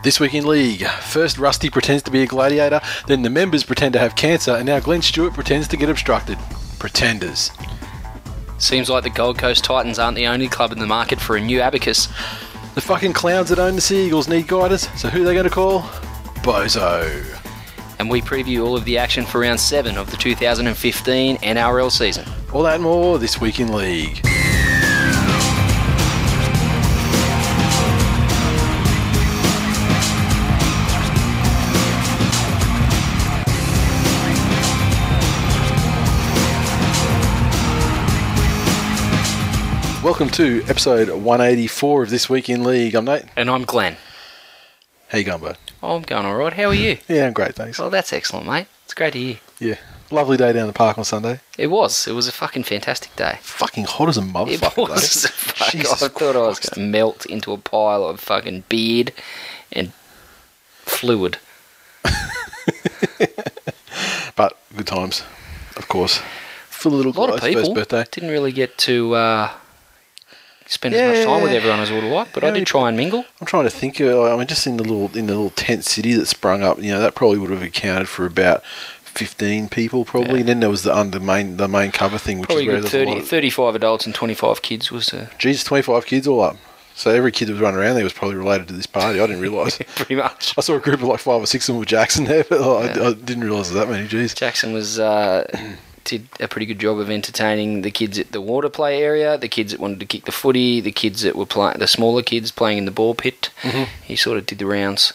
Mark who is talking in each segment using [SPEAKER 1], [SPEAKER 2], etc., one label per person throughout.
[SPEAKER 1] This week in League, first Rusty pretends to be a gladiator, then the members pretend to have cancer, and now Glenn Stewart pretends to get obstructed. Pretenders.
[SPEAKER 2] Seems like the Gold Coast Titans aren't the only club in the market for a new abacus.
[SPEAKER 1] The fucking clowns that own the Sea Eagles need guidance, so who are they going to call? Bozo.
[SPEAKER 2] And we preview all of the action for round 7 of the 2015 NRL season.
[SPEAKER 1] All that and more this week in League. Welcome to episode 184 of This Week in League. I'm Nate.
[SPEAKER 2] And I'm Glenn.
[SPEAKER 1] How you going, bud?
[SPEAKER 2] Oh, I'm going alright. How are you?
[SPEAKER 1] Yeah, I'm great, thanks.
[SPEAKER 2] Well, that's excellent, mate. It's great to hear.
[SPEAKER 1] Yeah, lovely day down the park on Sunday.
[SPEAKER 2] It was. It was a fucking fantastic day.
[SPEAKER 1] Fucking hot as a motherfucker.
[SPEAKER 2] It was.
[SPEAKER 1] though.
[SPEAKER 2] Fuck, I
[SPEAKER 1] Jesus
[SPEAKER 2] thought I was going to melt into a pile of fucking beard and fluid.
[SPEAKER 1] But good times, of course. For the little
[SPEAKER 2] A lot of
[SPEAKER 1] guy's
[SPEAKER 2] people
[SPEAKER 1] first birthday.
[SPEAKER 2] didn't really get to uh, spend as much time with everyone as I would have liked, but I did try and mingle.
[SPEAKER 1] I'm trying to think. Uh, I mean, just in the little in the little tent city that sprung up, you know, that probably would have accounted for about 15 people, probably.
[SPEAKER 2] Yeah.
[SPEAKER 1] And then there was the under main the main cover thing, which
[SPEAKER 2] Probably
[SPEAKER 1] is where
[SPEAKER 2] good 30, 35 adults and 25 kids was uh,
[SPEAKER 1] Jesus, 25 kids all up. So every kid that was running around there was probably related to this party. I didn't realise.
[SPEAKER 2] pretty much.
[SPEAKER 1] I saw a group of like five or six of them with Jackson there, but I,
[SPEAKER 2] Yeah.
[SPEAKER 1] I didn't realise that many. Jeez.
[SPEAKER 2] Jackson was uh, did a pretty good job of entertaining the kids at the water play area, the kids that wanted to kick the footy, the kids that were playing, the smaller kids playing in the ball pit.
[SPEAKER 1] Mm-hmm.
[SPEAKER 2] He sort of did the rounds.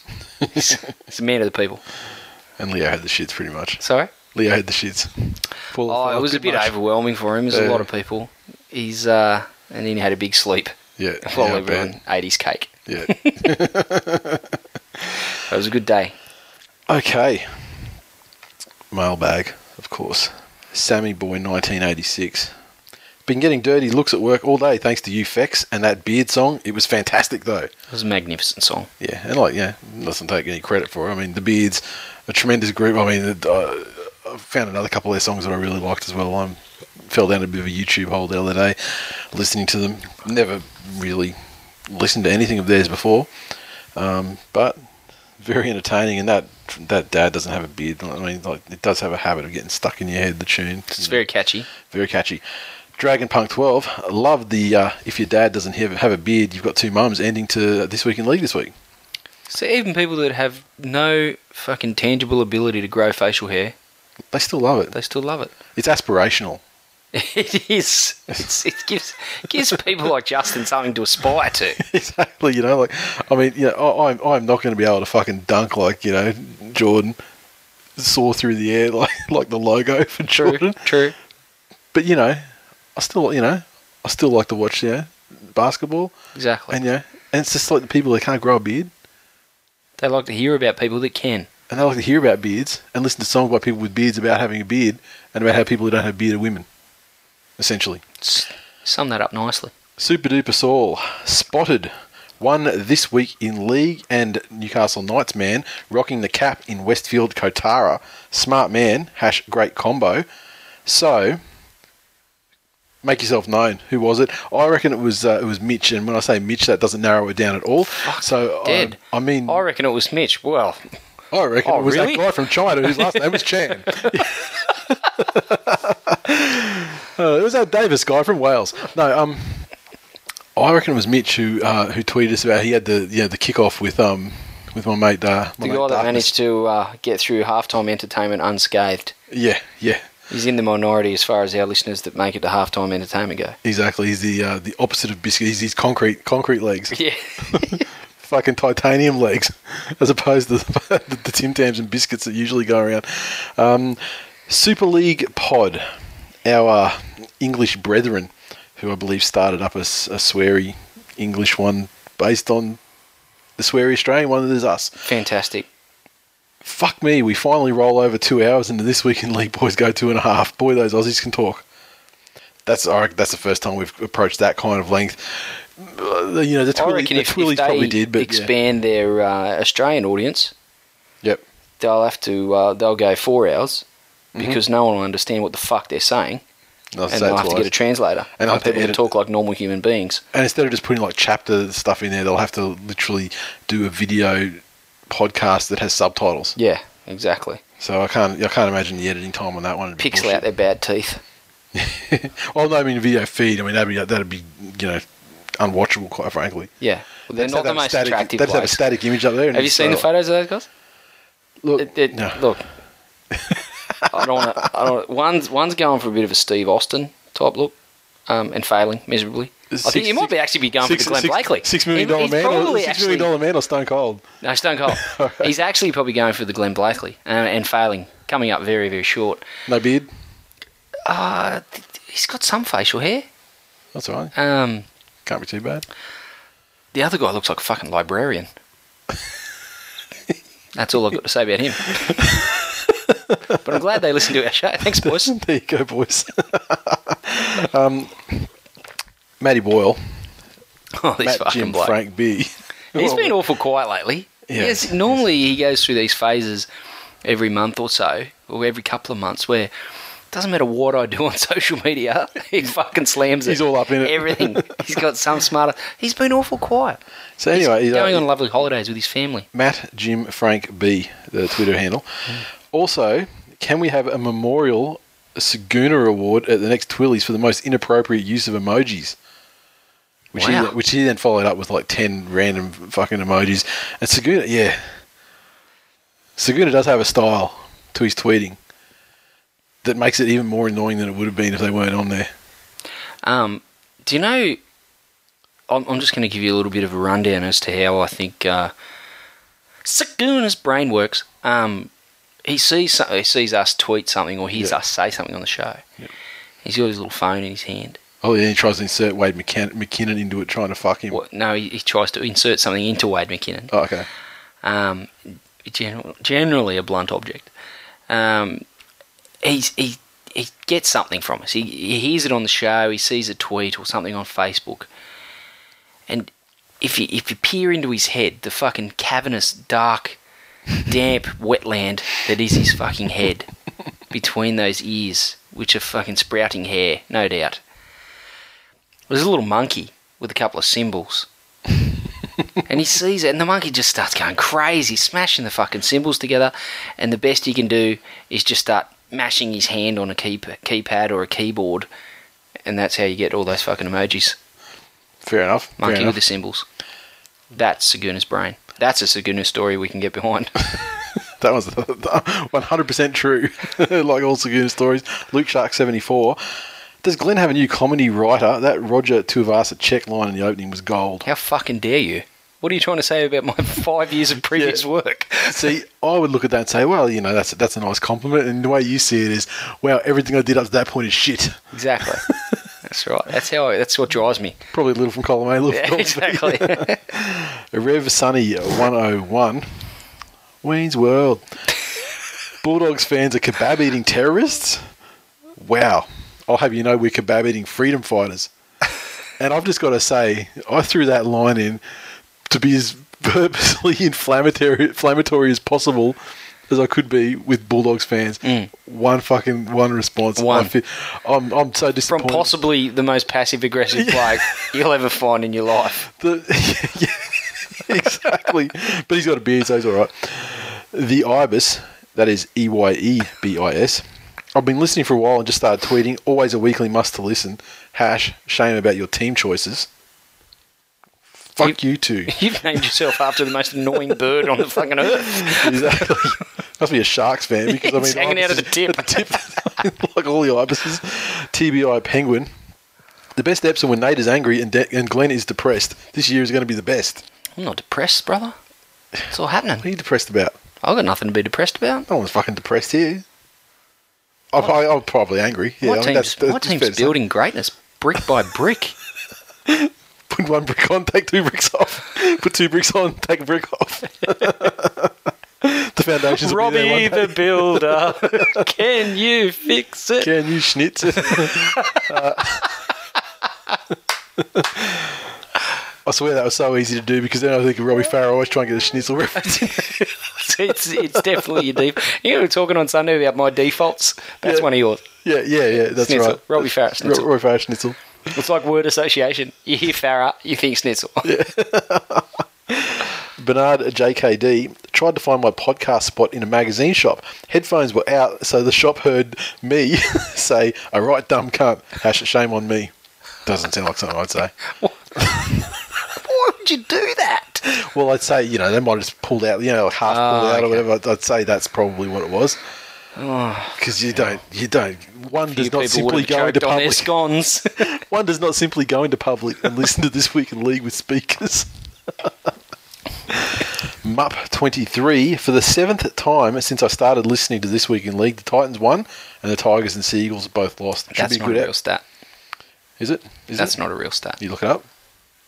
[SPEAKER 2] he's, he's a man of the people.
[SPEAKER 1] And Leo had the shits pretty much.
[SPEAKER 2] Sorry.
[SPEAKER 1] Leo had the shits. Full of
[SPEAKER 2] Oh, it was a bit
[SPEAKER 1] much.
[SPEAKER 2] overwhelming for him. There's a lot of people. He's uh, and then he had a big sleep
[SPEAKER 1] Yeah.
[SPEAKER 2] while
[SPEAKER 1] yeah,
[SPEAKER 2] everyone
[SPEAKER 1] bad.
[SPEAKER 2] ate his cake.
[SPEAKER 1] Yeah.
[SPEAKER 2] It was a good day.
[SPEAKER 1] Okay. Mailbag, of course. Sammy Boy 1986. Been getting dirty looks at work all day thanks to you, Fex, and that beard song. It was fantastic, though.
[SPEAKER 2] It was a magnificent song.
[SPEAKER 1] Yeah, and like, yeah, doesn't take any credit for it. I mean, the Beards, a tremendous group. I mean, uh, I found another couple of their songs that I really liked as well. I fell down a bit of a YouTube hole the other day listening to them. Never really listened to anything of theirs before, um, but very entertaining. And that that dad doesn't have a beard. I mean, like, it does have a habit of getting stuck in your head. The tune,
[SPEAKER 2] It's very catchy.
[SPEAKER 1] very catchy. Dragon Punk 12. Love the uh, if your dad doesn't have, have a beard, you've got two mums ending to this week in league this week.
[SPEAKER 2] So even people that have no fucking tangible ability to grow facial hair,
[SPEAKER 1] They still love it.
[SPEAKER 2] they still love it.
[SPEAKER 1] It's aspirational.
[SPEAKER 2] It is. It's, it gives gives people like Justin something to aspire to.
[SPEAKER 1] exactly. You know, like I mean, you know, I, I'm I'm not going to be able to fucking dunk like you know Jordan, soar through the air like like the logo for
[SPEAKER 2] True,
[SPEAKER 1] Jordan.
[SPEAKER 2] true.
[SPEAKER 1] But you know, I still you know I still like to watch you know basketball
[SPEAKER 2] Exactly.
[SPEAKER 1] and you know and it's just like the people that can't grow a beard
[SPEAKER 2] they like to hear about people that can.
[SPEAKER 1] and they like to hear about beards and listen to songs by people with beards about having a beard and about how people who don't have beard are women. Essentially.
[SPEAKER 2] Sum that up nicely.
[SPEAKER 1] Super duper Saul spotted one this week in league and Newcastle Knights man rocking the cap in Westfield Kotara. Smart man hash great combo. So make yourself known. Who was it? I reckon it was uh, it was Mitch. And when I say Mitch, that doesn't narrow it down at all. so
[SPEAKER 2] dead.
[SPEAKER 1] I, I mean,
[SPEAKER 2] I reckon it was Mitch. Well,
[SPEAKER 1] I reckon
[SPEAKER 2] Oh,
[SPEAKER 1] it was
[SPEAKER 2] really?
[SPEAKER 1] that guy from China whose last name was Chan. Uh, it was that Davis guy from Wales. No, um, I reckon it was Mitch who uh, who tweeted us about he had the yeah the kickoff with um with my mate. Uh, my
[SPEAKER 2] the
[SPEAKER 1] mate
[SPEAKER 2] guy that managed to uh, get through halftime entertainment unscathed.
[SPEAKER 1] Yeah, yeah,
[SPEAKER 2] He's in the minority as far as our listeners that make it to halftime entertainment go.
[SPEAKER 1] exactly. He's the uh, the opposite of biscuit. He's his concrete concrete legs,
[SPEAKER 2] Yeah.
[SPEAKER 1] fucking titanium legs, as opposed to the, the Tim Tams and biscuits that usually go around. Um, Super League Pod, our uh, English brethren, who I believe started up a sweary English one based on the sweary Australian one that is us.
[SPEAKER 2] Fantastic.
[SPEAKER 1] Fuck me, we finally roll over two hours into this week in league. Boys go two and a half. Boy, those Aussies can talk. That's reckon that's the first time we've approached that kind of length. Uh, you know, the,
[SPEAKER 2] reckon
[SPEAKER 1] the
[SPEAKER 2] if,
[SPEAKER 1] Twillies probably did, but yeah.
[SPEAKER 2] expand their uh, Australian audience,
[SPEAKER 1] Yep.
[SPEAKER 2] they'll have to uh, they'll go four hours
[SPEAKER 1] Mm-hmm.
[SPEAKER 2] because no one will understand what the fuck they're saying,
[SPEAKER 1] I'll
[SPEAKER 2] and
[SPEAKER 1] it
[SPEAKER 2] have to get a translator
[SPEAKER 1] And
[SPEAKER 2] and
[SPEAKER 1] I'll have to
[SPEAKER 2] people to talk like normal human beings.
[SPEAKER 1] And instead of just putting like chapter stuff in there, they'll have to literally do a video podcast that has subtitles.
[SPEAKER 2] Yeah, exactly.
[SPEAKER 1] So I can't I can't imagine the editing time on that one.
[SPEAKER 2] Pixel out their bad teeth.
[SPEAKER 1] Well, no, I mean video feed. I mean that'd be that'd be you know unwatchable, quite frankly.
[SPEAKER 2] Yeah, well, they're not the most
[SPEAKER 1] static,
[SPEAKER 2] attractive.
[SPEAKER 1] They just have a static image up there.
[SPEAKER 2] Have you seen the photos of those guys?
[SPEAKER 1] Look,
[SPEAKER 2] It, it,
[SPEAKER 1] no.
[SPEAKER 2] Look, I don't want to. I don't. One's one's going for a bit of a Steve Austin type look, um, and failing miserably. I think you might be actually be going
[SPEAKER 1] six,
[SPEAKER 2] for the Glenn
[SPEAKER 1] six-
[SPEAKER 2] Blakely.
[SPEAKER 1] Six million dollar man, or six
[SPEAKER 2] actually-
[SPEAKER 1] million dollar man, or Stone Cold.
[SPEAKER 2] No, Stone Cold. He's actually probably going for the Glenn Blakely uh, and failing, coming up very very short.
[SPEAKER 1] No beard.
[SPEAKER 2] Uh, th- he's got some facial hair.
[SPEAKER 1] That's all right.
[SPEAKER 2] Um,
[SPEAKER 1] Can't be too bad.
[SPEAKER 2] the other guy looks like a fucking librarian. That's all I've got to say about him. but I'm glad they listened to our show. Thanks, boys.
[SPEAKER 1] there you go, boys. um, Matty Boyle,
[SPEAKER 2] Oh, these
[SPEAKER 1] Matt
[SPEAKER 2] fucking
[SPEAKER 1] Jim
[SPEAKER 2] blokes.
[SPEAKER 1] Frank B.
[SPEAKER 2] He's
[SPEAKER 1] Well,
[SPEAKER 2] been awful quiet lately.
[SPEAKER 1] Yeah.
[SPEAKER 2] Yes, normally he goes through these phases every month or so, or every couple of months, where it doesn't matter what I do on social media, he fucking slams it.
[SPEAKER 1] He's all up in it.
[SPEAKER 2] Everything. He's got some smarter. He's been awful quiet.
[SPEAKER 1] So anyway,
[SPEAKER 2] He's
[SPEAKER 1] he's, uh,
[SPEAKER 2] going on lovely holidays with his family.
[SPEAKER 1] Matt Jim Frank B, the Twitter handle. Also, can we have a memorial Saguna award at the next Twillies for the most inappropriate use of emojis? Which,
[SPEAKER 2] Wow.
[SPEAKER 1] he, which he then followed up with like 10 random fucking emojis. And Saguna, yeah. Saguna does have a style to his tweeting that makes it even more annoying than it would have been if they weren't on there.
[SPEAKER 2] Um, do you know? I'm, I'm just going to give you a little bit of a rundown as to how I think uh, Saguna's brain works. Um, he sees he sees us tweet something or hears
[SPEAKER 1] Yeah.
[SPEAKER 2] us say something on the show. He's got his little phone in his hand.
[SPEAKER 1] Oh, yeah, he tries to insert Wade McKin- McKinnon into it, trying to fuck him.
[SPEAKER 2] What, no, he, he tries to insert something into Wade McKinnon.
[SPEAKER 1] Oh, okay.
[SPEAKER 2] um, general, generally a blunt object. Um, he's, he he gets something from us. He, he hears it on the show. He sees a tweet or something on Facebook, and if you if you peer into his head, the fucking cavernous, dark, damp wetland that is his fucking head, between those ears, which are fucking sprouting hair, no doubt. There's a little monkey with a couple of symbols and he sees it, and the monkey just starts going crazy, smashing the fucking symbols together. And the best he can do is just start mashing his hand on a key, keypad or a keyboard, and that's how you get all those fucking emojis.
[SPEAKER 1] Fair enough. Fair
[SPEAKER 2] Monkey with the symbols. That's Saguna's brain. That's a Saguna story we can get behind.
[SPEAKER 1] That was 100% true. like all Saguna stories. Luke Shark 74. Does Glenn have a new comedy writer? That Roger Tuivasa-Sheck line in the opening was gold.
[SPEAKER 2] how fucking dare you? What are you trying to say about my five years of previous
[SPEAKER 1] Yeah.
[SPEAKER 2] work?
[SPEAKER 1] See, I would look at that and say, well, you know, that's that's a nice compliment. And the way you see it is, wow, everything I did up to that point is shit.
[SPEAKER 2] Exactly. That's right. That's how. I, that's what drives me.
[SPEAKER 1] Probably a little from column A, a little
[SPEAKER 2] Yeah,
[SPEAKER 1] from column B.
[SPEAKER 2] exactly.
[SPEAKER 1] Rev Sunny uh, 101. Wayne's World. Bulldogs fans are kebab eating terrorists? Wow. I'll have you know we're kebab eating freedom fighters. And I've just got to say, I threw that line in to be as purposely inflammatory, inflammatory as possible as I could be with Bulldogs fans. One fucking one response.
[SPEAKER 2] Mm. One.
[SPEAKER 1] I'm, I'm so disappointed.
[SPEAKER 2] From possibly the most passive aggressive bloke you'll ever find in your life.
[SPEAKER 1] The, yeah, exactly. But he's got a beard, so he's all right. The Ibis, that is E Y E B I S. I've been listening for a while and just started tweeting. Always a weekly must to listen. Hash, shame about your team choices. Fuck you two.
[SPEAKER 2] You've named yourself after the most annoying bird on the fucking earth.
[SPEAKER 1] exactly. Must be a Sharks fan because I mean,
[SPEAKER 2] hanging out at the tip.
[SPEAKER 1] tip, like all the ibises. TBI Penguin. The best episode when Nate is angry and, De- and Glenn is depressed. This year is going to be the best.
[SPEAKER 2] I'm not depressed, brother. It's all happening.
[SPEAKER 1] What are you depressed about?
[SPEAKER 2] I've got nothing to be depressed about.
[SPEAKER 1] No one's fucking depressed here. I'm, probably, I'm probably angry. Yeah,
[SPEAKER 2] my team's,
[SPEAKER 1] that's, that's
[SPEAKER 2] my team's building greatness brick by brick.
[SPEAKER 1] Put one brick on, take two bricks off. Put two bricks on, take a brick off. the foundations will be there
[SPEAKER 2] Robbie the builder, can you fix it?
[SPEAKER 1] Can you schnitz? Uh, I swear that was so easy to do because then I think of Robbie Farah always trying to get a schnitzel reference.
[SPEAKER 2] it's, it's definitely your default. You know, we were talking on Sunday about my defaults. That's
[SPEAKER 1] Yeah.
[SPEAKER 2] one of yours.
[SPEAKER 1] yeah, yeah, yeah, that's
[SPEAKER 2] Schnitzel.
[SPEAKER 1] right.
[SPEAKER 2] Robbie Farah
[SPEAKER 1] Ro-
[SPEAKER 2] schnitzel.
[SPEAKER 1] Robbie Farah schnitzel.
[SPEAKER 2] It's like word association. You hear Farah, you think Schnitzel.
[SPEAKER 1] Bernard JKD tried to find my podcast spot in a magazine shop. Headphones were out, so the shop heard me say, "A right dumb cunt." Hash shame on me. Doesn't sound like something I'd say.
[SPEAKER 2] Why would you do that?
[SPEAKER 1] Well, I'd say you know they might have just pulled out, you know, half
[SPEAKER 2] Oh,
[SPEAKER 1] pulled ah, out or whatever. I'd say that's probably what it was. Ah. Because you don't, you don't. One does not simply go into public.
[SPEAKER 2] scones.
[SPEAKER 1] One does not simply go into public and listen to this week in league with speakers. Mup twenty three for the seventh time since I started listening to this week in league. The Titans won, and the Tigers and Seagulls both lost. Should
[SPEAKER 2] That's
[SPEAKER 1] be
[SPEAKER 2] not
[SPEAKER 1] good
[SPEAKER 2] a
[SPEAKER 1] out.
[SPEAKER 2] real stat.
[SPEAKER 1] Is it? Is
[SPEAKER 2] That's
[SPEAKER 1] it?
[SPEAKER 2] not a real stat.
[SPEAKER 1] You look it up.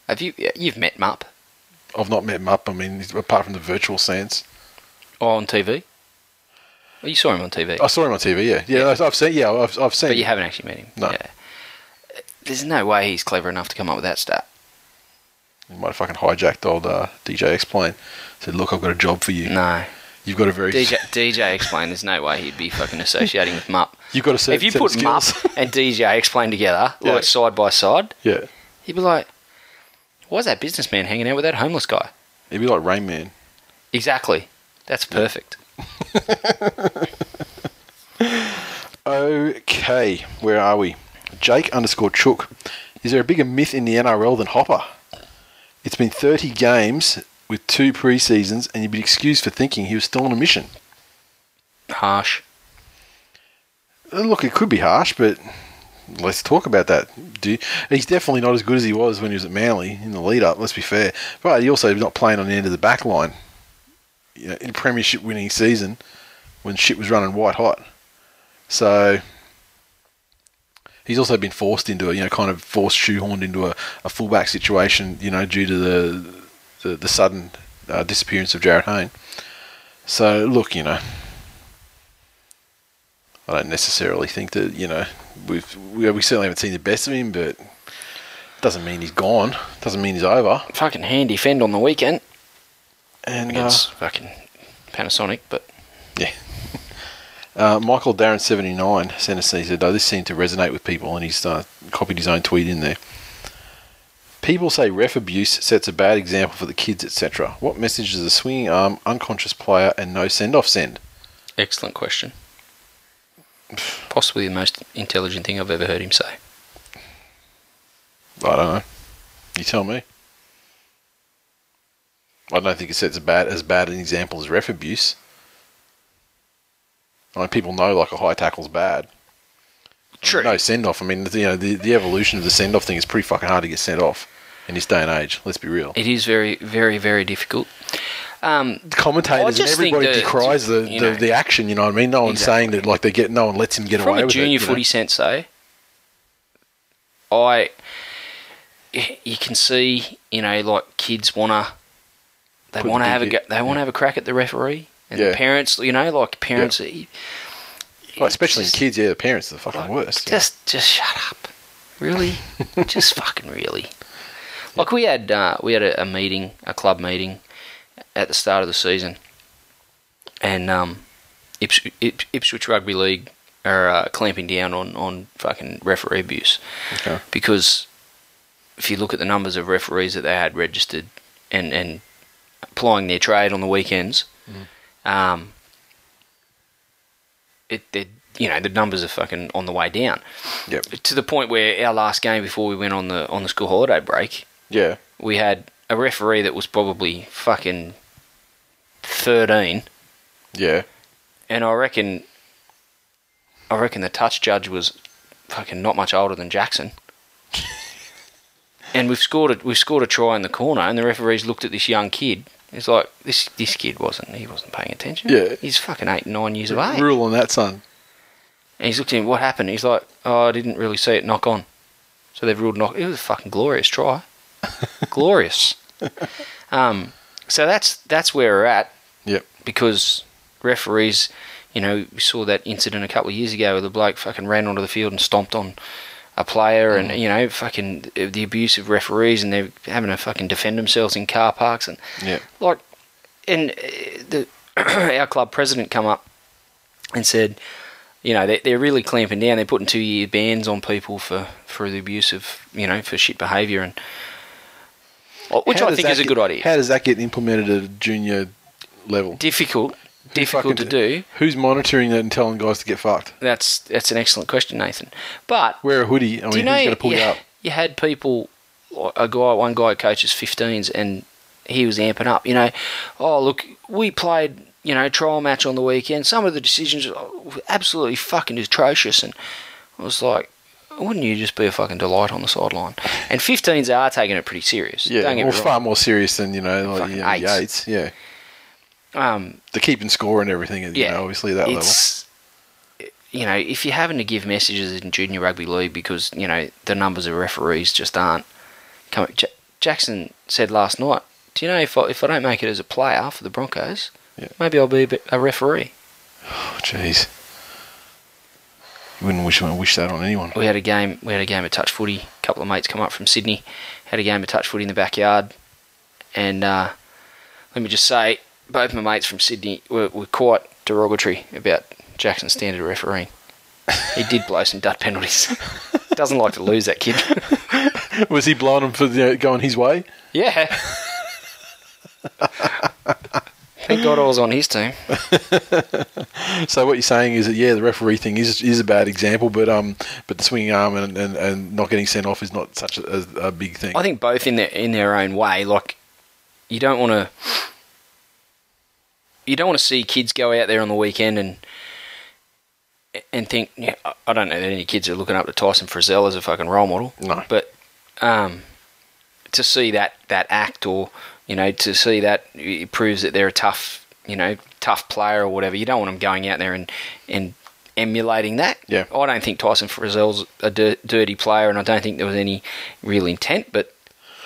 [SPEAKER 2] Have you? You've met Mup
[SPEAKER 1] I've not met Mup. I mean, apart from the virtual sense,
[SPEAKER 2] oh, on TV. Well, you saw him on TV,
[SPEAKER 1] I saw him on TV. Yeah, yeah, I've- I've seen. Yeah, I've, I've seen.
[SPEAKER 2] but you haven't actually met him.
[SPEAKER 1] No.
[SPEAKER 2] Yeah. There's no way he's clever enough to come up with that stat.
[SPEAKER 1] You might have fucking hijacked old uh, DJ Explain. Said, look, I've got a job for you.
[SPEAKER 2] No.
[SPEAKER 1] You've got a very.
[SPEAKER 2] DJ, DJ explain. There's no way he'd be fucking associating with Mup.
[SPEAKER 1] You've got a certain
[SPEAKER 2] If you
[SPEAKER 1] set
[SPEAKER 2] put
[SPEAKER 1] of
[SPEAKER 2] Mup and DJ explain together,
[SPEAKER 1] Yeah.
[SPEAKER 2] like side by side,
[SPEAKER 1] yeah,
[SPEAKER 2] he'd be like, "Why's that businessman hanging out with that homeless guy?"
[SPEAKER 1] He'd be like Rain Man.
[SPEAKER 2] Exactly. That's perfect.
[SPEAKER 1] Okay, where are we? Jake underscore Chook. Is there a bigger myth in the NRL than Hopper? It's been 30 games with two pre-seasons, and you'd be excused for thinking he was still on a mission.
[SPEAKER 2] Harsh.
[SPEAKER 1] Uh, Look, it could be harsh, but let's talk about that. Do you- he's definitely not as good as he was when he was at Manly in the lead-up. Let's be fair, but he also not playing on the end of the back line. You know, in a premiership winning season when shit was running white hot. So he's also been forced into a you know kind of forced shoehorned into a, a fullback situation. You know due to the the, the sudden uh, disappearance of Jarryd Hayne. So look, you know. I don't necessarily think that you know we've we, we certainly haven't seen the best of him, but doesn't mean he's gone. Doesn't mean he's over.
[SPEAKER 2] Fucking handy fend on the weekend
[SPEAKER 1] And uh,
[SPEAKER 2] against fucking Panasonic, but
[SPEAKER 1] yeah, uh, Michael Darren seventy nine sent us. He said, "Oh, this seemed to resonate with people," and he's uh, copied his own tweet in there. People say ref abuse sets a bad example for the kids, etc. What message does a swinging arm, unconscious player, and no send off send?
[SPEAKER 2] excellent question. Possibly the most intelligent thing I've ever heard him say.
[SPEAKER 1] I don't know. You tell me. I don't think it sets a bad as bad an example as ref abuse. I mean, people know like a high tackle's bad.
[SPEAKER 2] True.
[SPEAKER 1] No send off. I mean, the, you know, the, the evolution of the send off thing is pretty fucking hard to get sent off in this day and age. Let's be real.
[SPEAKER 2] It is very, very, very difficult. Um,
[SPEAKER 1] The commentators and everybody
[SPEAKER 2] that,
[SPEAKER 1] decries the,
[SPEAKER 2] you
[SPEAKER 1] the,
[SPEAKER 2] know-
[SPEAKER 1] the action. You know what I mean? No one's
[SPEAKER 2] Exactly.
[SPEAKER 1] saying that like they get no one lets him get
[SPEAKER 2] from
[SPEAKER 1] away
[SPEAKER 2] a
[SPEAKER 1] with
[SPEAKER 2] junior
[SPEAKER 1] it. you know?
[SPEAKER 2] footy sense, though, I you can see, you know, like kids wanna they want to have a go, they want to have a crack at the referee, and
[SPEAKER 1] Yeah.
[SPEAKER 2] the parents, you know, like parents, it-
[SPEAKER 1] Oh, especially
[SPEAKER 2] just-
[SPEAKER 1] in kids. Yeah, the parents are the fucking worst.
[SPEAKER 2] Just, just shut up. Really, just fucking really. Like we had, uh, we had a, a meeting, a club meeting, at the start of the season, and um, Ips- Ips- Ipswich Rugby League are uh, clamping down on on fucking referee abuse
[SPEAKER 1] Okay.
[SPEAKER 2] because if you look at the numbers of referees that they had registered and and applying their trade on the weekends, um, it, it you know the numbers are fucking on the way down
[SPEAKER 1] Yep.
[SPEAKER 2] to the point where our last game before we went on the on the school holiday break,
[SPEAKER 1] Yeah.
[SPEAKER 2] we had a referee that was probably fucking thirteen,
[SPEAKER 1] Yeah.
[SPEAKER 2] and I reckon, I reckon the touch judge was fucking not much older than Jackson. and we've scored a, we've scored a try in the corner, and the referees looked at this young kid. It's like this this kid wasn't he wasn't paying attention.
[SPEAKER 1] Yeah.
[SPEAKER 2] he's fucking eight nine years of age.
[SPEAKER 1] Rule on that, son.
[SPEAKER 2] And he's looked at him. What happened? He's like, oh, I didn't really see it knock on. So they've ruled knock. It was a fucking glorious try. glorious. um, so that's that's where we're at
[SPEAKER 1] Yep.
[SPEAKER 2] because referees, you know, we saw that incident a couple of years ago where the bloke fucking ran onto the field and stomped on a player, and you know, fucking the abuse of referees, and they're having to fucking defend themselves in car parks, and
[SPEAKER 1] Yeah.
[SPEAKER 2] like, and uh, the our club president come up and said, you know, they, they're really clamping down. They're putting two year bans on people for for the abuse of you know for shit behaviour and. Which
[SPEAKER 1] How
[SPEAKER 2] I think is a
[SPEAKER 1] get-
[SPEAKER 2] good idea.
[SPEAKER 1] How does that get implemented at a junior level?
[SPEAKER 2] difficult, difficult to do.
[SPEAKER 1] Who's monitoring that and telling guys to get fucked?
[SPEAKER 2] That's that's an excellent question, Nathan. But
[SPEAKER 1] Wear a hoodie. I mean,
[SPEAKER 2] you know
[SPEAKER 1] who's going to pull
[SPEAKER 2] you,
[SPEAKER 1] you up?
[SPEAKER 2] you had people, a guy, one guy coaches 15s, and he was amping up. You know, oh look, we played you know trial match on the weekend. Some of the decisions were absolutely fucking atrocious, and I was like. Wouldn't you just be a fucking delight on the sideline? And 15s are taking it pretty serious.
[SPEAKER 1] Yeah,
[SPEAKER 2] Don't
[SPEAKER 1] well, far more serious than you know, like you know,
[SPEAKER 2] eights.
[SPEAKER 1] eights. Yeah,
[SPEAKER 2] Um,
[SPEAKER 1] the keeping score and everything. You
[SPEAKER 2] yeah,
[SPEAKER 1] know, obviously that level.
[SPEAKER 2] You know, if you're having to give messages in junior rugby league because you know the numbers of referees just aren't coming. J- Jackson said last night, "Do you know if I, if I don't make it as a player for the Broncos,
[SPEAKER 1] Yeah.
[SPEAKER 2] maybe I'll be a, bit, a referee."
[SPEAKER 1] Oh, Jeez, you wouldn't wish wish that on anyone.
[SPEAKER 2] We had a game. We had a game of touch footy. A couple of mates come up from Sydney, had a game of touch footy in the backyard, and uh, let me just say, both my mates from Sydney were, were quite derogatory about Jackson's standard refereeing. He did blow some dud penalties. Doesn't like to lose that kid.
[SPEAKER 1] Was he blowing him for the, going his way?
[SPEAKER 2] yeah. Thank God I was on his team.
[SPEAKER 1] So what you're saying is that yeah, the referee thing is is a bad example, but um, but the swinging arm and, and, and not getting sent off is not such a, a, a big thing.
[SPEAKER 2] I think both in their in their own way. Like you don't want to you don't want to see kids go out there on the weekend and and think. Yeah, I- don't know that any kids are looking up to Tyson Frizell as a fucking role model.
[SPEAKER 1] No.
[SPEAKER 2] but um, to see that that act or you know to see that it proves that they're a tough you know tough player or whatever. You don't want them going out there and and emulating that.
[SPEAKER 1] Yeah.
[SPEAKER 2] I don't think Tyson Frizell's a dir- dirty player, and I don't think there was any real intent. But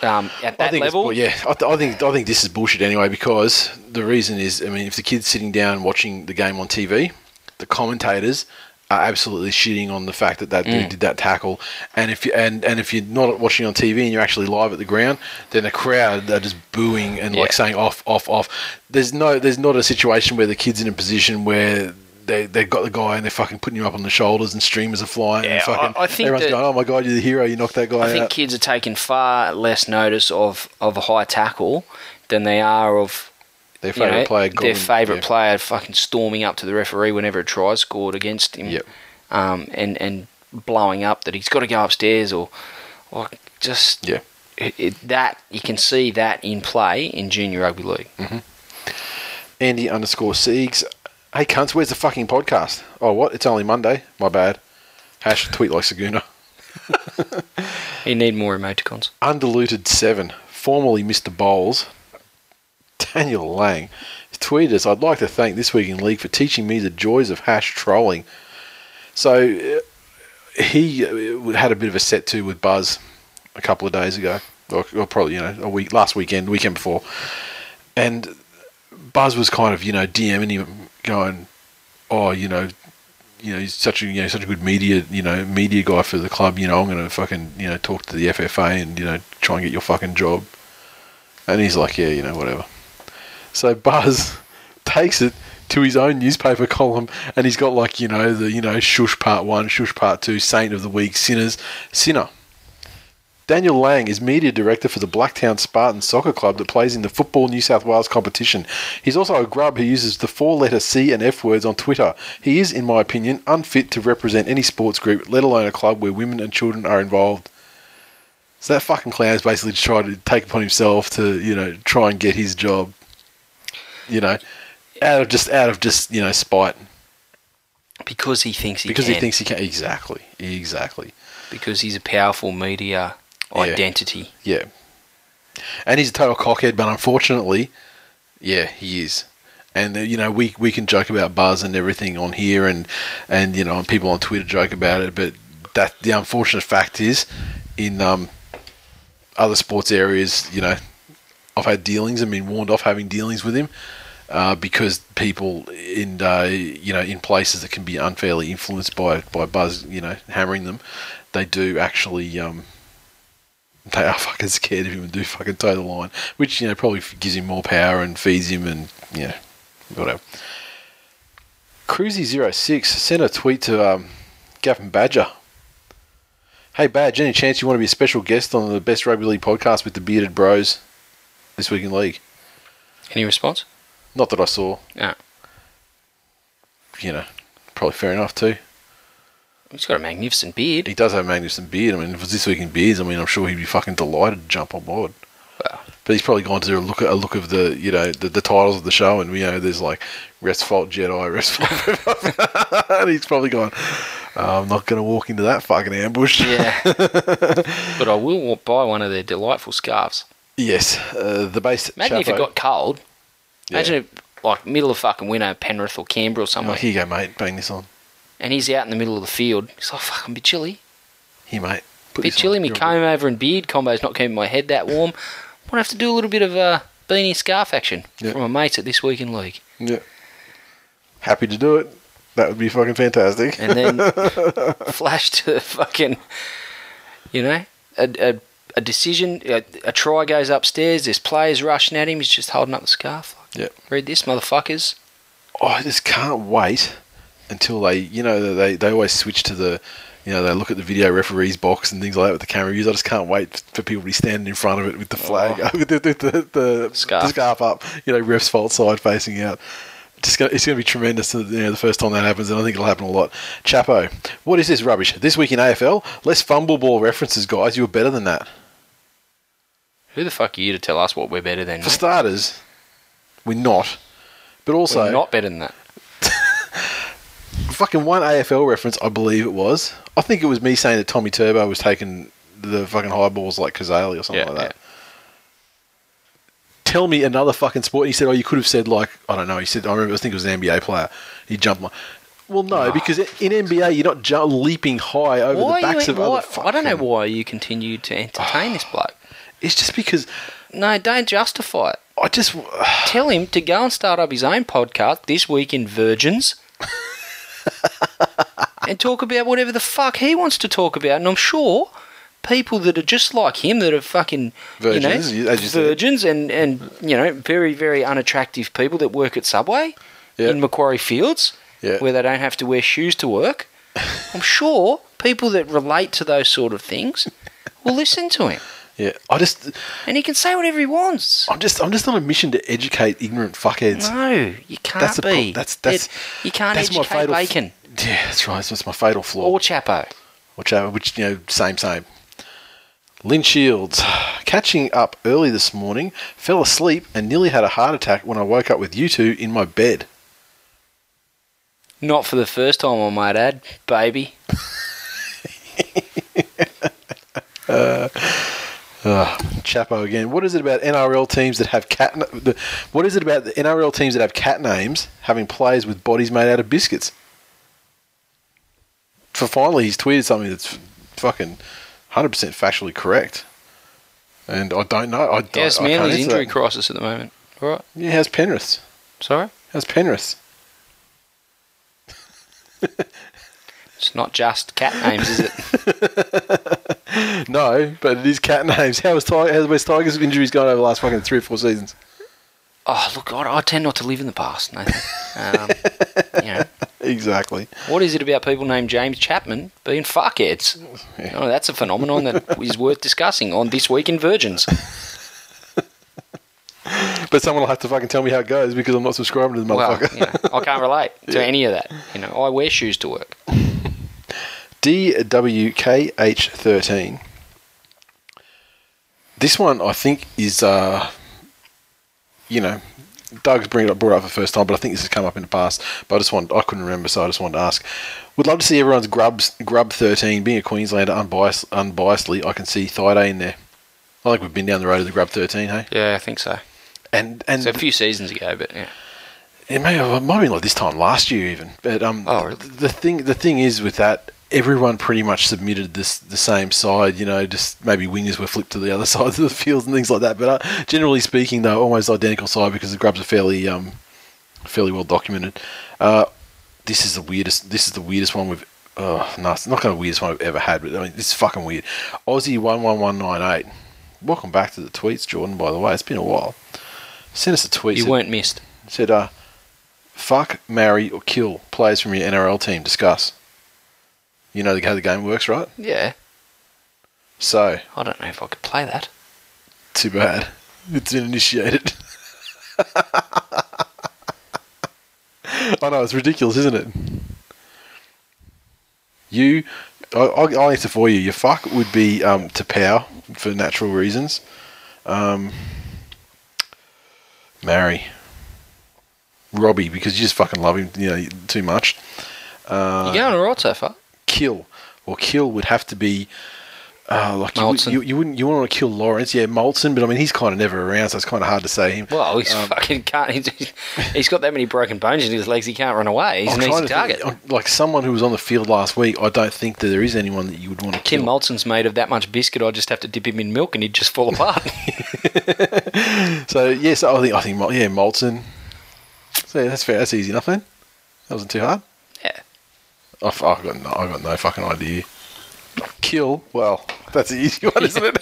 [SPEAKER 2] um, at that
[SPEAKER 1] I think
[SPEAKER 2] level,
[SPEAKER 1] yeah, I, th- I think I think this is bullshit anyway because the reason is, I mean, if the kid's sitting down watching the game on TV, the commentators are absolutely shitting on the fact that that
[SPEAKER 2] Mm.
[SPEAKER 1] dude did that tackle, and if you and, and if you're not watching on TV and you're actually live at the ground, then the crowd are just booing and like saying off, off, off. There's no, there's not a situation where the kid's in a position where. They, they've got the guy and they're fucking putting him up on the shoulders and streamers are flying
[SPEAKER 2] Yeah,
[SPEAKER 1] and fucking
[SPEAKER 2] I- I think
[SPEAKER 1] everyone's
[SPEAKER 2] that-
[SPEAKER 1] going, oh my god, you're the hero, you knocked that guy out.
[SPEAKER 2] I think
[SPEAKER 1] out.
[SPEAKER 2] kids are taking far less notice of, of a high tackle than they are of
[SPEAKER 1] Their
[SPEAKER 2] you
[SPEAKER 1] favourite
[SPEAKER 2] know,
[SPEAKER 1] player,
[SPEAKER 2] their favourite
[SPEAKER 1] yeah.
[SPEAKER 2] player fucking storming up to the referee whenever a try scored against him,
[SPEAKER 1] Yep.
[SPEAKER 2] um, and and blowing up that he's got to go upstairs or like just
[SPEAKER 1] Yeah.
[SPEAKER 2] it, it- that you can see that in play in junior rugby league.
[SPEAKER 1] Andy underscore Siegs. Hey cunts, where's the fucking podcast? Oh, what? It's only Monday. My bad. Hash tweet like Saguna.
[SPEAKER 2] You need more emoticons.
[SPEAKER 1] Undiluted seven, formerly Mr. Bowles. Daniel Lang tweeted us, I'd like to thank This Week in League for teaching me the joys of hash trolling. So uh, he uh, had a bit of a set to with Buzz a couple of days ago, or, or probably you know a week last weekend, weekend before, and Buzz was kind of you know DMing him, going, "Oh, you know, you know, he's such a you know such a good media you know media guy for the club. You know, I'm going to fucking you know talk to the FFA and you know try and get your fucking job." And he's like, "Yeah, you know, whatever." So Buzz takes it to his own newspaper column, and he's got like you know the you know shush part one, shush part two, saint of the week, sinners, sinner. Daniel Lang is media director for the Blacktown Spartans Soccer Club that plays in the Football New South Wales competition. He's also a grub who uses the four letter C and F words on Twitter. He is, in my opinion, unfit to represent any sports group, let alone a club where women and children are involved. So that fucking clown is basically trying to take upon himself to, you know, try and get his job. You know, out of just out of just you know spite
[SPEAKER 2] Because he thinks he can.
[SPEAKER 1] because
[SPEAKER 2] can.
[SPEAKER 1] he thinks he can. Exactly, exactly.
[SPEAKER 2] because he's a powerful media. Identity.
[SPEAKER 1] Yeah. And he's a total cockhead, but unfortunately, yeah, he is. And you know, we we can joke about Buzz and everything on here, and and you know, and people on Twitter joke about it. But that the unfortunate fact is, in um, other sports areas, you know, I've had dealings and been warned off having dealings with him uh, because people in uh, you know in places that can be unfairly influenced by by Buzz, you know, hammering them, they do actually. Um, they are fucking scared of him and do fucking toe the line, which you know probably gives him more power and feeds him and you know whatever. Cruzy06 sent a tweet to um, Gavin Badger. Hey Badge, any chance you want to be a special guest on the Best Rugby League podcast with the Bearded Bros this week in league?
[SPEAKER 2] Any response?
[SPEAKER 1] Not that I saw.
[SPEAKER 2] No.
[SPEAKER 1] You know, probably fair enough too.
[SPEAKER 2] He's got a magnificent beard.
[SPEAKER 1] He does have a magnificent beard. I mean, if it was this week in beards, I mean, I'm sure he'd be fucking delighted to jump on board.
[SPEAKER 2] Well,
[SPEAKER 1] But he's probably gone to do a look at a look of the you know the, the titles of the show, and you know there's like Rest Fault Jedi, Rest Fault, and he's probably gone. "Oh, I'm not going to walk into that fucking ambush.
[SPEAKER 2] yeah. but I will buy one of their delightful scarves.
[SPEAKER 1] Yes, uh, the base.
[SPEAKER 2] Imagine if it got cold. Imagine
[SPEAKER 1] Yeah.
[SPEAKER 2] if, like, middle of fucking winter, Penrith or Canberra or
[SPEAKER 1] Oh,
[SPEAKER 2] somewhere,
[SPEAKER 1] here you go, mate. Bang this on.
[SPEAKER 2] And he's out in the middle of the field. He's like, fuck, I'm a bit chilly.
[SPEAKER 1] Here, mate. Put
[SPEAKER 2] bit chilly. Me comb over and beard combo's not keeping my head that warm. I might have to do a little bit of uh, beanie scarf action
[SPEAKER 1] Yeah.
[SPEAKER 2] from my mates at this week in league.
[SPEAKER 1] Yeah. Happy to do it. That would be fucking fantastic.
[SPEAKER 2] and then flash to fucking, you know, a, a, a decision, a, a try goes upstairs, there's players rushing at him, he's just holding up the scarf.
[SPEAKER 1] Yep.
[SPEAKER 2] Read this, motherfuckers.
[SPEAKER 1] Oh, I just can't wait until they, you know, they, they always switch to the, you know, they look at the video referee's box and things like that with the camera views. I just can't wait for people to be standing in front of it with the flag, oh. with the, the, the, the,
[SPEAKER 2] Scarf.
[SPEAKER 1] the scarf up, you know, ref's fault side facing out. Just gonna, it's going to be tremendous you know, the first time that happens, and I think it'll happen a lot. Chapo, what is this rubbish? This week in AFL, less fumble ball references, guys. You were better than that.
[SPEAKER 2] Who the fuck are you to tell us what we're better than?
[SPEAKER 1] For starters, we're not. But also,
[SPEAKER 2] We're not better than that.
[SPEAKER 1] Fucking one AFL reference, I believe it was. I think it was me saying that Tommy Turbo was taking the fucking high balls like Kazali or something
[SPEAKER 2] Yeah,
[SPEAKER 1] like that. Tell me another fucking sport. And he said, "Oh, you could have said like I don't know." He said, "I remember. I think it was an NBA player. He jumped my." Well, no, ah. because in NBA you're not ju- leaping high over the backs
[SPEAKER 2] you,
[SPEAKER 1] of
[SPEAKER 2] why,
[SPEAKER 1] other.
[SPEAKER 2] I don't know why you continue to entertain this ah. bloke.
[SPEAKER 1] It's just because
[SPEAKER 2] No, don't justify it.
[SPEAKER 1] I just.
[SPEAKER 2] Tell him to go and start up his own podcast this week in Virgins. and talk about whatever the fuck he wants to talk about. And I'm sure people that are just like him, that are fucking
[SPEAKER 1] Virgins,
[SPEAKER 2] you know,
[SPEAKER 1] you said.
[SPEAKER 2] virgins and, and you know very very unattractive people that work at Subway
[SPEAKER 1] Yeah.
[SPEAKER 2] in Macquarie Fields,
[SPEAKER 1] Yeah.
[SPEAKER 2] where they don't have to wear shoes to work. I'm sure people that relate to those sort of things will listen to him,
[SPEAKER 1] Yeah, I just.
[SPEAKER 2] and he can say whatever he wants.
[SPEAKER 1] I'm just. I'm just on a mission to educate ignorant fuckheads.
[SPEAKER 2] No, you can't
[SPEAKER 1] That's the pro- that's- that's-
[SPEAKER 2] It- you can't
[SPEAKER 1] that's my
[SPEAKER 2] educate
[SPEAKER 1] fatal f-
[SPEAKER 2] bacon
[SPEAKER 1] Yeah, that's right. That's my fatal flaw.
[SPEAKER 2] or Chapo.
[SPEAKER 1] whichever, which you know, same, same. Lynn Shields, catching up early this morning, fell asleep and nearly had a heart attack when I woke up with you two in my bed.
[SPEAKER 2] Not for the first time, I might add, baby.
[SPEAKER 1] Uh, Chapo again. What is it about NRL teams that have cat? The, what is it about the NRL teams that have cat names having players with bodies made out of biscuits? For finally, he's tweeted something that's fucking hundred percent factually correct, and I don't know. I don't.
[SPEAKER 2] How's Manly's injury
[SPEAKER 1] that.
[SPEAKER 2] crisis at the moment? All right.
[SPEAKER 1] Yeah, how's Penrith?
[SPEAKER 2] Sorry?
[SPEAKER 1] How's Penrith?
[SPEAKER 2] It's not just cat names, is it?
[SPEAKER 1] No, but it is cat names. How has Tiger, how's West Tigers injuries gone over the last fucking three or four seasons?
[SPEAKER 2] Oh, look, I, I tend not to live in the past, Nathan. Um, you know,
[SPEAKER 1] Exactly.
[SPEAKER 2] what is it about people named James Chapman being fuckheads? Oh, that's a phenomenon that is worth discussing on This Week in Virgins.
[SPEAKER 1] But someone will have to fucking tell me how it goes because I'm not subscribing to the
[SPEAKER 2] Well,
[SPEAKER 1] motherfucker.
[SPEAKER 2] you know, I can't relate to any of that. You know, I wear shoes to work.
[SPEAKER 1] DWKH13. This one, I think, is, uh, you know, Doug's bring up, brought it up for the first time, but I think this has come up in the past. But I just want, I couldn't remember, so I just wanted to ask. Would love to see everyone's grubs, grub 13. Being a Queenslander, unbiased, unbiasedly, I can see Thaiday in there. I think we've been down the road of the grub 13, hey?
[SPEAKER 2] Yeah, I think so.
[SPEAKER 1] And and
[SPEAKER 2] It's a few seasons ago, but yeah.
[SPEAKER 1] It may have, it might have been like this time last year even. But um,
[SPEAKER 2] Oh, really?
[SPEAKER 1] the thing the thing is with that everyone pretty much submitted this the same side. You know, just maybe wingers were flipped to the other sides of the field and things like that. But uh, generally speaking, though, almost identical side because the grubs are fairly um, fairly well documented. Uh, this is the weirdest. This is the weirdest one we've. Oh, no, it's not to the weirdest one I've ever had, but I mean, this is fucking weird. Aussie one one one nine eight. Welcome back to the tweets, Jordan. By the way, it's been a while. Send us a tweet.
[SPEAKER 2] You
[SPEAKER 1] said-
[SPEAKER 2] weren't missed.
[SPEAKER 1] said, uh, fuck, marry, or kill players from your NRL team. Discuss. You know how the game works, right?
[SPEAKER 2] Yeah.
[SPEAKER 1] So,
[SPEAKER 2] I don't know if I could play that.
[SPEAKER 1] too bad. It's been initiated. I know, it's ridiculous, isn't it? You, I, I'll, I'll answer for you. Your fuck would be um, to power for natural reasons. Um, marry. Robbie, because you just fucking love him, you know, too much. Uh,
[SPEAKER 2] You're going alright so far.
[SPEAKER 1] kill. Well, kill would have to be uh, like you,
[SPEAKER 2] Moltzen.
[SPEAKER 1] you, you wouldn't you want to kill Lawrence, yeah, Moltzen, but I mean he's kind of never around, so it's kind of hard to say him.
[SPEAKER 2] Well, he's
[SPEAKER 1] Um,
[SPEAKER 2] fucking can't. He's, he's got that many broken bones in his legs. He can't run away. He's
[SPEAKER 1] I'm
[SPEAKER 2] an easy
[SPEAKER 1] to
[SPEAKER 2] target.
[SPEAKER 1] think, uh, like someone who was on the field last week, I don't think that there is anyone that you would want to kill.
[SPEAKER 2] Tim
[SPEAKER 1] kill.
[SPEAKER 2] Moltzen's made of that much biscuit. I just have to dip him in milk and he'd just fall apart.
[SPEAKER 1] so yes, I think I think yeah, Moltzen. So yeah, that's fair. That's easy enough then. That wasn't too hard.
[SPEAKER 2] yeah.
[SPEAKER 1] I've, I've got no, I've got no fucking idea. Kill. Well, that's the easy one, isn't it?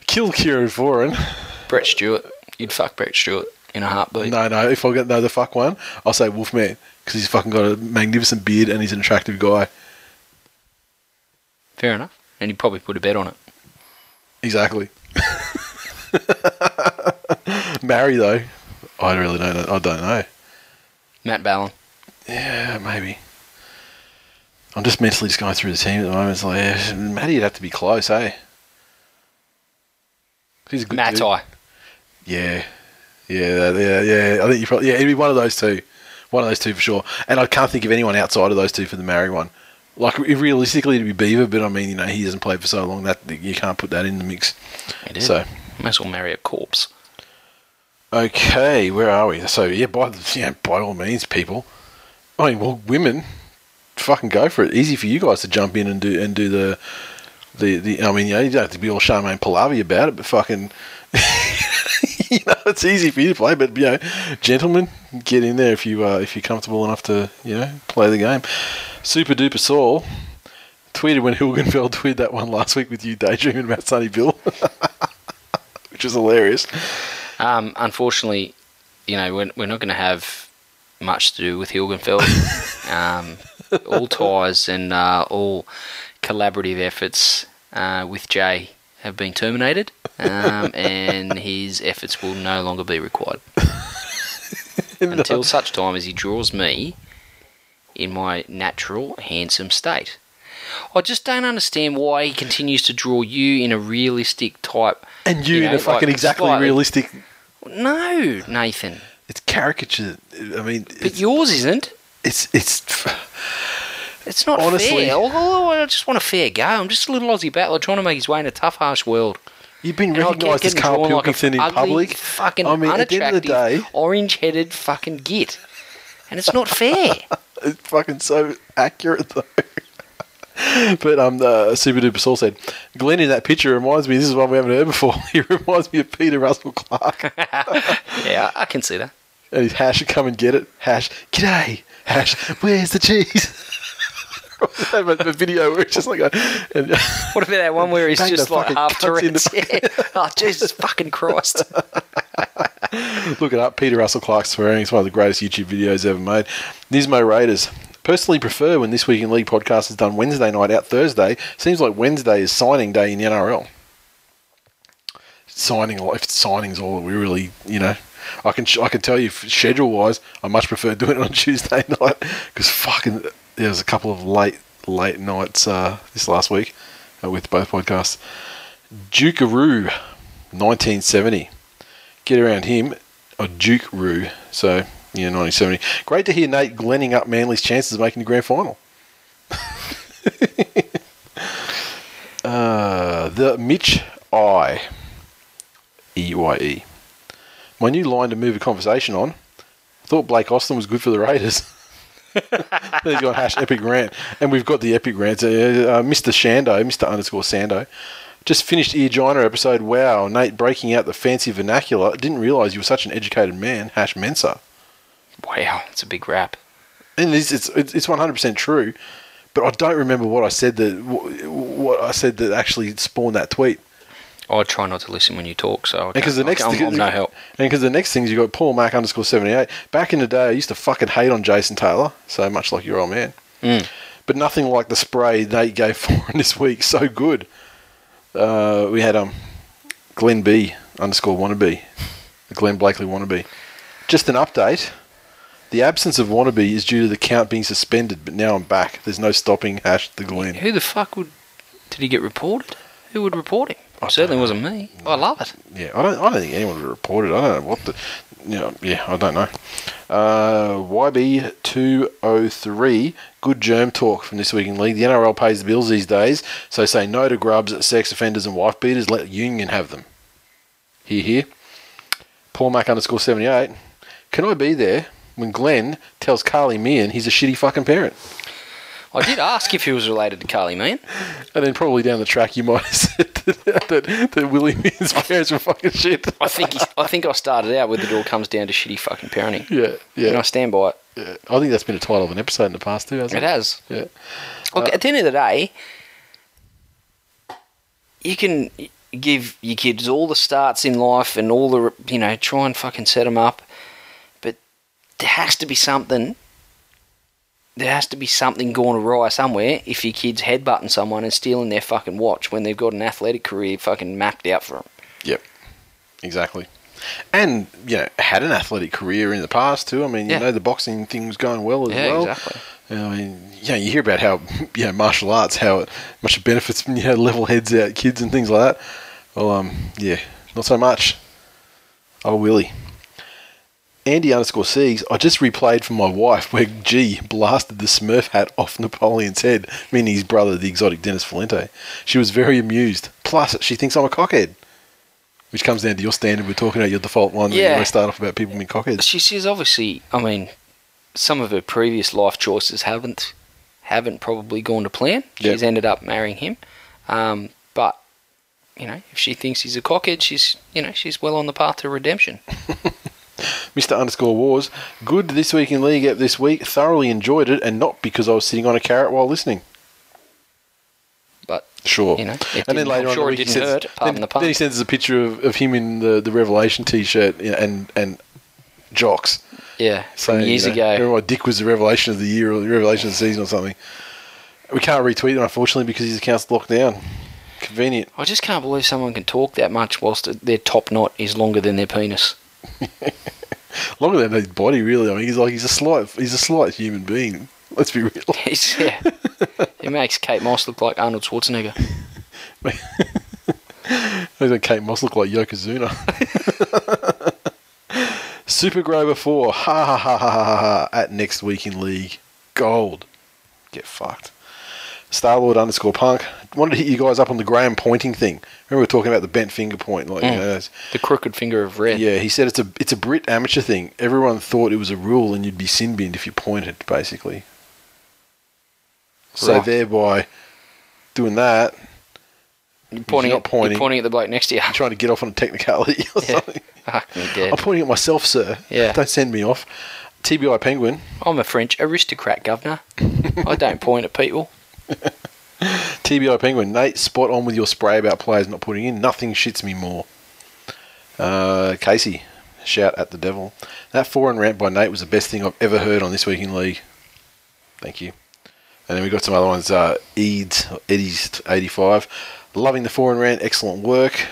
[SPEAKER 1] kill Kieran Foran.
[SPEAKER 2] Brett Stewart. You'd fuck Brett Stewart in a heartbeat.
[SPEAKER 1] No, no. If I get no the fuck one, I'll say Wolfman because he's fucking got a magnificent beard and he's an attractive guy.
[SPEAKER 2] Fair enough. And you'd probably put a bet on it.
[SPEAKER 1] Exactly. Marry though, I really don't. Know. I don't know.
[SPEAKER 2] Matt Ballin.
[SPEAKER 1] Yeah, maybe. I'm just mentally just going through the team at the moment. It's like yeah, Matty'd have to be close, eh? He's a good
[SPEAKER 2] Matt
[SPEAKER 1] dude. Yeah, yeah, yeah, yeah. I think you probably yeah. It'd be one of those two, one of those two for sure. And I can't think of anyone outside of those two for the Marry one. Like realistically, it'd be Beaver, but I mean, you know, he hasn't played for so long that you can't put that in the mix.
[SPEAKER 2] It is.
[SPEAKER 1] So
[SPEAKER 2] Might as well marry a corpse.
[SPEAKER 1] okay, where are we? So yeah, by the, yeah, by all means, people. I mean, well, women, fucking go for it. Easy for you guys to jump in and do and do the. The, the I mean, you know, you don't have to be all Charmaine Pallavi about it, but fucking, you know, it's easy for you to play. But you know, gentlemen, get in there if you uh, if you're comfortable enough to you know play the game. Super duper Saul tweeted when Hilgenfeld tweeted that one last week with you daydreaming about Sonny Bill, which was hilarious.
[SPEAKER 2] Um, unfortunately, you know, we're, we're not going to have much to do with Hilgenfeld. um, all ties and uh, all collaborative efforts uh, with Jay have been terminated, um, and his efforts will no longer be required until such time as he draws me in my natural, handsome state. I just don't understand why he continues to draw you in a realistic type.
[SPEAKER 1] And you,
[SPEAKER 2] You
[SPEAKER 1] in a fucking
[SPEAKER 2] like,
[SPEAKER 1] exactly
[SPEAKER 2] slightly-
[SPEAKER 1] realistic.
[SPEAKER 2] No, Nathan.
[SPEAKER 1] It's caricature. I mean,
[SPEAKER 2] But yours isn't.
[SPEAKER 1] It's it's.
[SPEAKER 2] It's not
[SPEAKER 1] Honestly-
[SPEAKER 2] fair. Oh, I just want a fair go. I'm just a little Aussie battler trying to make his way in a tough, harsh world.
[SPEAKER 1] You've been
[SPEAKER 2] And I keep
[SPEAKER 1] recognised as Karl
[SPEAKER 2] drawn like
[SPEAKER 1] Pilkington in public.
[SPEAKER 2] Fucking
[SPEAKER 1] I mean, at the end of the
[SPEAKER 2] unattractive,
[SPEAKER 1] day,
[SPEAKER 2] orange-headed fucking git, and it's not fair.
[SPEAKER 1] it's fucking so accurate though. but um, the Super Duper Saul said, Glenn in that picture reminds me. This is one we haven't heard before. he reminds me of Peter Russell-Clarke.
[SPEAKER 2] yeah, I can see that.
[SPEAKER 1] and his hash, come and get it. Hash, g'day. Hash, where's the cheese? Have a, a video where it's just like a. And,
[SPEAKER 2] What about that one where he's just like
[SPEAKER 1] fucking
[SPEAKER 2] half
[SPEAKER 1] cunts in
[SPEAKER 2] Tourette's?
[SPEAKER 1] the-
[SPEAKER 2] Yeah. Oh, Jesus fucking Christ.
[SPEAKER 1] Look it up. Peter Russell-Clarke swearing. It's one of the greatest YouTube videos ever made. Nismo Raiders. Personally prefer when This Week in League podcast is done Wednesday night out Thursday. Seems like Wednesday is signing day in the NRL. Signing, if signing's all that we really, you know, I can I can tell you schedule wise, I much prefer doing it on Tuesday night because fucking there was a couple of late late nights uh, this last week uh, with both podcasts. Dukeroo, 1970 get around him, or Duke Roo. So, yeah, 1970. Great to hear Nate glenning up Manly's chances of making the grand final. uh, the Mitch I. E Y E. My new line to move a conversation on. I Thought Blake Austin was good for the Raiders. He's got hash epic rant, and we've got the epic rant. Uh, uh, Mr. Shando, Mr. Underscore Sando, just finished Eargina episode. Wow, Nate breaking out the fancy vernacular. Didn't realise you were such an educated man. Hash Mensa,
[SPEAKER 2] Wow, it's a big rap.
[SPEAKER 1] and it's it's it's one hundred percent true. But I don't remember what I said that what I said that actually spawned that tweet.
[SPEAKER 2] I try not to listen when you talk, so I
[SPEAKER 1] Because the next
[SPEAKER 2] I'm, I'm no help.
[SPEAKER 1] And because the next things you got Paul Mac underscore seventy eight. Back in the day, I used to fucking hate on Jason Taylor so much like your old man.
[SPEAKER 2] Mm.
[SPEAKER 1] But nothing like the spray Nate gave for him this week. So good. Uh, we had um Glenn B underscore wannabe, the Glenn Blakely wannabe. Just an update. The absence of wannabe is due to the count being suspended, but now I'm back. There's no stopping hash the Glenn.
[SPEAKER 2] Who the fuck would? Did he get reported? Who would report him? Certainly wasn't me. I love it.
[SPEAKER 1] Yeah, I don't. I don't think anyone would report it. I don't know what the. You know, yeah, I don't know. Uh, YB two oh three. Good germ talk from this week in league. The NRL pays the bills these days, so say no to grubs, sex offenders, and wife beaters. Let union have them. Here, here. Paul Mac underscore seventy eight. Can I be there when Glenn tells Kali Meehan he's a shitty fucking parent?
[SPEAKER 2] I did ask if he was related to Kali Meehan.
[SPEAKER 1] And then probably down the track you might have said that, that, that Willie Meehan's parents were fucking shit.
[SPEAKER 2] I think I think I started out with it all comes down to shitty fucking parenting.
[SPEAKER 1] Yeah, yeah.
[SPEAKER 2] And I stand by it.
[SPEAKER 1] Yeah, I think that's been a title of an episode in the past too, hasn't
[SPEAKER 2] It
[SPEAKER 1] it?
[SPEAKER 2] has.
[SPEAKER 1] Yeah.
[SPEAKER 2] Look, uh, at the end of the day, you can give your kids all the starts in life and all the, you know, try and fucking set them up. But there has to be something. There has to be something going awry somewhere if your kid's headbutting someone and stealing their fucking watch when they've got an athletic career fucking mapped out for them.
[SPEAKER 1] Yep. Exactly. And, you know, had an athletic career in the past too. I mean, you
[SPEAKER 2] Yeah.
[SPEAKER 1] know, the boxing thing was going well as
[SPEAKER 2] Yeah,
[SPEAKER 1] well.
[SPEAKER 2] exactly.
[SPEAKER 1] I mean, you know, you hear about how, you know, martial arts, how it, much it benefits, you know, level heads out kids and things like that. Well, um, yeah, not so much. Oh, Willie. Andy underscore Siegs, I just replayed for my wife where G blasted the Smurf hat off Napoleon's head, meaning his brother, the exotic Dennis Valente. She was very amused. Plus, she thinks I'm a cockhead. Which comes down to your standard. We're talking about your default one. Yeah. You start off about people being cockheads.
[SPEAKER 2] She, she's obviously. I mean, some of her previous life choices haven't haven't probably gone to plan.
[SPEAKER 1] Yep.
[SPEAKER 2] She's ended up marrying him, um, but you know, if she thinks he's a cockhead, she's you know she's well on the path to redemption.
[SPEAKER 1] Mr. Underscore Wars, good this week in League App this week. Thoroughly enjoyed it, and not because I was sitting on a carrot while listening.
[SPEAKER 2] But
[SPEAKER 1] Sure.
[SPEAKER 2] You know,
[SPEAKER 1] and then later
[SPEAKER 2] I'm
[SPEAKER 1] on,
[SPEAKER 2] sure it
[SPEAKER 1] the week he sends- then,
[SPEAKER 2] the
[SPEAKER 1] then he sends us a picture of, of him in the, the Revelation T-shirt and and jocks.
[SPEAKER 2] yeah,
[SPEAKER 1] saying,
[SPEAKER 2] years
[SPEAKER 1] you know,
[SPEAKER 2] ago.
[SPEAKER 1] Remember, my dick was the revelation of the year or the revelation of the season or something. We can't retweet it unfortunately because his account's locked down. Convenient.
[SPEAKER 2] I just can't believe someone can talk that much whilst their top knot is longer than their penis.
[SPEAKER 1] Longer than his body, really. I mean, he's like he's a slight he's a slight human being. Let's be real.
[SPEAKER 2] It's, yeah, it makes Kate Moss look like Arnold Schwarzenegger.
[SPEAKER 1] He's like Kate Moss look like Yokozuna. Super Grover 4. Ha ha ha ha ha ha ha. At next week in league. Gold. Get fucked. Starlord underscore punk. Wanted to hit you guys up on the Graham pointing thing. Remember we were talking about the bent finger point. Like, you
[SPEAKER 2] Mm.
[SPEAKER 1] know,
[SPEAKER 2] The crooked finger of red.
[SPEAKER 1] yeah, he said it's a it's a Brit amateur thing. Everyone thought it was a rule and you'd be sin binned if you pointed, basically. So
[SPEAKER 2] Right.
[SPEAKER 1] thereby doing that,
[SPEAKER 2] You're pointing,
[SPEAKER 1] not
[SPEAKER 2] at,
[SPEAKER 1] pointing.
[SPEAKER 2] You're pointing at the bloke next to you.
[SPEAKER 1] trying to get off on a technicality or
[SPEAKER 2] Yeah.
[SPEAKER 1] something.
[SPEAKER 2] Fuck me dead.
[SPEAKER 1] I'm pointing at myself, sir.
[SPEAKER 2] Yeah.
[SPEAKER 1] Don't send me off. TBI Penguin.
[SPEAKER 2] I'm a French aristocrat, governor. I don't point at people.
[SPEAKER 1] TBI Penguin. Nate, spot on with your spray about players not putting in. Nothing shits me more. Uh, Casey, shout at the devil. That Foran rant by Nate was the best thing I've ever heard on This Week in League. Thank you. And then we got some other ones. Uh, Eads, Eddie's 85. Loving the Foran rant. Excellent work.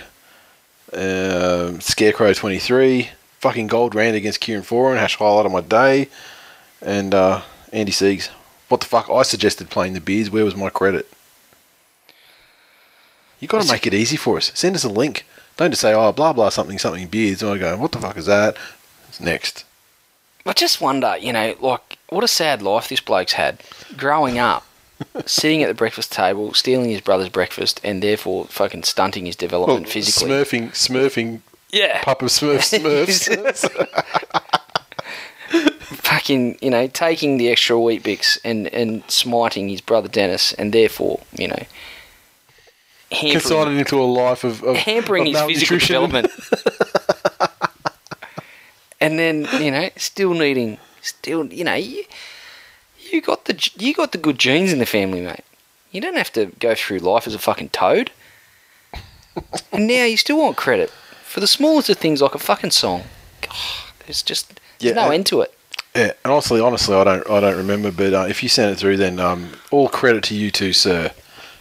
[SPEAKER 1] Um, Scarecrow 23. Fucking gold rant against Kieran Foran. Hash highlight of my day. And uh, Andy Siegs. What the fuck? I suggested playing the beers. Where was my credit? You got to make it easy for us. Send us a link. Don't just say, oh, blah, blah, something, something, beards. And I go, what the fuck is that? It's Next.
[SPEAKER 2] I just wonder, you know, like, what a sad life this bloke's had. Growing up, sitting at the breakfast table, stealing his brother's breakfast, and therefore fucking stunting his development physically.
[SPEAKER 1] Smurfing, smurfing,
[SPEAKER 2] yeah.
[SPEAKER 1] pup of smurf, smurfs.
[SPEAKER 2] fucking, you know, taking the extra Weet-Bix and, and smiting his brother Dennis, and therefore, you know, hampering,
[SPEAKER 1] into a life of, of
[SPEAKER 2] hampering
[SPEAKER 1] of
[SPEAKER 2] his physical development. and then, you know, still needing, still, you know, you, you got the you got the good genes in the family, mate. You don't have to go through life as a fucking toad. and now you still want credit for the smallest of things, like a fucking song. God, there's just there's
[SPEAKER 1] Yeah,
[SPEAKER 2] no end to it.
[SPEAKER 1] Yeah, and honestly, honestly, I don't, I don't remember. But uh, if you send it through, then um, all credit to you too, sir,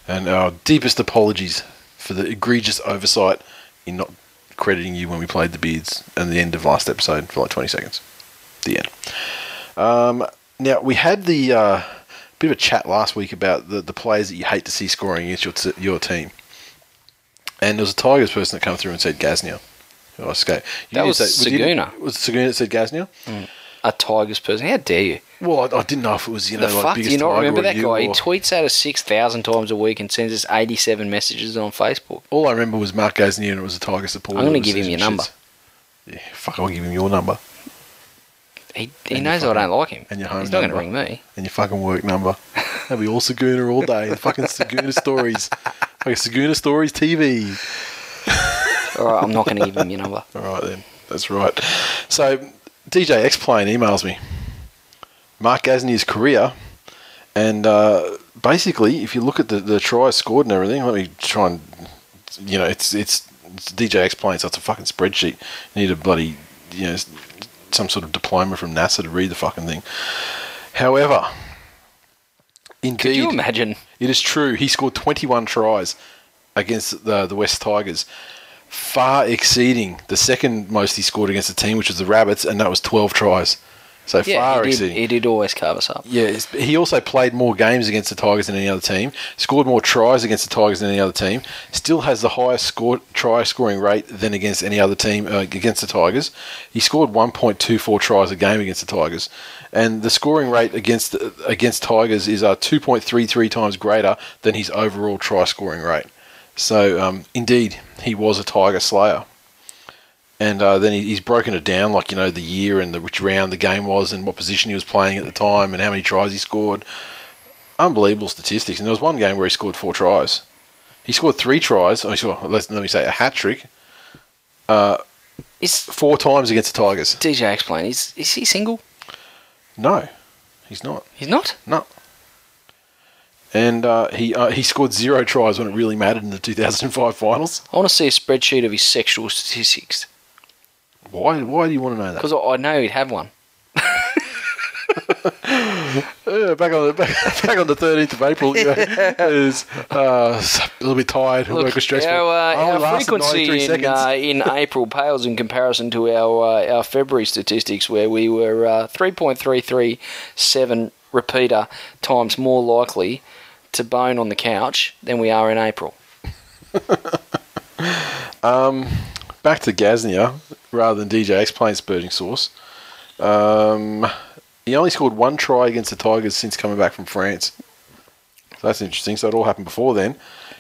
[SPEAKER 1] and our deepest apologies for the egregious oversight in not crediting you when we played the beards and the end of last episode for like twenty seconds. The end. Um, now we had the uh, bit of a chat last week about the, the players that you hate to see scoring against your t- your team, and there was a Tigers person that came through and said Gasnier. Oh, escape. You
[SPEAKER 2] That was
[SPEAKER 1] say-
[SPEAKER 2] Saguna.
[SPEAKER 1] Was it Saguna that said Gasnier?
[SPEAKER 2] A Tigers person. How dare you?
[SPEAKER 1] Well, I, I didn't know if it was you know
[SPEAKER 2] the
[SPEAKER 1] like
[SPEAKER 2] fuck? Do you not remember that guy? He tweets out of 6,000 times a week and sends us 87 messages on Facebook.
[SPEAKER 1] all I remember was Mark goes Gasnier and it was a Tiger supporter.
[SPEAKER 2] I'm gonna
[SPEAKER 1] was
[SPEAKER 2] give him your number.
[SPEAKER 1] Yeah, fuck, I'll give him your number
[SPEAKER 2] He, he knows
[SPEAKER 1] your
[SPEAKER 2] I don't like him.
[SPEAKER 1] and your home
[SPEAKER 2] He's not going to ring me.
[SPEAKER 1] and your fucking work number. That'd be all Saguna all day. The fucking Saguna stories. Like Saguna stories TV.
[SPEAKER 2] All right, I'm not going to give him your number.
[SPEAKER 1] All right then, that's right. So DJ X Plane emails me. Mark Gasnier's career, and uh, basically, if you look at the, the tries scored and everything, let me try and you know, it's it's, it's DJ X Plane, so it's a fucking spreadsheet. You need a bloody you know some sort of diploma from NASA to read the fucking thing. However, indeed, Could
[SPEAKER 2] you imagine?
[SPEAKER 1] it is true. He scored 21 tries against the the West Tigers, far exceeding the second most he scored against the team, which was the Rabbits, and that was 12 tries. So
[SPEAKER 2] Yeah,
[SPEAKER 1] far
[SPEAKER 2] he did,
[SPEAKER 1] exceeding.
[SPEAKER 2] he did always carve us up.
[SPEAKER 1] Yeah, he also played more games against the Tigers than any other team. Scored more tries against the Tigers than any other team. Still has the highest score, try scoring rate than against any other team uh, against the Tigers. He scored 1.24 tries a game against the Tigers, and the scoring rate against against Tigers is uh, 2.33 times greater than his overall try scoring rate. So um, indeed, he was a Tiger slayer and uh, then he, he's broken it down, like you know the year and the which round the game was, and what position he was playing at the time, and how many tries he scored. Unbelievable statistics. And there was one game where he scored four tries. He scored three tries. Oh, scored, let me say a hat trick
[SPEAKER 2] Is
[SPEAKER 1] four times against the Tigers.
[SPEAKER 2] DJ explain? Is is he single?
[SPEAKER 1] No, he's not.
[SPEAKER 2] He's not.
[SPEAKER 1] No. And uh, he uh, he scored zero tries when it really mattered in the 2005 finals.
[SPEAKER 2] I want to see a spreadsheet of his sexual statistics
[SPEAKER 1] Why? Why do you want to know that?
[SPEAKER 2] because I, I know he'd have one.
[SPEAKER 1] Uh, back on the back, back on the 13th of April, you know, is uh, a little bit tired. work was stressful.
[SPEAKER 2] Our, uh, our frequency in, uh, in April pales in comparison to our uh, our February statistics, where we were uh, 3.337 repeater times more likely to bone on the couch than we are in April.
[SPEAKER 1] back to Gasnier rather than DJ X playing Spurging Sauce. Um, he only scored one try against the Tigers since coming back from France. So that's interesting. So it all happened before then.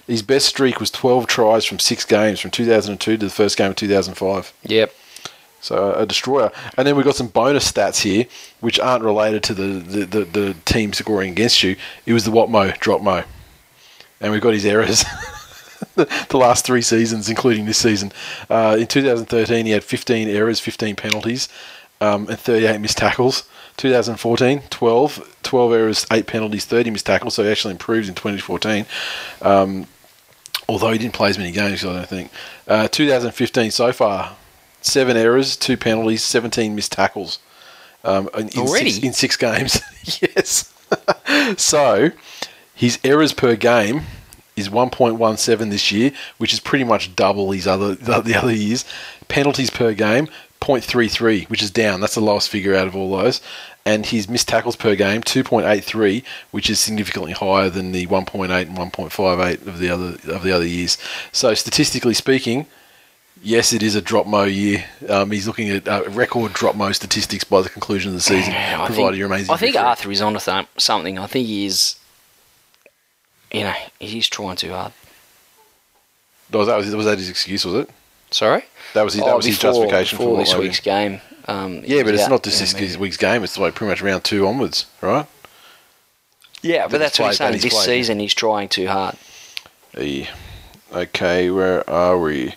[SPEAKER 1] His best streak was 12 tries from six games from 2002 to the first game of 2005.
[SPEAKER 2] Yep.
[SPEAKER 1] So a destroyer. And then we've got some bonus stats here, which aren't related to the, the, the, the team scoring against you. It was the Watmough, drop Mo. And we've got his errors. the last three seasons, including this season. Uh, in 2013, he had 15 errors, 15 penalties, um, and 38 missed tackles. 2014, 12, 12 errors, 8 penalties, 30 missed tackles. So he actually improved in 2014 although he didn't play as many games, I don't think. Uh, 2015 so far, seven errors, two penalties, 17 missed tackles. Um, in, in
[SPEAKER 2] Already?
[SPEAKER 1] Six, in six games. yes. so his errors per game is 1.17 this year, which is pretty much double his other the other years. Penalties per game 0.33, which is down. That's the lowest figure out of all those. And his missed tackles per game 2.83, which is significantly higher than the 1.8 and 1.58 of the other of the other years. So statistically speaking, yes, it is a drop mo year. Um, he's looking at uh, record drop mo statistics by the conclusion of the season,
[SPEAKER 2] Yeah, I
[SPEAKER 1] provided
[SPEAKER 2] think,
[SPEAKER 1] he remains.
[SPEAKER 2] I think. Arthur is onto th- something. I think he is. You know, he's trying too hard.
[SPEAKER 1] Was that, was that his excuse? Was it?
[SPEAKER 2] Sorry.
[SPEAKER 1] That was his, that
[SPEAKER 2] Oh,
[SPEAKER 1] was his justification for
[SPEAKER 2] this week's game. Um,
[SPEAKER 1] Yeah, but it's
[SPEAKER 2] out
[SPEAKER 1] not just this,
[SPEAKER 2] media.
[SPEAKER 1] week's game. It's like pretty much round two onwards, right?
[SPEAKER 2] Yeah, but that's
[SPEAKER 1] he's
[SPEAKER 2] what he's
[SPEAKER 1] played- that
[SPEAKER 2] saying.
[SPEAKER 1] he's
[SPEAKER 2] This
[SPEAKER 1] played.
[SPEAKER 2] season he's trying too hard.
[SPEAKER 1] E. Okay, where are we?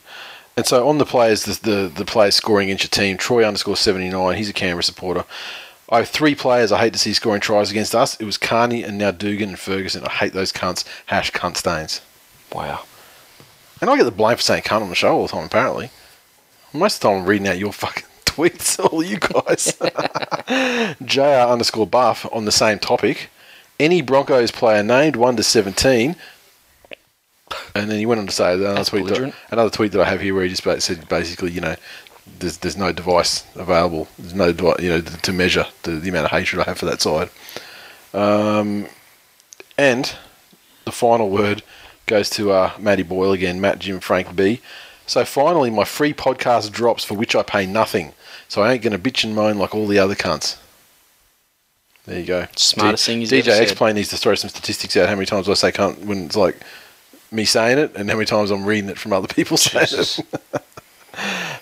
[SPEAKER 1] And so on the players, the, the the players scoring your team, Troy underscore seventy nine. He's a Canberra supporter. I have three players I hate to see scoring tries against us. It was Carney and now Dugan and Ferguson. I hate those cunts. Hash cunt stains.
[SPEAKER 2] Wow.
[SPEAKER 1] And I get the blame for saying cunt on the show all the time. Apparently, most of the time I'm reading out your fucking tweets, all you guys. Jr underscore buff on the same topic. Any Broncos player named one to seventeen. And then he went on to say another tweet, that, another tweet that I have here where he just said basically, you know, there's there's no device available. There's no device, you know, to measure the, the amount of hatred I have for that side. Um, and the final word goes to uh, Matty Boyle again, Matt, Jim, Frank B. So finally, my free podcast drops for which I pay nothing. So I ain't going to bitch and moan like all the other cunts. There you go.
[SPEAKER 2] Smartest thing he's
[SPEAKER 1] DJ
[SPEAKER 2] ever said.
[SPEAKER 1] Explain needs to throw some statistics out. How many times I say cunt when it's like me saying it, and how many times I'm reading it from other people saying
[SPEAKER 2] Jesus.
[SPEAKER 1] it.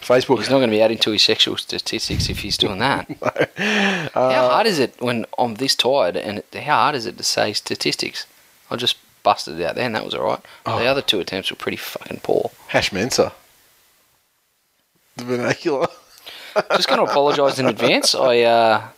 [SPEAKER 1] Facebook.
[SPEAKER 2] He's not going to be adding to his sexual statistics if he's doing that. how hard is it when I'm this tired? And how hard is it to say statistics? I just busted it out there, and that was all right.
[SPEAKER 1] Oh.
[SPEAKER 2] The other two attempts were pretty fucking poor.
[SPEAKER 1] Hash Mensa. The vernacular.
[SPEAKER 2] Just going to apologise in advance. I uh,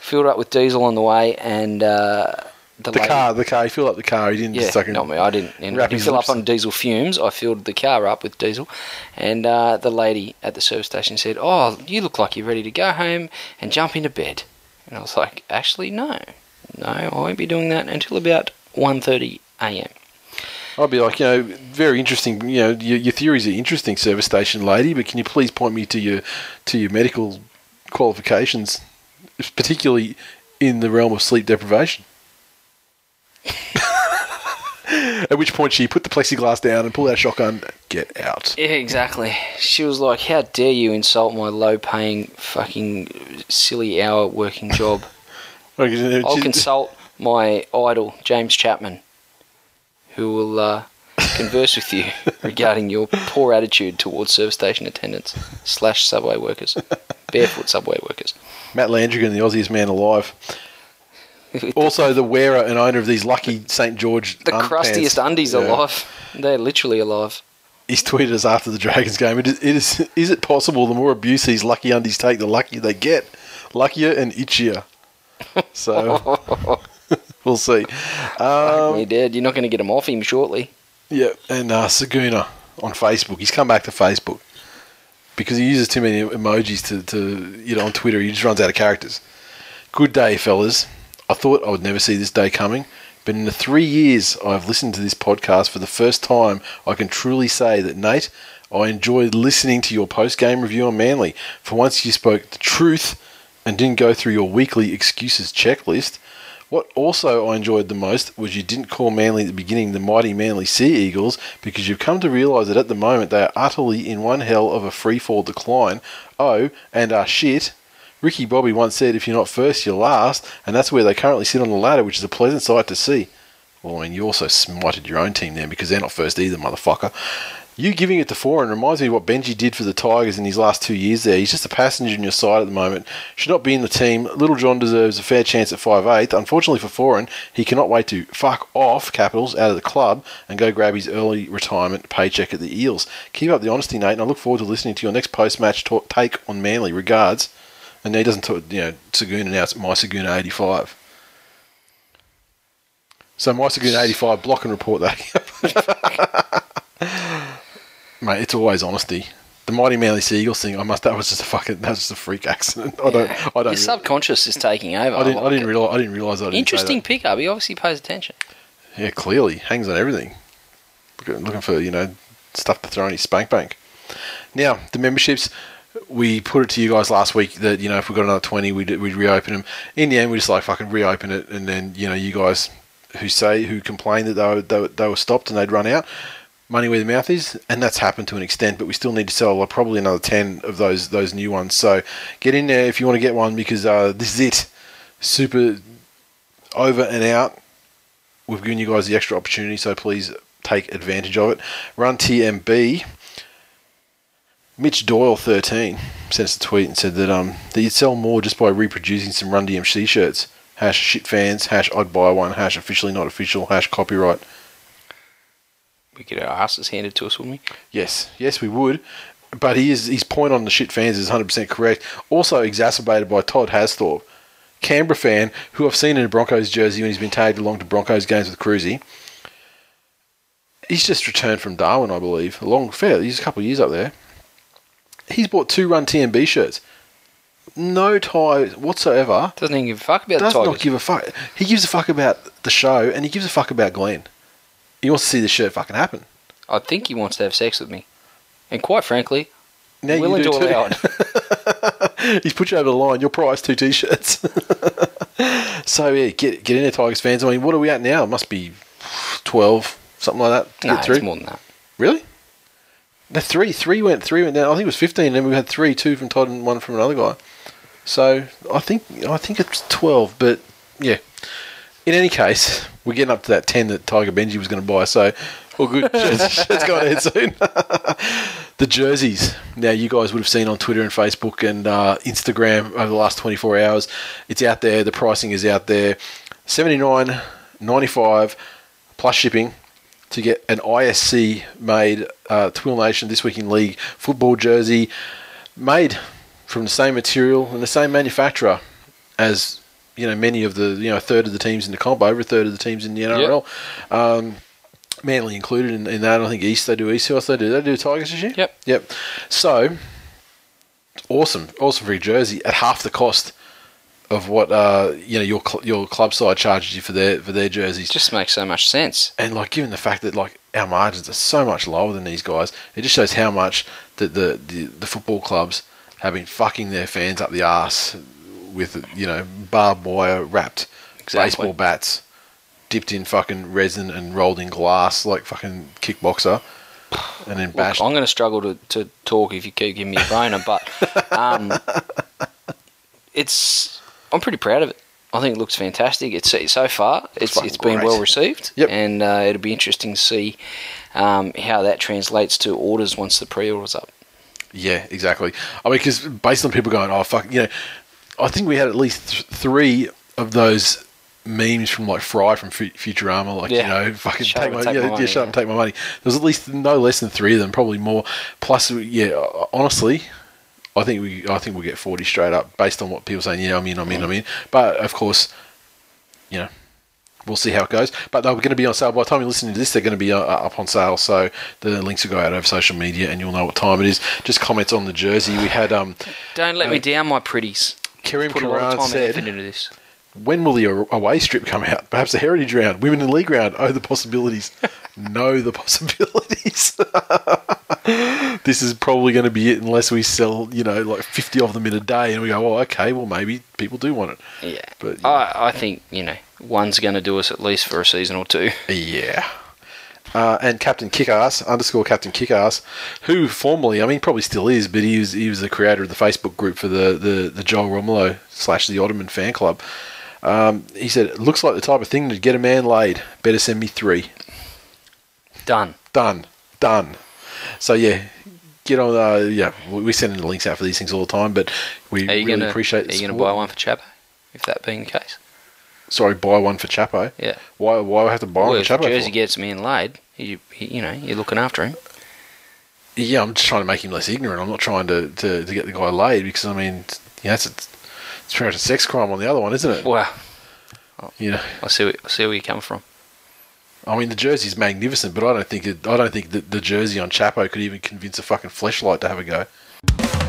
[SPEAKER 2] filled up with diesel on the way, and uh, the,
[SPEAKER 1] The car, the car. He filled up the car. He didn't
[SPEAKER 2] Yeah,
[SPEAKER 1] just
[SPEAKER 2] not me. I didn't. And I
[SPEAKER 1] wrap
[SPEAKER 2] didn't fill up on diesel fumes. I filled the car up with diesel, and uh, the lady at the service station said, "Oh, you look like you're ready to go home and jump into bed." And I was like, "Actually, no, no, I won't be doing that until about 1.30 a.m."
[SPEAKER 1] I'd be like, you know, very interesting. You know, your, your theories are interesting, service station lady. But can you please point me to your to your medical qualifications, particularly in the realm of sleep deprivation? At which point she put the plexiglass down and pulled out a shotgun. Get out.
[SPEAKER 2] Yeah, exactly. She was like, "How dare you insult my low-paying, fucking, silly hour working job?" I'll consult my idol, James Chapman, who will uh, converse with you regarding your poor attitude towards service station attendants slash subway workers, barefoot subway workers.
[SPEAKER 1] Matt Landrigan, the Aussiest man alive. Also, the wearer and owner of these lucky St George.
[SPEAKER 2] The
[SPEAKER 1] underpants.
[SPEAKER 2] crustiest undies
[SPEAKER 1] Yeah.
[SPEAKER 2] alive. They're literally alive.
[SPEAKER 1] He's tweeted us after the Dragons game. It is, it is, is it possible the more abuse these lucky undies take, the luckier they get? Luckier and itchier. So, we'll see. Um,
[SPEAKER 2] Me dead. You're not going to get him off him shortly.
[SPEAKER 1] yeah, and uh, Saguna on Facebook. He's come back to Facebook because he uses too many emojis to, to, you know, on Twitter. He just runs out of characters. Good day, fellas. I thought I would never see this day coming, but in the three years I've listened to this podcast for the first time, I can truly say that, Nate, I enjoyed listening to your post game review on Manly. For once, you spoke the truth and didn't go through your weekly excuses checklist. What also I enjoyed the most was you didn't call Manly at the beginning the mighty Manly Sea Eagles because you've come to realise that at the moment they are utterly in one hell of a free fall decline. Oh, and are shit. Ricky Bobby once said, if you're not first, you're last, and that's where they currently sit on the ladder, which is a pleasant sight to see. Well, I mean, you also smited your own team there because they're not first either, motherfucker. You giving it to Foran reminds me of what Benji did for the Tigers in his last two years there. He's just a passenger in your side at the moment. Should not be in the team. Little John deserves a fair chance at 5'8". Unfortunately for Foran, he cannot wait to fuck off Capitals out of the club and go grab his early retirement paycheck at the Eels. Keep up the honesty, Nate, and I look forward to listening to your next post-match talk, take on Manly. Regards. And he doesn't talk, you know, Saguna now, it's my Saguna 85. So my Saguna 85, block and report that. Mate, it's always honesty. The mighty Manly Seagulls thing, I must. That was just a fucking. That was just a freak accident. I don't. I don't.
[SPEAKER 2] Your subconscious is taking over.
[SPEAKER 1] I didn't. I didn't realize. I didn't realize. I didn't
[SPEAKER 2] Interesting pickup. He obviously pays attention.
[SPEAKER 1] Yeah, clearly hangs on everything. Looking, looking for you know stuff to throw in his spank bank. Now the memberships. We put it to you guys last week that you know if we got another twenty, we'd we'd reopen them. In the end, we just like fucking reopen it, and then you know you guys who say who complain that they were, they, they were stopped and they'd run out. Money where the mouth is, and that's happened to an extent. But we still need to sell like, probably another ten of those those new ones. So get in there if you want to get one because uh, this is it. Super over and out. We've given you guys the extra opportunity, so please take advantage of it. Run TMB. Mitch Doyle thirteen sent us a tweet and said that um that you'd sell more just by reproducing some Run DMC shirts. Hash shit fans. Hash I'd buy one. Hash officially not official. Hash copyright.
[SPEAKER 2] We get our asses handed to us, wouldn't we?
[SPEAKER 1] Yes, yes, we would. But he is, his point on the shit fans is 100% correct. Also exacerbated by Todd Hasthorpe, Canberra fan, who I've seen in a Broncos jersey when he's been tagged along to Broncos games with Cruzy. He's just returned from Darwin, I believe. A long, fair, he's a couple of years up there. He's bought two Run TMB shirts. No tie whatsoever.
[SPEAKER 2] Doesn't even give a fuck about
[SPEAKER 1] Does
[SPEAKER 2] the Tigers.
[SPEAKER 1] not give a fuck. He gives a fuck about the show and he gives a fuck about Glenn. He wants to see the shirt fucking happen.
[SPEAKER 2] I think he wants to have sex with me. And quite frankly,
[SPEAKER 1] Now
[SPEAKER 2] willing to
[SPEAKER 1] too.
[SPEAKER 2] allow it.
[SPEAKER 1] He's put you over the line. Your price two t-shirts. so yeah, get get in there, Tigers fans. I mean, what are we at now? It must be twelve, something like that to
[SPEAKER 2] no,
[SPEAKER 1] get through.
[SPEAKER 2] it's more than that.
[SPEAKER 1] Really? No, three, three went, three went down. I think it was fifteen. And then we had three, two from Todd and one from another guy. So I think I think it's twelve. But yeah. In any case, we're getting up to that ten that Tiger Benji was going to buy. So all good. Shirt's going ahead soon. the jerseys. Now, you guys would have seen on Twitter and Facebook and uh, Instagram over the last 24 hours. It's out there. The pricing is out there. 79 95 plus shipping to get an ISC made uh, Twill Nation This Week in League football jersey made from the same material and the same manufacturer as you know many of the you know a third of the teams in the comp, over a third of the teams in the NRL. Um, Manly included in, in that. I think East they do East. Who else they do? They do Tigers this year.
[SPEAKER 2] Yep.
[SPEAKER 1] Yep. So awesome, awesome for your jersey at half the cost of what uh, you know your cl- your club side charges you for their for their jerseys.
[SPEAKER 2] Just makes so much sense.
[SPEAKER 1] and like given the fact that like our margins are so much lower than these guys, it just shows how much that the, the the football clubs have been fucking their fans up the ass with you know barbed wire wrapped
[SPEAKER 2] Exactly.
[SPEAKER 1] baseball bats dipped in fucking resin and rolled in glass like fucking kickboxer and then
[SPEAKER 2] Look, I'm going to struggle to, to talk if you keep giving me a boner, but um, it's I'm pretty proud of it. I think it looks fantastic. It's so far it's
[SPEAKER 1] fucking
[SPEAKER 2] it's been well received,
[SPEAKER 1] Yep.
[SPEAKER 2] and uh, it'll be interesting to see um, how that translates to orders once the pre-orders up.
[SPEAKER 1] Yeah, exactly. I mean, because based on people going, oh fuck, you know, I think we had at least th- three of those memes from like Fry from Fu- Futurama, like
[SPEAKER 2] Yeah.
[SPEAKER 1] you know, fucking
[SPEAKER 2] Shut
[SPEAKER 1] take my,
[SPEAKER 2] take
[SPEAKER 1] yeah,
[SPEAKER 2] my
[SPEAKER 1] yeah,
[SPEAKER 2] money,
[SPEAKER 1] shut up and take my money. There's at least no less than three of them, probably more. Plus, yeah, honestly, I think we, I think we'll get forty straight up based on what people saying. Yeah, I'm in, I'm in, I'm in. But of course, you know. We'll see how it goes, but they're going to be on sale by the time you're listening to this. They're going to be uh, up on sale, so the links will go out over social media, and you'll know what time it is. Just comments on the jersey. We had um,
[SPEAKER 2] Don't let
[SPEAKER 1] Uh,
[SPEAKER 2] me down, my pretties.
[SPEAKER 1] Karim
[SPEAKER 2] Put a lot of
[SPEAKER 1] Karan said,
[SPEAKER 2] into this.
[SPEAKER 1] when will the away strip come out? Perhaps the Heritage round, Women in League round. Oh, the possibilities. know the possibilities. this is probably going to be it unless we sell, you know, like 50 of them in a day and we go, oh, okay, well, maybe people do want it.
[SPEAKER 2] Yeah,
[SPEAKER 1] But, yeah.
[SPEAKER 2] I I think you know one's going to do us at least for a season or two.
[SPEAKER 1] Yeah. Uh, and Captain Kickass, underscore Captain Kickass, who formerly, I mean, probably still is, but he was he was the creator of the Facebook group for the, the, the Joel Romulo slash the Ottoman fan club. Um, he said, it looks like the type of thing to get a man laid. Better send me three.
[SPEAKER 2] Done.
[SPEAKER 1] Done. Done. So, yeah, get on. Uh, yeah, we send the links out for these things all the time, but we really
[SPEAKER 2] gonna
[SPEAKER 1] appreciate
[SPEAKER 2] Are you going to buy one for Chapo? If that being the case,
[SPEAKER 1] Sorry, buy one for Chapo.
[SPEAKER 2] yeah.
[SPEAKER 1] Why, why do I have to buy
[SPEAKER 2] Well,
[SPEAKER 1] one
[SPEAKER 2] if
[SPEAKER 1] for Chapo?
[SPEAKER 2] Jersey
[SPEAKER 1] for?
[SPEAKER 2] gets me in laid, you you know you're looking after him.
[SPEAKER 1] Yeah, I'm just trying to make him less ignorant. I'm not trying to, to, to get the guy laid because I mean, yeah, it's, it's pretty much a sex crime on the other one, isn't it?
[SPEAKER 2] Wow,
[SPEAKER 1] You know,
[SPEAKER 2] I see where, I see where you come from.
[SPEAKER 1] I mean, the jersey's magnificent, but I don't think it, I don't think that the jersey on Chapo could even convince a fucking fleshlight to have a go.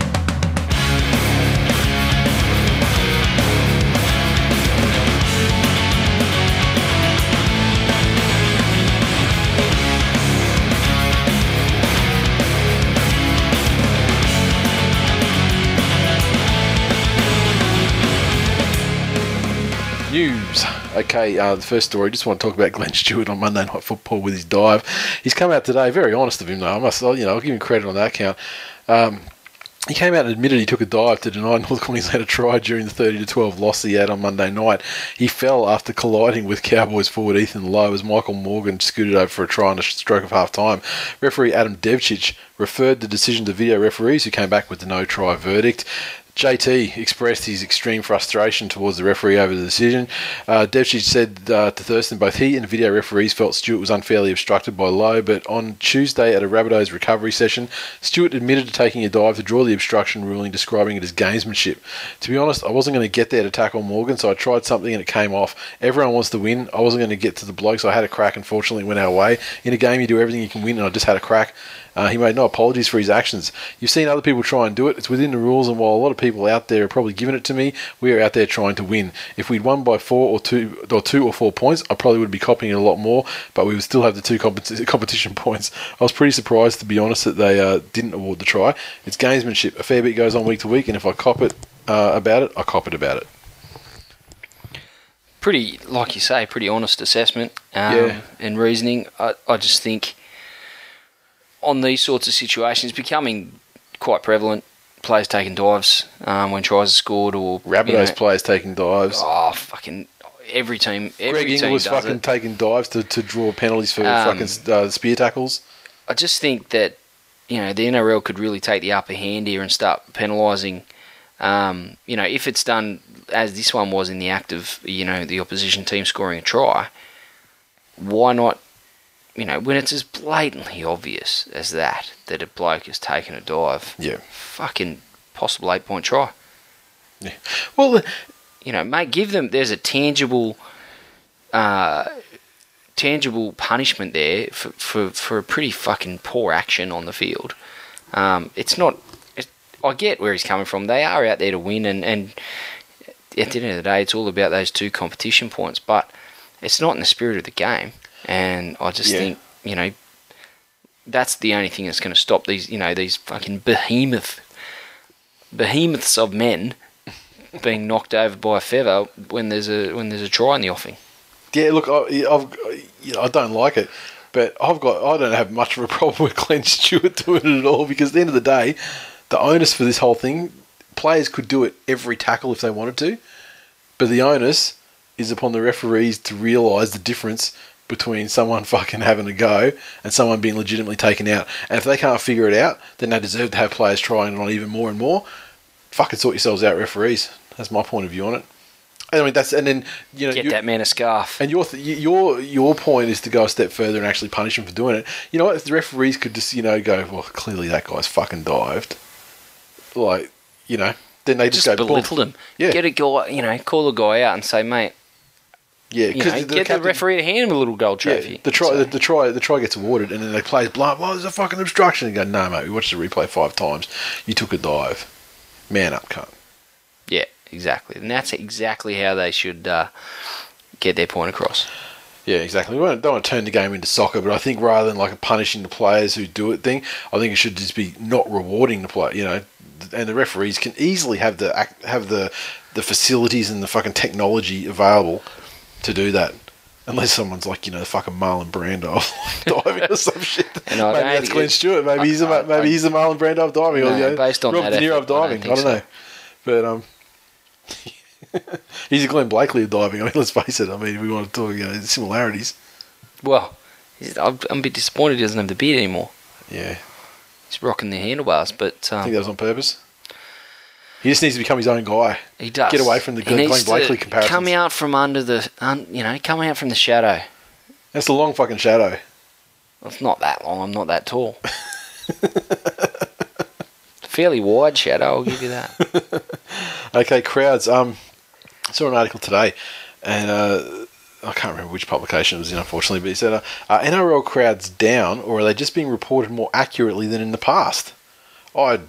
[SPEAKER 1] News. Okay, uh, the first story. Just want to talk about Glenn Stewart on Monday Night Football with his dive. He's come out today. Very honest of him, though. I must, you know, I'll give him credit on that count. Um, he came out and admitted he took a dive to deny North Queensland a try during the 30 to 12 loss he had on Monday night. He fell after colliding with Cowboys forward Ethan Lowe as Michael Morgan scooted over for a try on a stroke of half time. Referee Adam Devcich referred the decision to video referees who came back with the no try verdict. JT expressed his extreme frustration towards the referee over the decision. Uh, said uh, to Thurston both he and the video referees felt Stewart was unfairly obstructed by Lowe, but on Tuesday at a Rabbitohs recovery session, Stewart admitted to taking a dive to draw the obstruction ruling, describing it as gamesmanship. To be honest, I wasn't going to get there to tackle Morgan, so I tried something and it came off. Everyone wants to win. I wasn't going to get to the bloke, so I had a crack. Unfortunately, it went our way. In a game, you do everything you can win, and I just had a crack. Uh, he made no apologies for his actions. You've seen other people try and do it. It's within the rules, and while a lot of people out there are probably giving it to me, we are out there trying to win. If we'd won by four or two or two or four points, I probably would be copying it a lot more, but we would still have the two competi- competition points. I was pretty surprised, to be honest, that they uh, didn't award the try. It's gamesmanship. A fair bit goes on week to week, and if I cop it uh, about it, I cop it about it.
[SPEAKER 2] Pretty, like you say, pretty honest assessment um,
[SPEAKER 1] Yeah.
[SPEAKER 2] and reasoning. I, I just think on these sorts of situations, becoming quite prevalent. Players taking dives um, when tries are scored, or you know,
[SPEAKER 1] players taking dives.
[SPEAKER 2] Oh, fucking every team. Every
[SPEAKER 1] Greg
[SPEAKER 2] team was
[SPEAKER 1] fucking
[SPEAKER 2] it.
[SPEAKER 1] taking dives to, to draw penalties for
[SPEAKER 2] Um,
[SPEAKER 1] fucking uh, spear tackles.
[SPEAKER 2] I just think that you know the NRL could really take the upper hand here and start penalising. Um, you know, if it's done as this one was in the act of you know the opposition team scoring a try, why not? You know, when it's as blatantly obvious as that that a bloke has taken a dive,
[SPEAKER 1] Yeah.
[SPEAKER 2] fucking possible eight point try.
[SPEAKER 1] Well,
[SPEAKER 2] you know, mate, give them. There's a tangible, uh, tangible punishment there for, for, for a pretty fucking poor action on the field. Um, it's not. It, I get where he's coming from. They are out there to win, and, and at the end of the day, it's all about those two competition points. But it's not in the spirit of the game, and I just
[SPEAKER 1] Yeah.
[SPEAKER 2] think you know that's the only thing that's going to stop these you know these fucking behemoth behemoths of men being knocked over by a feather when there's a when there's a try in the offing.
[SPEAKER 1] Yeah, look, I, I've, you know, I don't like it, but I've got, I don't have much of a problem with Glenn Stewart doing it at all because at the end of the day, the onus for this whole thing, players could do it every tackle if they wanted to, but the onus is upon the referees to realise the difference between someone fucking having a go and someone being legitimately taken out. And if they can't figure it out, then they deserve to have players trying it on even more and more. Fucking sort yourselves out, referees. That's my point of view on it. I mean, that's and then you know
[SPEAKER 2] Get
[SPEAKER 1] you-
[SPEAKER 2] that man a scarf.
[SPEAKER 1] and your th- your your point is to go a step further and actually punish him for doing it. You know what? If the referees could just you know go, well, clearly that guy's fucking dived. Like, you know, then they just,
[SPEAKER 2] just
[SPEAKER 1] go
[SPEAKER 2] belittle
[SPEAKER 1] boom.
[SPEAKER 2] him.
[SPEAKER 1] Yeah.
[SPEAKER 2] Get a guy, you know, call a guy out and say, mate,
[SPEAKER 1] Yeah,
[SPEAKER 2] you know, get the
[SPEAKER 1] captain-
[SPEAKER 2] referee to hand him a little gold
[SPEAKER 1] Yeah,
[SPEAKER 2] trophy.
[SPEAKER 1] the try,
[SPEAKER 2] So-
[SPEAKER 1] the, the try, the try gets awarded, and then they play blunt. Well, there's a fucking obstruction. And go, no, mate, we watched the replay five times. You took a dive. Man up, cunt.
[SPEAKER 2] yeah, exactly, and that's exactly how they should uh, get their point across.
[SPEAKER 1] Yeah, exactly. We don't, don't want to turn the game into soccer, but I think rather than like a punishing the players who do it thing, I think it should just be not rewarding the player. You know, and the referees can easily have the act, have the the facilities and the fucking technology available to do that. Unless someone's like, you know, fucking Marlon Brando diving or some shit.
[SPEAKER 2] And I
[SPEAKER 1] maybe that's Glenn Stewart. Maybe
[SPEAKER 2] I-
[SPEAKER 1] he's a,
[SPEAKER 2] I-
[SPEAKER 1] maybe
[SPEAKER 2] I-
[SPEAKER 1] he's a Marlon Brando of diving. or, you know,
[SPEAKER 2] based on
[SPEAKER 1] Robert
[SPEAKER 2] that
[SPEAKER 1] De Niro of
[SPEAKER 2] I don't
[SPEAKER 1] diving. I don't,
[SPEAKER 2] so.
[SPEAKER 1] know. But um, he's a Glenn Blakely of diving. I mean, let's face it. I mean, we want to talk, you know, similarities.
[SPEAKER 2] Well, I'm I'm a bit disappointed he doesn't have the beard anymore.
[SPEAKER 1] Yeah.
[SPEAKER 2] He's rocking the handlebars, but
[SPEAKER 1] I
[SPEAKER 2] um,
[SPEAKER 1] think that was on purpose. He just needs to become his own guy.
[SPEAKER 2] he does
[SPEAKER 1] get away from the
[SPEAKER 2] He
[SPEAKER 1] Glenn Blakely
[SPEAKER 2] to
[SPEAKER 1] comparisons.
[SPEAKER 2] Come out from under the, un, you know, come out from the shadow.
[SPEAKER 1] That's a long fucking shadow.
[SPEAKER 2] It's not that long. I'm not that tall. Fairly wide shadow. I'll give you that.
[SPEAKER 1] Okay, crowds. Um, I saw an article today, and uh, I can't remember which publication it was in, unfortunately, but he said, uh, "Are NRL crowds down, or are they just being reported more accurately than in the past?" I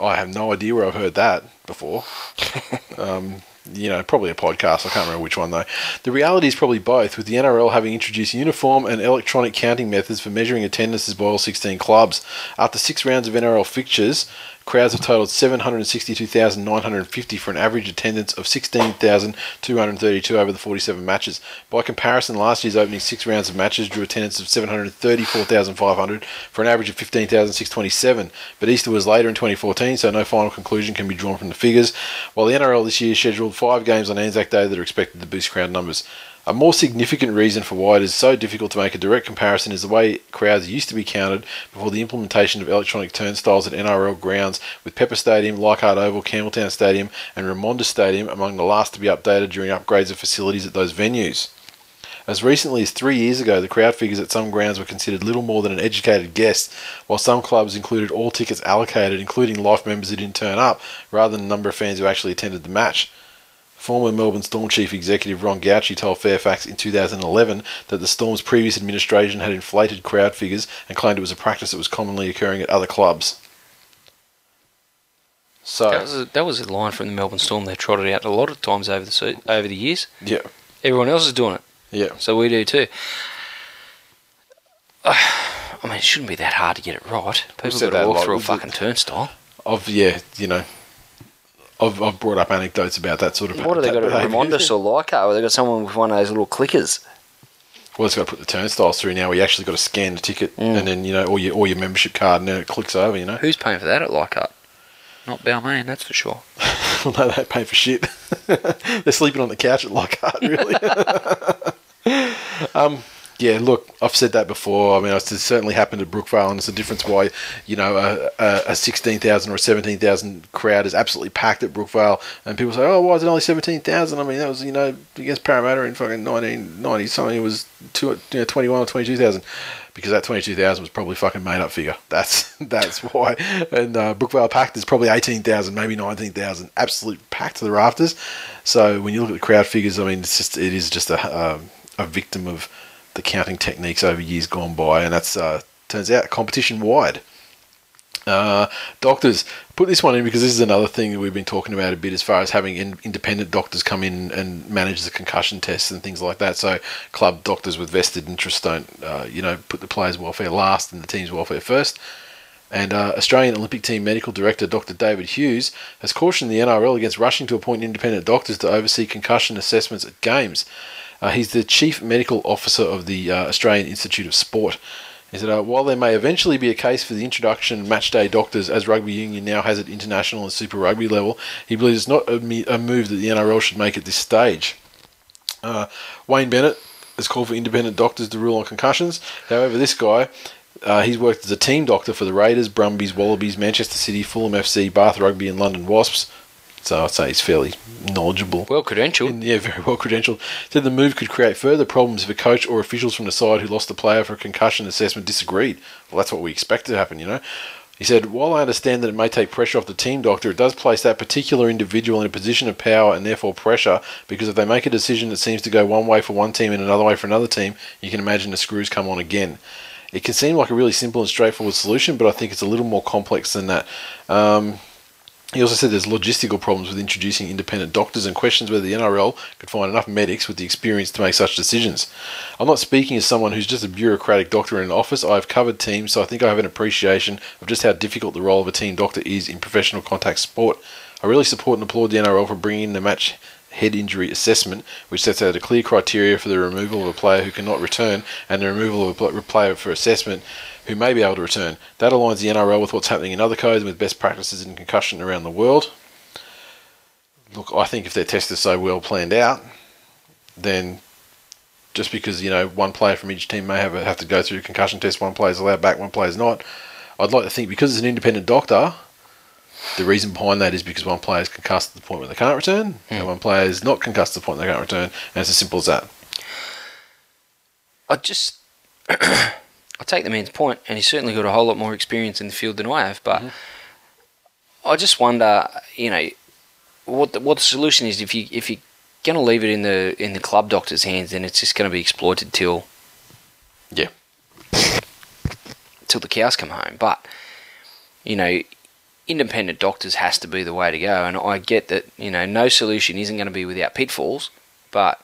[SPEAKER 1] I have no idea where I've heard that before. um, you know, probably a podcast. I can't remember which one though. The reality is probably both, with the NRL having introduced uniform and electronic counting methods for measuring attendances by all 16 clubs. After six rounds of NRL fixtures, crowds have totaled 762,950 for an average attendance of 16,232 over the 47 matches. By comparison, last year's opening six rounds of matches drew attendance of 734,500 for an average of 15,627. But Easter was later in 2014, so no final conclusion can be drawn from the figures. While the NRL this year scheduled five games on Anzac Day that are expected to boost crowd numbers. A more significant reason for why it is so difficult to make a direct comparison is the way crowds used to be counted before the implementation of electronic turnstiles at NRL grounds, with Pepper Stadium, Leichhardt Oval, Campbelltown Stadium, and Remondis Stadium among the last to be updated during upgrades of facilities at those venues. As recently as three years ago, the crowd figures at some grounds were considered little more than an educated guess, while some clubs included all tickets allocated, including life members who didn't turn up, rather than the number of fans who actually attended the match. Former Melbourne Storm chief executive Ron Gauci told Fairfax in 2011 that the Storm's previous administration had inflated crowd figures and claimed it was a practice that was commonly occurring at other clubs. So,
[SPEAKER 2] That was a, that was a line from the Melbourne Storm. They trotted out a lot of times over the over the years.
[SPEAKER 1] yeah,
[SPEAKER 2] Everyone else is doing it,
[SPEAKER 1] yeah.
[SPEAKER 2] so we do too. I mean, it shouldn't be that hard to get it right. People got to walk through a fucking turnstile.
[SPEAKER 1] I've yeah, you know, I've, I've brought up anecdotes about that sort of.
[SPEAKER 2] What have they got at
[SPEAKER 1] behaviour.
[SPEAKER 2] Remondis or Leichhardt? Or they got someone with one of those little clickers?
[SPEAKER 1] Well, it's got to put the turnstiles through now. We actually got to scan the ticket
[SPEAKER 2] Mm.
[SPEAKER 1] and then you know, all your or your membership card, and then it clicks over. You know,
[SPEAKER 2] Who's paying for that at Leichhardt? Not Balmain, that's for sure.
[SPEAKER 1] well, no, they pay for shit. They're sleeping on the couch at Leichhardt, really. um, yeah, look, I've said that before. I mean, it's certainly happened at Brookvale, and it's a difference why you know a, a, sixteen thousand or seventeen thousand crowd is absolutely packed at Brookvale, and people say, "Oh, why is it only seventeen thousand? I mean, that was you know against Parramatta in fucking nineteen ninety something. It was two, you know, twenty one or twenty two thousand. Because that twenty two thousand was probably fucking made up figure. That's that's why. And uh, Brookvale packed is probably eighteen thousand, maybe nineteen thousand, absolute packed to the rafters. So when you look at the crowd figures, I mean, it's just it is just a um, a victim of the counting techniques over years gone by, and that's uh, turns out competition wide. Uh, doctors, put this one in because this is another thing that we've been talking about a bit as far as having in, independent doctors come in and manage the concussion tests and things like that. So club doctors with vested interest don't, uh, you know, put the players' welfare last and the team's welfare first. And uh, Australian Olympic Team Medical Director Dr. David Hughes has cautioned the NRL against rushing to appoint independent doctors to oversee concussion assessments at games. Uh, he's the Chief Medical Officer of the uh, Australian Institute of Sport. He said, uh, while there may eventually be a case for the introduction of match day doctors, as rugby union now has at international and Super Rugby level, he believes it's not a, me- a move that the NRL should make at this stage. Uh, Wayne Bennett has called for independent doctors to rule on concussions. However, this guy, uh, he's worked as a team doctor for the Raiders, Brumbies, Wallabies, Manchester City, Fulham FC, Bath Rugby, and London Wasps. So I'd say he's fairly knowledgeable.
[SPEAKER 2] Well credentialed.
[SPEAKER 1] And, yeah, very well credentialed. Said the move could create further problems if a coach or officials from the side who lost the player for a concussion assessment disagreed. Well, that's what we expect to happen, you know. He said, While I understand that it may take pressure off the team doctor, it does place that particular individual in a position of power and therefore pressure because if they make a decision that seems to go one way for one team and another way for another team, you can imagine the screws come on again. It can seem like a really simple and straightforward solution, but I think it's a little more complex than that. Um, he also said there's logistical problems with introducing independent doctors and questions whether the NRL could find enough medics with the experience to make such decisions. I'm not speaking as someone who's just a bureaucratic doctor in an office. I've covered teams, so I think I have an appreciation of just how difficult the role of a team doctor is in professional contact sport. I really support and applaud the NRL for bringing in the match head injury assessment, which sets out a clear criteria for the removal of a player who cannot return and the removal of a player for assessment who may be able to return. That aligns the NRL with what's happening in other codes and with best practices in concussion around the world. Look, I think if their test is so well planned out, then just because you know one player from each team may have a, have to go through a concussion test, one player's allowed back, one player's not. I'd like to think because it's an independent doctor, the reason behind that is because one player is concussed to the point where they can't return, and hmm. one player is not concussed to the point they can't return, and it's as simple as that.
[SPEAKER 2] I just I take the man's point, and he's certainly got a whole lot more experience in the field than I have. But I just wonder, you know, what the, what the solution is if you if you're going to leave it in the in the club doctor's hands, then it's just going to be exploited till
[SPEAKER 1] Yeah.
[SPEAKER 2] till the cows come home. But you know, independent doctors has to be the way to go, and I get that you know no solution isn't going to be without pitfalls, but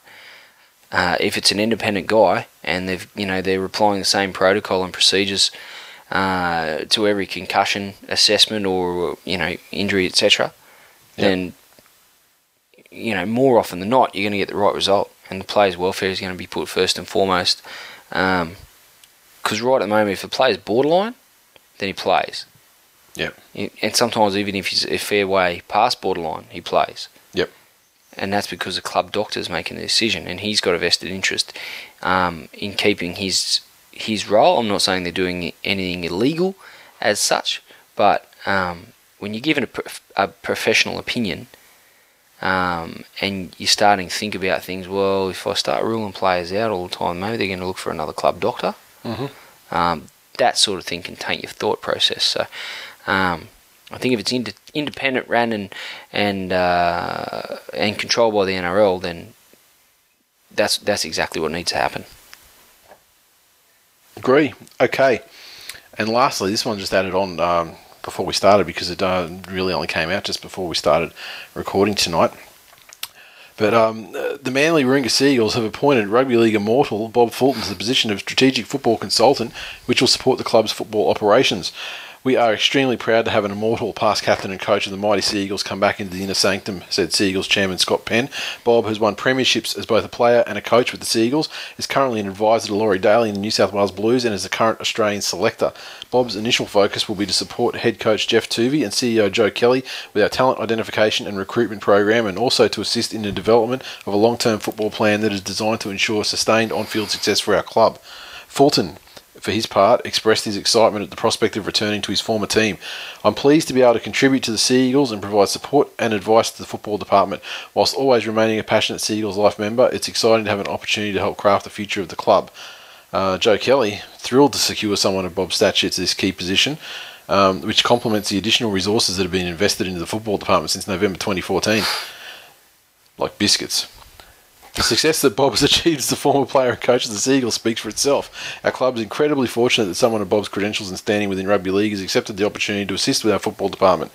[SPEAKER 2] uh, if it's an independent guy and they've you know they're applying the same protocol and procedures uh, to every concussion assessment or you know injury etc., then you know more often than not you're going to get the right result, and the player's welfare is going to be put first and foremost. Because right at the moment, if the player's borderline, then he plays.
[SPEAKER 1] Yep.
[SPEAKER 2] And sometimes even if he's a fair way past borderline, he plays. And that's because the club doctor's making the decision, and he's got a vested interest um, in keeping his his role. I'm not saying they're doing anything illegal as such, but um, when you're given a, a professional opinion um, and you're starting to think about things, well, if I start ruling players out all the time, maybe they're going to look for another club doctor.
[SPEAKER 1] Mm-hmm.
[SPEAKER 2] Um, that sort of thing can taint your thought process. So um, I think if it's ind- independent, ran and and uh, and controlled by the NRL, then that's that's exactly what needs to happen.
[SPEAKER 1] Agree. Okay. And lastly, this one just added on um, before we started because it uh, really only came out just before we started recording tonight. But um, the Manly Warringah Seagulls have appointed rugby league immortal Bob Fulton to the position of strategic football consultant, which will support the club's football operations. We are extremely proud to have an immortal past captain and coach of the mighty Sea Eagles come back into the inner sanctum, said Sea Eagles chairman Scott Penn. Bob has won premierships as both a player and a coach with the Sea Eagles, is currently an advisor to Laurie Daley in the New South Wales Blues, and is the current Australian selector. Bob's initial focus will be to support head coach Geoff Toovey and CEO Joe Kelly with our talent identification and recruitment program, and also to assist in the development of a long term football plan that is designed to ensure sustained on field success for our club. Fulton for his part, expressed his excitement at the prospect of returning to his former team. I'm pleased to be able to contribute to the Sea Eagles and provide support and advice to the football department. Whilst always remaining a passionate Sea Eagles life member, it's exciting to have an opportunity to help craft the future of the club. Uh, Joe Kelly, thrilled to secure someone of Bob's stature to this key position, um, which complements the additional resources that have been invested into the football department since November 2014. Like biscuits. The success that Bob has achieved as the former player and coach of the Seagulls speaks for itself. Our club is incredibly fortunate that someone of Bob's credentials and standing within rugby league has accepted the opportunity to assist with our football department.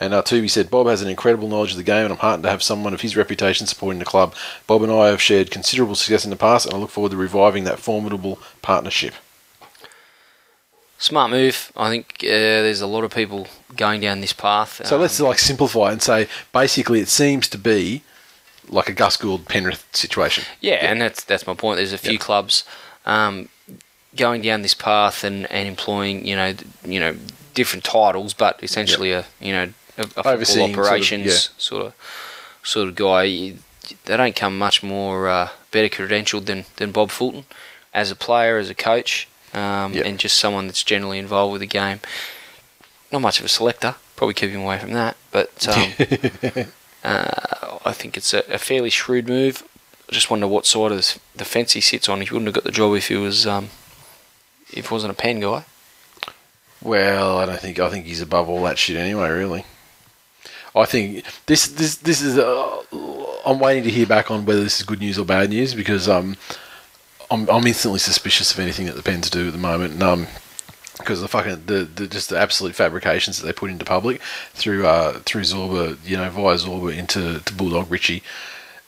[SPEAKER 1] And uh, Toovey said, Bob has an incredible knowledge of the game, and I'm heartened to have someone of his reputation supporting the club. Bob and I have shared considerable success in the past, and I look forward to reviving that formidable partnership.
[SPEAKER 2] Smart move. I think uh, there's a lot of people going down this path.
[SPEAKER 1] So
[SPEAKER 2] Um,
[SPEAKER 1] let's like simplify and say basically it seems to be like a Gus Gould Penrith situation.
[SPEAKER 2] Yeah, and that's that's my point. There's a few
[SPEAKER 1] Yeah.
[SPEAKER 2] clubs um, going down this path and, and employing you know you know different titles, but essentially a you know a, a football
[SPEAKER 1] Overseeing sort of-
[SPEAKER 2] operations
[SPEAKER 1] yeah.
[SPEAKER 2] sort of, sort of guy. They don't come much more uh, better credentialed than, than Bob Fulton as a player, as a coach, um,
[SPEAKER 1] Yeah.
[SPEAKER 2] and just someone that's generally involved with the game. Not much of a selector. Probably keep him away from that, but um, uh, I think it's a, a fairly shrewd move. I just wonder what side of the, fence he sits on. He wouldn't have got the job if he was um, if he wasn't a Penn guy.
[SPEAKER 1] Well, I don't think I think he's above all that shit anyway. Really, I think this this this is. Uh, I'm waiting to hear back on whether this is good news or bad news because um, I'm I'm instantly suspicious of anything that the Penns do at the moment. And, um, because the fucking the, the just the absolute fabrications that they put into public through uh through Zorba, you know, via Zorba into to Bulldog Richie,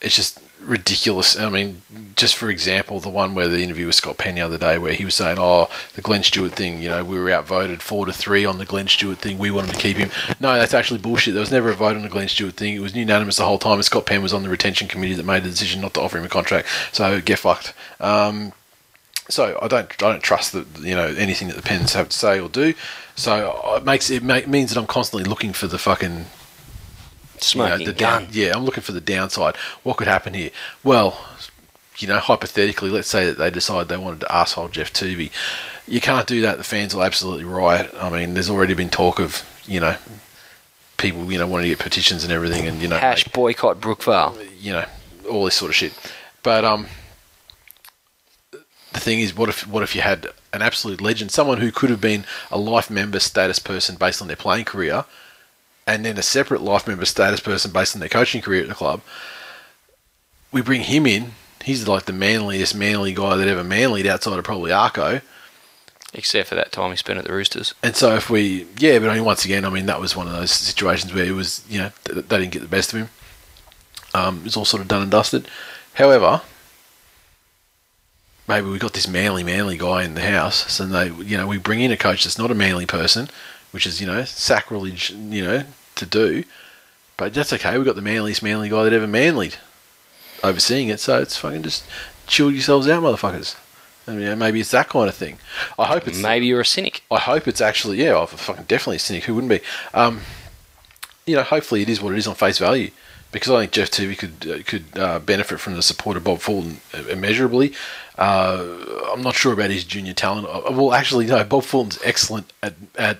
[SPEAKER 1] it's just ridiculous. I mean, just for example, the one where the interview with Scott Penn the other day, where he was saying, "Oh, the Glenn Stewart thing, you know, we were outvoted four to three on the Glenn Stewart thing. We wanted to keep him." No, that's actually bullshit. There was never a vote on the Glenn Stewart thing. It was unanimous the whole time. And Scott Penn was on the retention committee that made the decision not to offer him a contract. So get fucked. Um, so I don't I don't trust that you know anything that the Penns have to say or do. So it makes it ma- means that I'm constantly looking for the fucking you know,
[SPEAKER 2] Smoking
[SPEAKER 1] the
[SPEAKER 2] gun.
[SPEAKER 1] down, yeah, I'm looking for the downside. What could happen here? Well, you know, hypothetically, let's say that they decide they wanted to asshole Geoff Toovey. You can't do that. The fans will absolutely riot. I mean, there's already been talk of you know people you know wanting to get petitions and everything, and you know
[SPEAKER 2] Hash
[SPEAKER 1] make-
[SPEAKER 2] boycott Brookvale.
[SPEAKER 1] you know, all this sort of shit. But um, the thing is, what if what if you had an absolute legend, someone who could have been a life member status person based on their playing career, and then a separate life member status person based on their coaching career at the club? We bring him in. He's like the manliest manly guy that ever manlied outside of probably Arko.
[SPEAKER 2] Except for that time he spent at the Roosters.
[SPEAKER 1] And so if we, yeah, but I mean, once again, I mean, that was one of those situations where it was, you know, th- they didn't get the best of him. Um, it was all sort of done and dusted. However, maybe we've got this manly, manly guy in the house, so they, you know, we bring in a coach that's not a manly person, which is, you know, sacrilege, you know, to do. But that's okay. We've got the manliest manly guy that ever manlied overseeing it, so it's fucking just chill yourselves out, motherfuckers. I mean, maybe it's that kind of thing. I hope it's
[SPEAKER 2] Maybe you're a cynic.
[SPEAKER 1] I hope it's actually yeah, I'm fucking definitely a cynic. Who wouldn't be? Um, you know, hopefully it is what it is on face value. because I think Geoff Toovey could uh, could uh, benefit from the support of Bob Fulton immeasurably. Uh, I'm not sure about his junior talent. Uh, well, actually, no. Bob Fulton's excellent at at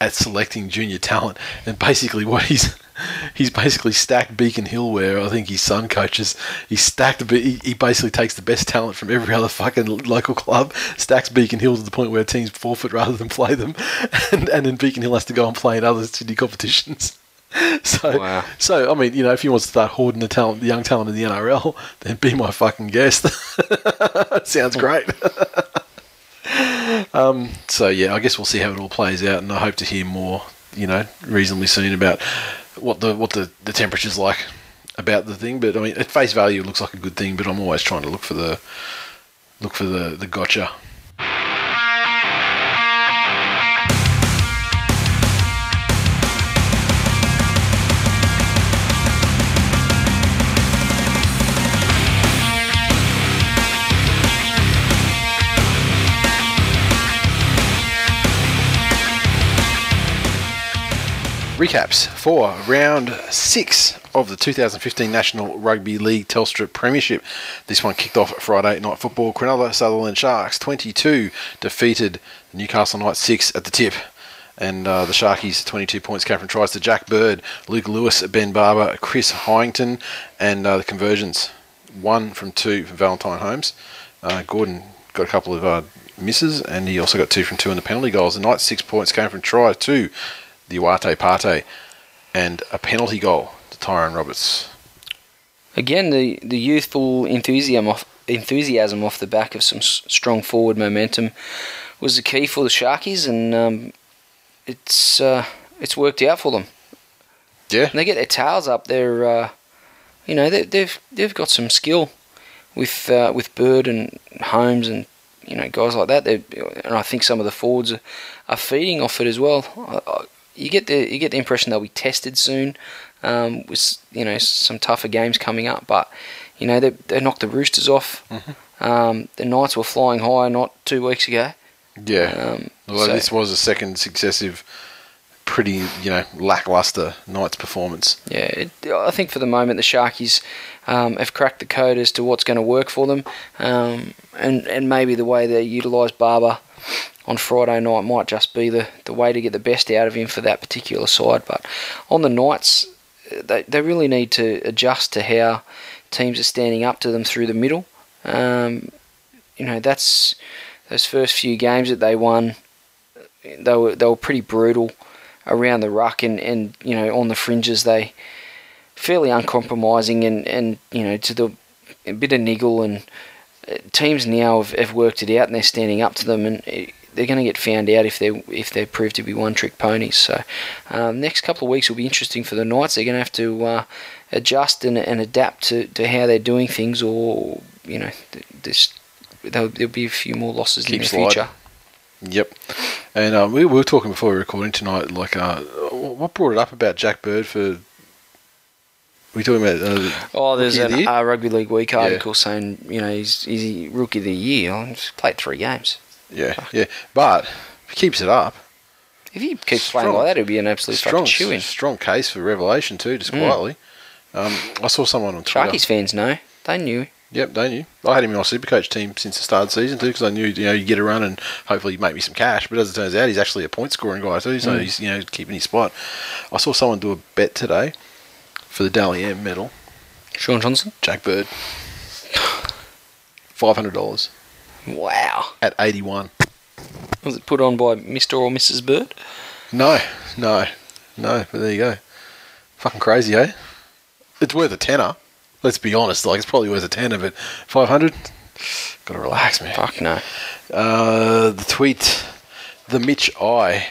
[SPEAKER 1] at selecting junior talent, and basically what he's he's basically stacked Beacon Hill where I think his son coaches. He stacked. He, he basically takes the best talent from every other fucking local club, stacks Beacon Hill to the point where teams forfeit rather than play them, and and then Beacon Hill has to go and play in other city competitions. So,
[SPEAKER 2] Wow.
[SPEAKER 1] so I mean, you know, if you want to start hoarding the talent, the young talent in the NRL, then be my fucking guest. Sounds great. um, so yeah, I guess we'll see how it all plays out, and I hope to hear more, you know, reasonably soon about what the what the the temperature's like about the thing. But I mean, at face value, it looks like a good thing. But I'm always trying to look for the look for the the gotcha. Recaps for round six of the 2015 National Rugby League Telstra Premiership. This one kicked off Friday night football. Cronulla Sutherland Sharks 22 defeated Newcastle Knights 6 at the tip. And uh, the Sharkies 22 points came from tries to Jack Bird, Luke Lewis, Ben Barber, Chris Heighington, and uh, the conversions one from two from Valentine Holmes. Uh, Gordon got a couple of uh, misses, and he also got two from two in the penalty goals. The Knights six points came from try to the Uate Pate, and a penalty goal to Tyrone Roberts.
[SPEAKER 2] Again, the, the youthful enthusiasm off, enthusiasm off the back of some s- strong forward momentum was the key for the Sharkies, and um, it's uh, it's worked out for them.
[SPEAKER 1] Yeah,
[SPEAKER 2] And they get their tails up. They're uh, you know they, they've they've got some skill with uh, with Bird and Holmes and you know guys like that. They and I think some of the forwards are, are feeding off it as well. I, you get the you get the impression they'll be tested soon um, with you know some tougher games coming up. But you know they they knocked the Roosters off. Um, the Knights were flying high not two weeks ago.
[SPEAKER 1] yeah.
[SPEAKER 2] Um,
[SPEAKER 1] Although
[SPEAKER 2] so-
[SPEAKER 1] this was a second successive, pretty you know lackluster Knights performance.
[SPEAKER 2] Yeah, it, I think for the moment the Sharkies um, have cracked the code as to what's going to work for them, um, and and maybe the way they utilise Barber on Friday night might just be the, the way to get the best out of him for that particular side. But on the Knights, they they really need to adjust to how teams are standing up to them through the middle. Um, you know, that's those first few games that they won. They were they were pretty brutal around the ruck and, and you know on the fringes they fairly uncompromising and, and you know to the a bit of niggle and uh, teams now have, have worked it out and they're standing up to them and uh, they're going to get found out if they if they prove to be one trick ponies. So um, next couple of weeks will be interesting for the Knights. They're going to have to uh, adjust and, and adapt to, to how they're doing things, or you know this there'll, there'll be a few more losses
[SPEAKER 1] Keep
[SPEAKER 2] in the
[SPEAKER 1] sliding.
[SPEAKER 2] future.
[SPEAKER 1] Yep. And um, we, we were talking before we were recording tonight. Like, uh, what brought it up about Jack Bird for? We talking about? Uh,
[SPEAKER 2] Oh, there's
[SPEAKER 1] of the
[SPEAKER 2] uh, Rugby League Week
[SPEAKER 1] Yeah.
[SPEAKER 2] article saying you know he's, he's rookie of the year. He's played three games.
[SPEAKER 1] Yeah, yeah. But if he keeps it up,
[SPEAKER 2] If he keeps playing
[SPEAKER 1] Strong.
[SPEAKER 2] like that, it'll be an absolute
[SPEAKER 1] strong,
[SPEAKER 2] in.
[SPEAKER 1] strong case for revelation too. Just
[SPEAKER 2] Mm.
[SPEAKER 1] quietly. Um, I saw someone on Twitter.
[SPEAKER 2] Sharkies fans know. They knew.
[SPEAKER 1] Yep, they knew. I had him in my Supercoach team since the start of the season too, because I knew you know you get a run and hopefully you make me some cash. But as it turns out, he's actually a point scoring guy too, so he's you know keeping his spot. I saw someone do a bet today for the Dally M medal.
[SPEAKER 2] Shaun Johnson.
[SPEAKER 1] Jack Bird, five hundred dollars
[SPEAKER 2] Wow.
[SPEAKER 1] at eighty one.
[SPEAKER 2] Was it put on by Mr. or Mrs. Bird?
[SPEAKER 1] No, no, no. But there you go. Fucking crazy, eh? It's worth a tenner. Let's be honest. Like it's probably worth a tenner, but five hundred. Gotta relax, man.
[SPEAKER 2] Fuck no.
[SPEAKER 1] Uh, the tweet, the Mitch I,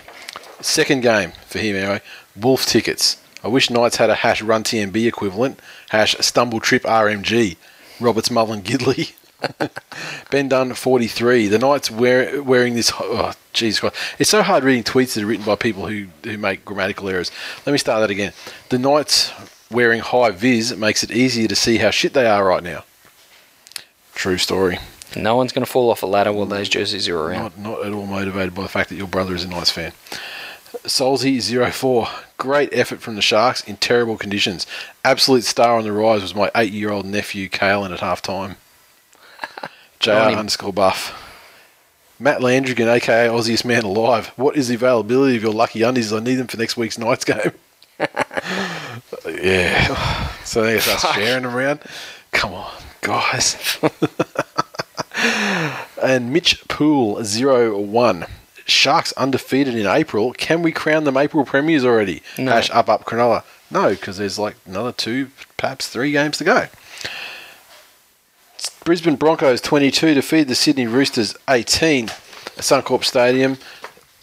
[SPEAKER 1] second game for him anyway. Wolf tickets. I wish Knights had a hash run TMB equivalent. Hash stumble trip RMG. Roberts Mullen Gidley. ben Dunn 43. The Knights wear, wearing this. Oh, Jesus Christ. It's so hard reading tweets that are written by people who, who make grammatical errors. Let me start that again. The Knights wearing high vis makes it easier to see how shit they are right now. True story.
[SPEAKER 2] No one's going to fall off a ladder while those jerseys are around.
[SPEAKER 1] Not, not at all motivated by the fact that your brother is a Knights fan. Solzy04. Great effort from the Sharks in terrible conditions. Absolute star on the rise was my eight-year-old nephew Kalen at half time. JR underscore buff. Matt Landrigan, aka Aussiest man alive. What is the availability of your lucky undies? I need them for next week's Knights game. yeah. So I guess us
[SPEAKER 2] Fuck.
[SPEAKER 1] sharing them around. Come on, guys. and Mitch Poole, 01. Sharks undefeated in April. Can we crown them April premiers already?
[SPEAKER 2] No.
[SPEAKER 1] Hash up, up, Cronulla. No, because there's like another two, perhaps three games to go. Brisbane Broncos 22 defeated the Sydney Roosters 18 at Suncorp Stadium.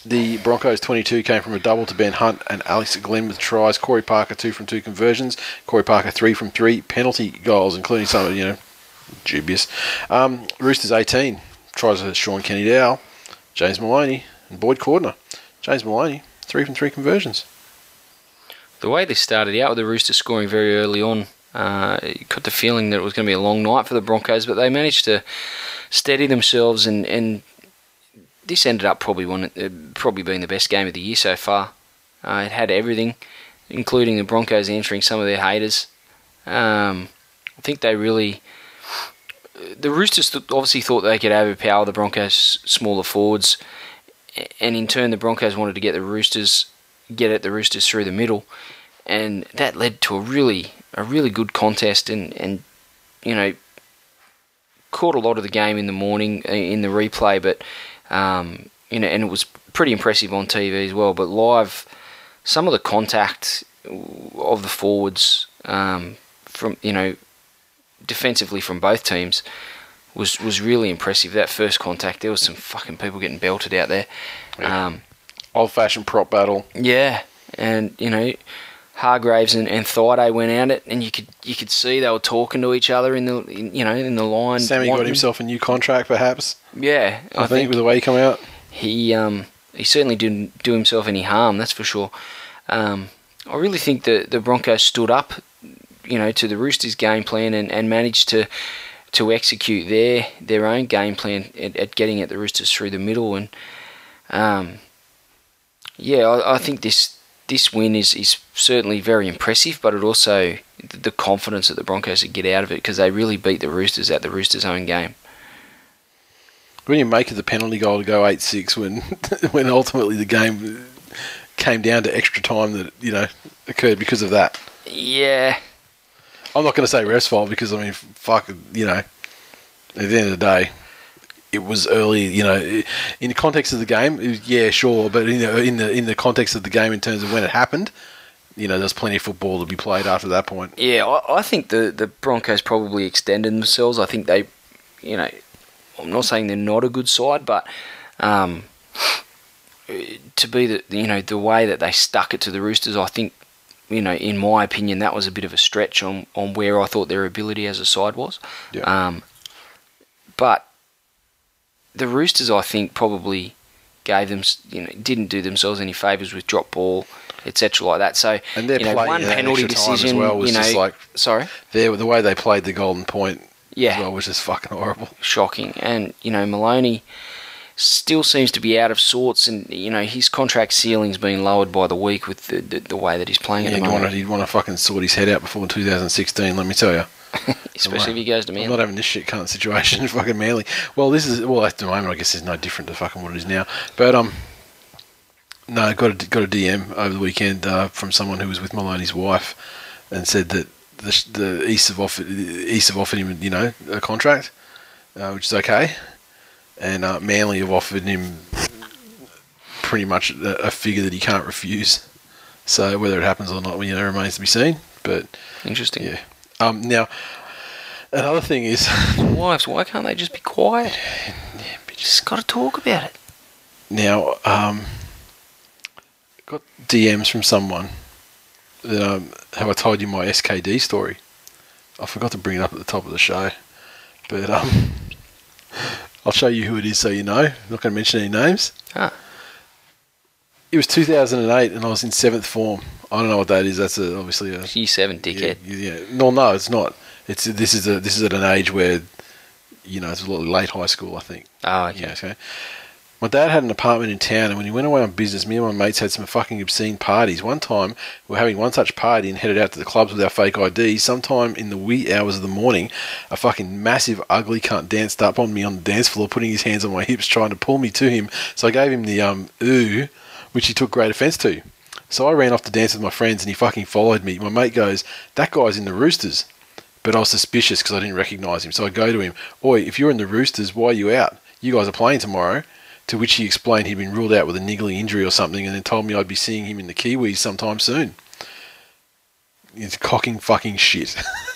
[SPEAKER 1] The Broncos 22 came from a double to Ben Hunt and Alex Glenn with tries. Corey Parker two from two conversions. Corey Parker three from three penalty goals, including some you know dubious. Um, Roosters 18 tries with Shaun Kenny-Dowall, James Maloney, and Boyd Cordner. James Maloney three from three conversions.
[SPEAKER 2] The way they started out with the Roosters scoring very early on, uh, you got the feeling that it was going to be a long night for the Broncos, but they managed to steady themselves, and, and this ended up probably one, uh, probably being the best game of the year so far. Uh, it had everything, including the Broncos answering some of their haters. Um, I think they really. The Roosters obviously thought they could overpower the Broncos' smaller forwards, and in turn, the Broncos wanted to get the Roosters get at the Roosters through the middle, and that led to a really a really good contest, and and you know caught a lot of the game in the morning uh, in the replay, but um, you know, and it was pretty impressive on TV as well. But live, some of the contact of the forwards um, from you know defensively from both teams was was really impressive. That first contact, there was some fucking people getting belted out there.
[SPEAKER 1] Yeah.
[SPEAKER 2] Um,
[SPEAKER 1] Old fashioned prop battle.
[SPEAKER 2] yeah, and you know, Hargreaves and, and Thaiday went at it, and you could you could see they were talking to each other in the in, you know in the line.
[SPEAKER 1] Sammy got himself a new contract, perhaps.
[SPEAKER 2] Yeah,
[SPEAKER 1] I, think, with the way he come out.
[SPEAKER 2] he um he certainly didn't do himself any harm. That's for sure. Um, I really think that the Broncos stood up, you know, to the Roosters' game plan and, and managed to to execute their their own game plan at, at getting at the Roosters through the middle. And um, yeah, I, I think this this win is, is certainly very impressive, but it also the confidence that the Broncos would get out of it because they really beat the Roosters at the Roosters' own game.
[SPEAKER 1] When you make it the penalty goal to go eight six, when when ultimately the game came down to extra time that you know occurred because of that.
[SPEAKER 2] Yeah,
[SPEAKER 1] I'm not going to say ref's fault because I mean, fuck, you know, at the end of the day, it was early. You know, in the context of the game, was- yeah, sure, but in the in the in the context of the game in terms of when it happened, you know, there's plenty of football to be played after that point.
[SPEAKER 2] Yeah, I, I think the, the Broncos probably extended themselves. I think they, you know, I'm not saying they're not a good side, but um, to be the you know the way that they stuck it to the Roosters, I think, you know, in my opinion, that was a bit of a stretch on, on where I thought their ability as a side was.
[SPEAKER 1] Yeah.
[SPEAKER 2] Um, but the Roosters, I think, probably gave them, you know, didn't do themselves any favours with drop ball, etc. like that. So
[SPEAKER 1] And their
[SPEAKER 2] you know,
[SPEAKER 1] play
[SPEAKER 2] one
[SPEAKER 1] that
[SPEAKER 2] penalty
[SPEAKER 1] extra time as
[SPEAKER 2] decision,
[SPEAKER 1] well was
[SPEAKER 2] you know,
[SPEAKER 1] just like-
[SPEAKER 2] sorry,
[SPEAKER 1] the way they played the golden point,
[SPEAKER 2] Yeah.
[SPEAKER 1] as well, was just fucking horrible.
[SPEAKER 2] shocking. And you know, Maloney still seems to be out of sorts, and you know, his contract ceiling's been lowered by the week with the the, the way that he's playing
[SPEAKER 1] Yeah,
[SPEAKER 2] at the
[SPEAKER 1] want,
[SPEAKER 2] moment,
[SPEAKER 1] he'd want to fucking sort his head out before 2016. Let me tell you.
[SPEAKER 2] especially if he goes to
[SPEAKER 1] I'm not having this shit kind of situation fucking Manly. Well, this is well at the moment. I guess it's no different to fucking what it is now. But um, no, got a got a DM over the weekend uh, from someone who was with Maloney's wife, and said that the the East have offered East have offered him you know a contract, uh, which is okay, and uh, Manly have offered him pretty much a, a figure that he can't refuse. So whether it happens or not, you know, remains to be seen. But
[SPEAKER 2] Interesting.
[SPEAKER 1] yeah. Um, now, another thing is,
[SPEAKER 2] Wives, why can't they just be quiet? Just got to talk about it.
[SPEAKER 1] now, um, got DMs from someone that um, have I told you my SKD story? I forgot to bring it up at the top of the show, but um, I'll show you who it is so you know. I'm not going to mention any names.
[SPEAKER 2] Ah.
[SPEAKER 1] It was 2008, and I was in seventh form. I don't know what that is. That's a, obviously a
[SPEAKER 2] Year seven, dickhead.
[SPEAKER 1] Yeah, yeah. No, no, it's not. It's this is a this is at an age where, you know, it's a lot late high school. I think.
[SPEAKER 2] Oh, okay.
[SPEAKER 1] Yeah, okay. My dad had an apartment in town, and when he went away on business, me and my mates had some fucking obscene parties. One time, we were having one such party and headed out to the clubs with our fake IDs. Sometime in the wee hours of the morning, a fucking massive, ugly cunt danced up on me on the dance floor, putting his hands on my hips, trying to pull me to him. So I gave him the um ooh, which he took great offence to. So I ran off to dance with my friends, and he fucking followed me. My mate goes, "That guy's in the Roosters." But I was suspicious because I didn't recognise him. So I go to him, Oi, if you're in the Roosters, why are you out? You guys are playing tomorrow. To which he explained he'd been ruled out with a niggly injury or something and then told me I'd be seeing him in the Kiwis sometime soon. It's cocking fucking shit.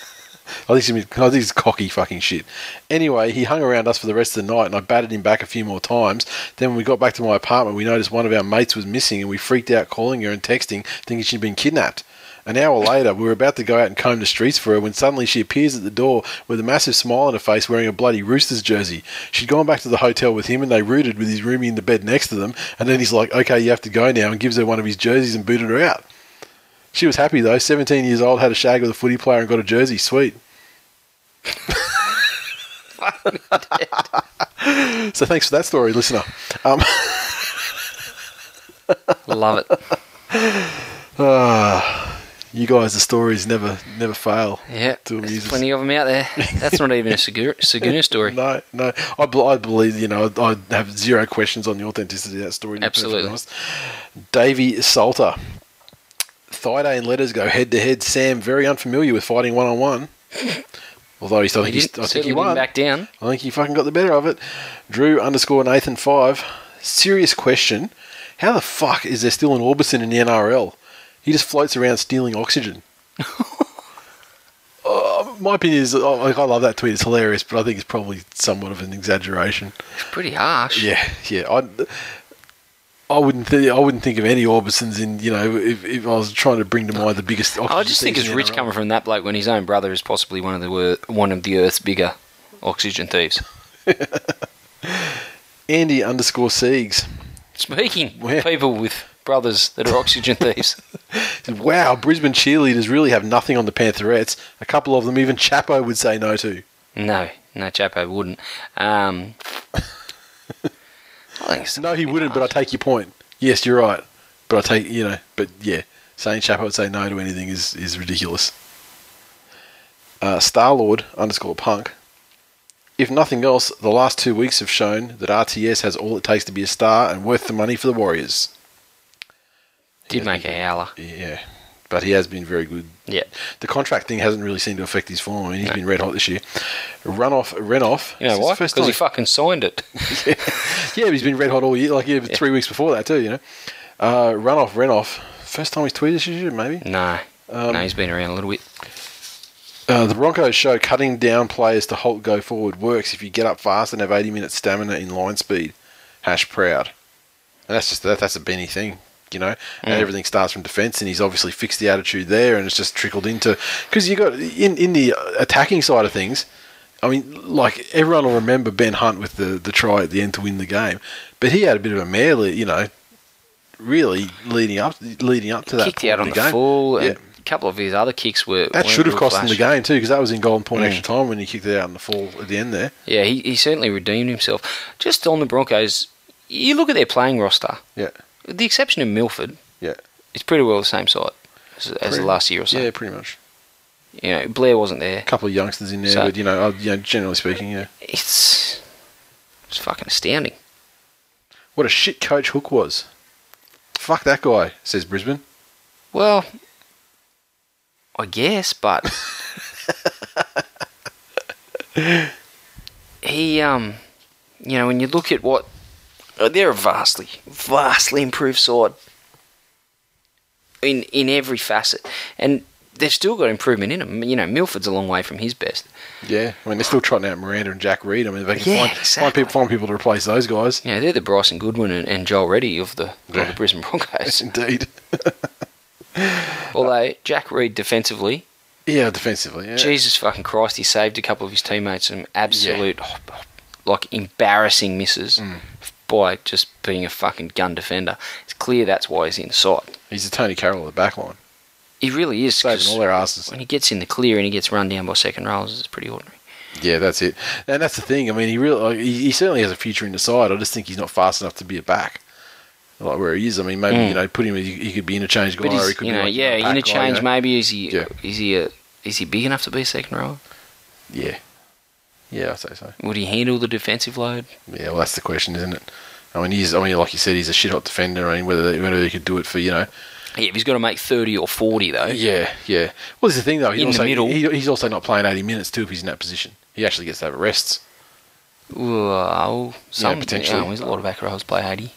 [SPEAKER 1] Oh, I think, he's, I oh, think he's cocky fucking shit. Anyway, he hung around us for the rest of the night and I batted him back a few more times. Then when we got back to my apartment, we noticed one of our mates was missing and we freaked out calling her and texting, thinking she'd been kidnapped. An hour later, we were about to go out and comb the streets for her when suddenly she appears at the door with a massive smile on her face wearing a bloody Roosters jersey. She'd gone back to the hotel with him and they rooted with his roomie in the bed next to them. And then he's like, okay, you have to go now and gives her one of his jerseys and booted her out. She was happy though. 17 years old, had a shag with a footy player and got a jersey. Sweet. so thanks for that story, listener. Um,
[SPEAKER 2] Love it.
[SPEAKER 1] you guys, the stories never never fail.
[SPEAKER 2] Yeah,
[SPEAKER 1] to amuse
[SPEAKER 2] there's
[SPEAKER 1] us.
[SPEAKER 2] plenty of them out there. That's not even a Saguna story.
[SPEAKER 1] No, no. I, bel- I believe, you know, I have zero questions on the authenticity of that story. to
[SPEAKER 2] Absolutely.
[SPEAKER 1] Davey Salter. Thaiday and letters go head to head. Sam, very unfamiliar with fighting one on one. Although he's, I
[SPEAKER 2] He
[SPEAKER 1] think, he's,
[SPEAKER 2] didn't,
[SPEAKER 1] I think he won.
[SPEAKER 2] back down.
[SPEAKER 1] I think he fucking got the better of it. Drew underscore Nathan five. Serious question. How the fuck is there still an Orbison in the NRL? He just floats around stealing oxygen. Uh, my opinion is, oh, like, I love that tweet. It's hilarious, but I think it's probably somewhat of an exaggeration.
[SPEAKER 2] It's pretty harsh.
[SPEAKER 1] Yeah, yeah. I, I wouldn't, th- I wouldn't think of any Orbisons in, you know, if, if I was trying to bring to mind the biggest.
[SPEAKER 2] I just think it's rich coming from that bloke when his own brother is possibly one of the wor- one of the Earth's bigger oxygen thieves.
[SPEAKER 1] Andy underscore Siegs.
[SPEAKER 2] Speaking of people with brothers that are oxygen thieves,
[SPEAKER 1] Wow, Brisbane cheerleaders really have nothing on the Pantherettes. A couple of them even Chapo would say no to.
[SPEAKER 2] no, no, Chapo wouldn't. Um,
[SPEAKER 1] No, he wouldn't, but I take your point. Yes, you're right. But I take, you know, but yeah, saying Chapo would say no to anything is, is ridiculous. Uh, Starlord underscore punk. If nothing else, the last two weeks have shown that RTS has all it takes to be a star and worth the money for the Warriors.
[SPEAKER 2] did make a howler.
[SPEAKER 1] Yeah, but he has been very good.
[SPEAKER 2] Yeah,
[SPEAKER 1] The contract thing hasn't really seemed to affect his form. I mean, he's been red hot this year. Runoff, Renoff.
[SPEAKER 2] you know why? Because he fucking signed it.
[SPEAKER 1] yeah, but he's been red hot all year. Like yeah, three weeks before that too. You know, uh, Runoff, Renoff. First time he's tweeted this year, maybe.
[SPEAKER 2] no,
[SPEAKER 1] Um,
[SPEAKER 2] no, he's been around a little bit.
[SPEAKER 1] Uh, the Broncos show cutting down players to halt go forward works if you get up fast and have 80 minutes stamina in line speed. Hash proud. And that's just that, that's a Benny thing, you know. And everything starts from defence, and he's obviously fixed the attitude there, and it's just trickled into because you got in in the attacking side of things. I mean, like everyone will remember Ben Hunt with the the try at the end to win the game, but he had a bit of a mare, you know, really leading up leading up to that.
[SPEAKER 2] Kicked out on the,
[SPEAKER 1] game.
[SPEAKER 2] full.
[SPEAKER 1] Yeah.
[SPEAKER 2] And a couple of his other kicks were
[SPEAKER 1] That should have cost him the game too, because that was in golden point
[SPEAKER 2] Mm.
[SPEAKER 1] extra time when he kicked it out in the fall at the end there.
[SPEAKER 2] Yeah, he, he certainly redeemed himself. Just on the Broncos, you look at their playing roster.
[SPEAKER 1] Yeah,
[SPEAKER 2] With the exception of Milford,
[SPEAKER 1] yeah,
[SPEAKER 2] it's pretty well the same side as, as the last year or so.
[SPEAKER 1] yeah, pretty much.
[SPEAKER 2] You know, Blair wasn't there.
[SPEAKER 1] A couple of youngsters in there,
[SPEAKER 2] So-
[SPEAKER 1] but you know, uh, you know, generally speaking, yeah.
[SPEAKER 2] It's it's fucking astounding.
[SPEAKER 1] What a shit coach Hook was. Fuck that guy, says Brisbane.
[SPEAKER 2] Well, I guess, but he, um, you know, when you look at what they're a vastly, vastly improved side in in every facet, and they've still got improvement in them. You know, Milford's a long way from his best.
[SPEAKER 1] Yeah, I mean they're still trotting out Miranda and Jack Reed. I mean if they can
[SPEAKER 2] Yeah,
[SPEAKER 1] find,
[SPEAKER 2] exactly.
[SPEAKER 1] find people find people to replace those guys.
[SPEAKER 2] Yeah, they're the Bryson Goodwin and, and Joel Reddy of the, of
[SPEAKER 1] Yeah.
[SPEAKER 2] the Brisbane Broncos.
[SPEAKER 1] Indeed.
[SPEAKER 2] Although Jack Reed defensively,
[SPEAKER 1] Yeah, defensively. Yeah.
[SPEAKER 2] Jesus fucking Christ, he saved a couple of his teammates some absolute, like, embarrassing misses
[SPEAKER 1] Mm.
[SPEAKER 2] By just being a fucking gun defender. It's clear that's why he's in the.
[SPEAKER 1] He's a Tonie Carroll of the back line.
[SPEAKER 2] He really is.
[SPEAKER 1] Saving all their asses.
[SPEAKER 2] when he gets in the clear and he gets run down by second rows, it's pretty ordinary.
[SPEAKER 1] Yeah, that's it. And that's the thing. I mean, he really, he, he certainly has a future in the side. I just think he's not fast enough to be a back. Like where he is. I mean, maybe you know, put him. He, he could be interchange guy.
[SPEAKER 2] Mm.
[SPEAKER 1] Or he could
[SPEAKER 2] you
[SPEAKER 1] be
[SPEAKER 2] know,
[SPEAKER 1] like,
[SPEAKER 2] yeah,
[SPEAKER 1] a pack guy,
[SPEAKER 2] interchange.
[SPEAKER 1] you know?
[SPEAKER 2] Maybe is he?
[SPEAKER 1] Yeah.
[SPEAKER 2] Is he a? Is he big enough to be a second rower?
[SPEAKER 1] Yeah, yeah, I'd say so.
[SPEAKER 2] Would he handle the defensive load?
[SPEAKER 1] Yeah, well, that's the question, isn't it? I mean, he's. I mean, like you said, he's a shit hot defender. I mean, whether whether he could do it for you know.
[SPEAKER 2] Yeah, if he's got to make thirty or forty though.
[SPEAKER 1] Yeah, yeah. Well, this is the thing though. He
[SPEAKER 2] In the middle.
[SPEAKER 1] He, he's also not playing eighty minutes too if he's in that position. He actually gets to have rests.
[SPEAKER 2] Well, some
[SPEAKER 1] potentially.
[SPEAKER 2] You know, there's a lot of back rows play eighty.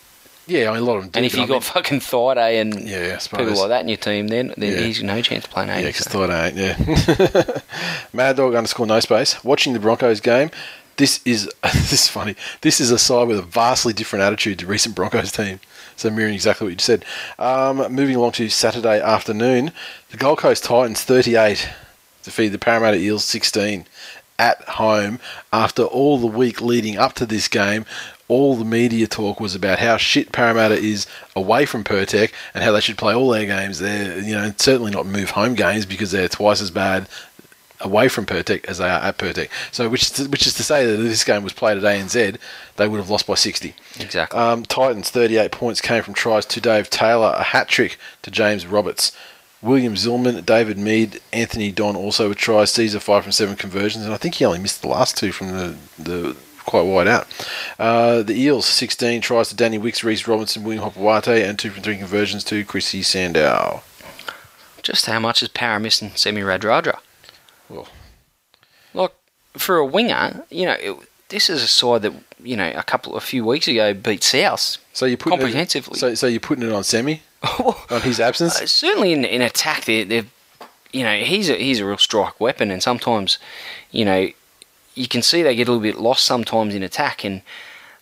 [SPEAKER 1] Yeah, I mean, a lot of them. Do,
[SPEAKER 2] And if you
[SPEAKER 1] I
[SPEAKER 2] got
[SPEAKER 1] mean-
[SPEAKER 2] fucking Thaiday and
[SPEAKER 1] Yeah,
[SPEAKER 2] people like that in your team, then then
[SPEAKER 1] Yeah.
[SPEAKER 2] he's no chance of playing eighty.
[SPEAKER 1] Yeah, because
[SPEAKER 2] so.
[SPEAKER 1] ain't. Yeah. Mad Dog underscore no space. Watching the Broncos game. This is this is funny. This is a side with a vastly different attitude to recent Broncos team. So mirroring exactly what you said. Um, moving along to Saturday afternoon, the Gold Coast Titans 38 defeat the Parramatta Eels 16 at home. After all the week leading up to this game, all the media talk was about how shit Parramatta is away from Pirtek and how they should play all their games there. You know, certainly not move home games because they're twice as bad away from Pirtek as they are at Pirtek. So, which is to, which is to say that if this game was played at ANZ, they would have lost by 60.
[SPEAKER 2] Exactly.
[SPEAKER 1] Um, Titans 38 points came from tries to Dave Taylor, a hat trick to James Roberts. William Zillman, David Mead, Anthony Don also with tries. Sezer five from seven conversions, and I think he only missed the last two from the the quite wide out. Uh, the Eels 16 tries to Danny Wicks, Reece Robinson, William Hopoate, and two from three conversions to Chrissy Sandow.
[SPEAKER 2] Just how much is Para missing Semi Radradra?
[SPEAKER 1] Well,
[SPEAKER 2] Like for a winger, you know, it, this is a side that you know a couple a few weeks ago beat South.
[SPEAKER 1] so you put
[SPEAKER 2] Comprehensively.
[SPEAKER 1] so so you're putting it on Semi on his absence.
[SPEAKER 2] Uh, certainly in, in attack, they're, they're you know he's a he's a real strike weapon, and sometimes you know you can see they get a little bit lost sometimes in attack, and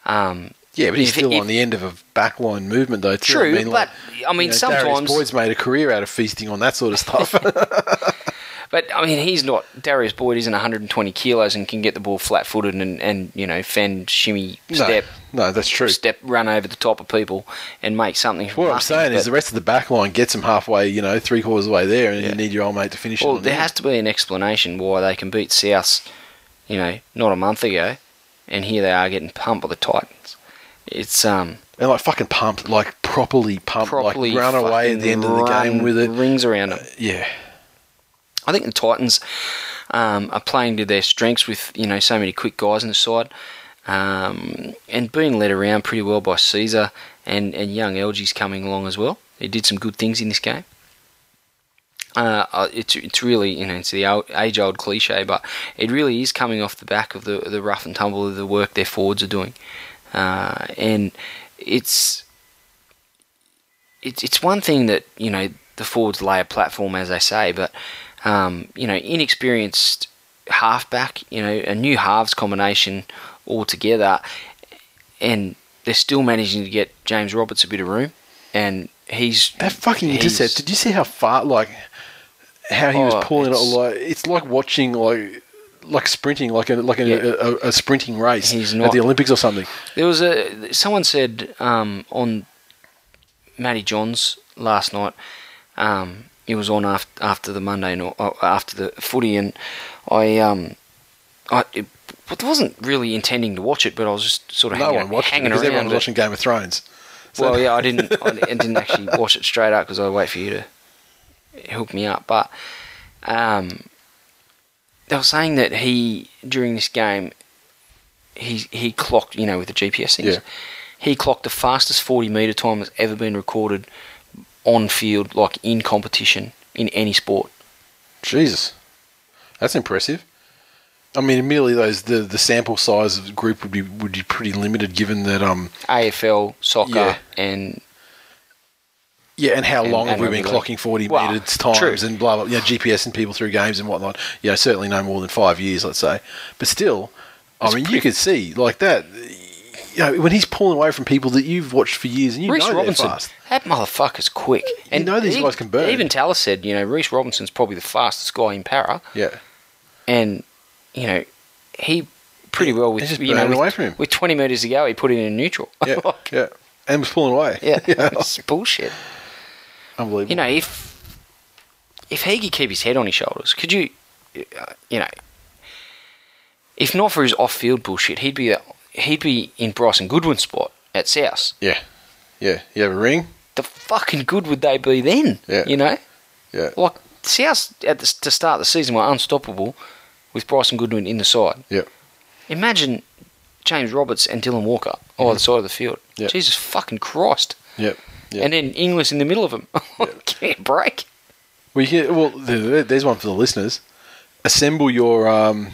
[SPEAKER 2] um,
[SPEAKER 1] Yeah, but he's
[SPEAKER 2] If-
[SPEAKER 1] still
[SPEAKER 2] if-
[SPEAKER 1] on the end of a backline movement, though. Too.
[SPEAKER 2] True,
[SPEAKER 1] I mean, like,
[SPEAKER 2] but, I mean,
[SPEAKER 1] you know,
[SPEAKER 2] sometimes-
[SPEAKER 1] Darius Boyd's made a career out of feasting on that sort of stuff.
[SPEAKER 2] but I mean he's not Darius Boyd isn't 120 kilos and can get the ball flat footed and, and you know fend shimmy step
[SPEAKER 1] no, no, that's true.
[SPEAKER 2] step run over the top of people and make something. from
[SPEAKER 1] What I'm
[SPEAKER 2] nothing,
[SPEAKER 1] saying is the rest of the back line gets him halfway, you know, three quarters of the way there, and
[SPEAKER 2] Yeah.
[SPEAKER 1] you need your old mate to finish it.
[SPEAKER 2] Well, there
[SPEAKER 1] the
[SPEAKER 2] has to be an explanation why they can beat South, you know, not a month ago, and here they are getting pumped by the Titans. It's um
[SPEAKER 1] and like fucking pumped, like properly pumped,
[SPEAKER 2] properly
[SPEAKER 1] like run away at the end of the game with it.
[SPEAKER 2] Rings around them.
[SPEAKER 1] Yeah,
[SPEAKER 2] I think the Titans um, are playing to their strengths with you know so many quick guys in the side, um, and being led around pretty well by Sezer and and young Elgey's coming along as well. He did some good things in this game. Uh, uh, it's it's really you know it's the age old cliche, but it really is coming off the back of the the rough and tumble of the work their forwards are doing, uh, and it's it's it's one thing that you know the forwards lay a platform as they say, but um, you know inexperienced halfback, you know a new halves combination altogether, and they're still managing to get James Roberts a bit of room, and he's
[SPEAKER 1] that fucking
[SPEAKER 2] he's-
[SPEAKER 1] intercept. Did you see how far, like, how he
[SPEAKER 2] Oh,
[SPEAKER 1] was pulling it? Like, it's like watching, like. Like sprinting, like a like a,
[SPEAKER 2] Yeah.
[SPEAKER 1] a, a sprinting race at the Olympics or something.
[SPEAKER 2] There was a someone said um, on Matty Johns last night. Um, he was on after, after the Monday night, uh, after the footy, and I um, I it, wasn't really intending to watch it, but I was just sort of
[SPEAKER 1] No
[SPEAKER 2] hanging,
[SPEAKER 1] one watched it
[SPEAKER 2] hanging
[SPEAKER 1] because
[SPEAKER 2] around.
[SPEAKER 1] everyone was watching Game of Thrones. So-
[SPEAKER 2] Well, yeah, I didn't. I didn't actually watch it straight up because I wait for you to hook me up. But um, they were saying that he during this game, he he clocked you know with the GPS things.
[SPEAKER 1] Yeah.
[SPEAKER 2] He clocked the fastest forty meter time that's ever been recorded on field, like in competition in any sport.
[SPEAKER 1] Jesus, that's impressive. I mean, admittedly, those the, the sample size of the group would be would be pretty limited, given that um
[SPEAKER 2] AFL, soccer,
[SPEAKER 1] Yeah.
[SPEAKER 2] and
[SPEAKER 1] yeah, and how
[SPEAKER 2] And-
[SPEAKER 1] long
[SPEAKER 2] and
[SPEAKER 1] have we been clocking forty
[SPEAKER 2] Well,
[SPEAKER 1] meters times
[SPEAKER 2] true.
[SPEAKER 1] and blah blah, you know, GPS and people through games and whatnot. You know, certainly no more than five years, let's say. But still, I
[SPEAKER 2] It's
[SPEAKER 1] mean, you
[SPEAKER 2] pretty-
[SPEAKER 1] could see like that. You know, when he's pulling away from people that you've watched for years, and you
[SPEAKER 2] Reece
[SPEAKER 1] know
[SPEAKER 2] Robinson,
[SPEAKER 1] they're fast.
[SPEAKER 2] that motherfucker's quick. And
[SPEAKER 1] know these
[SPEAKER 2] e-
[SPEAKER 1] guys can burn.
[SPEAKER 2] Even Tallis said, you know, Reece Robinson's probably the fastest guy in para,
[SPEAKER 1] Yeah,
[SPEAKER 2] and you know, he pretty well with you know with,
[SPEAKER 1] away from him.
[SPEAKER 2] with 20 meters to go, he put it in neutral.
[SPEAKER 1] yeah, like, yeah, and was pulling away.
[SPEAKER 2] yeah, it's bullshit.
[SPEAKER 1] Unbelievable.
[SPEAKER 2] You know, if if he could keep his head on his shoulders, could you, uh, you know, If not for his off-field bullshit, he'd be he'd be in Bryson Goodwin's spot at South.
[SPEAKER 1] Yeah. Yeah. You have a ring?
[SPEAKER 2] The fucking good would they be then?
[SPEAKER 1] Yeah.
[SPEAKER 2] You know,
[SPEAKER 1] Yeah.
[SPEAKER 2] like South at the, to start the season were unstoppable with Bryson Goodwin in the side.
[SPEAKER 1] Yeah.
[SPEAKER 2] Imagine James Roberts and Dylan Walker on the side of the field.
[SPEAKER 1] Yep.
[SPEAKER 2] Jesus fucking Christ!
[SPEAKER 1] Yep.
[SPEAKER 2] And then Inglis in the middle of them. Can't break.
[SPEAKER 1] Well, you can, well, th- th- there's one for the listeners. Assemble your um,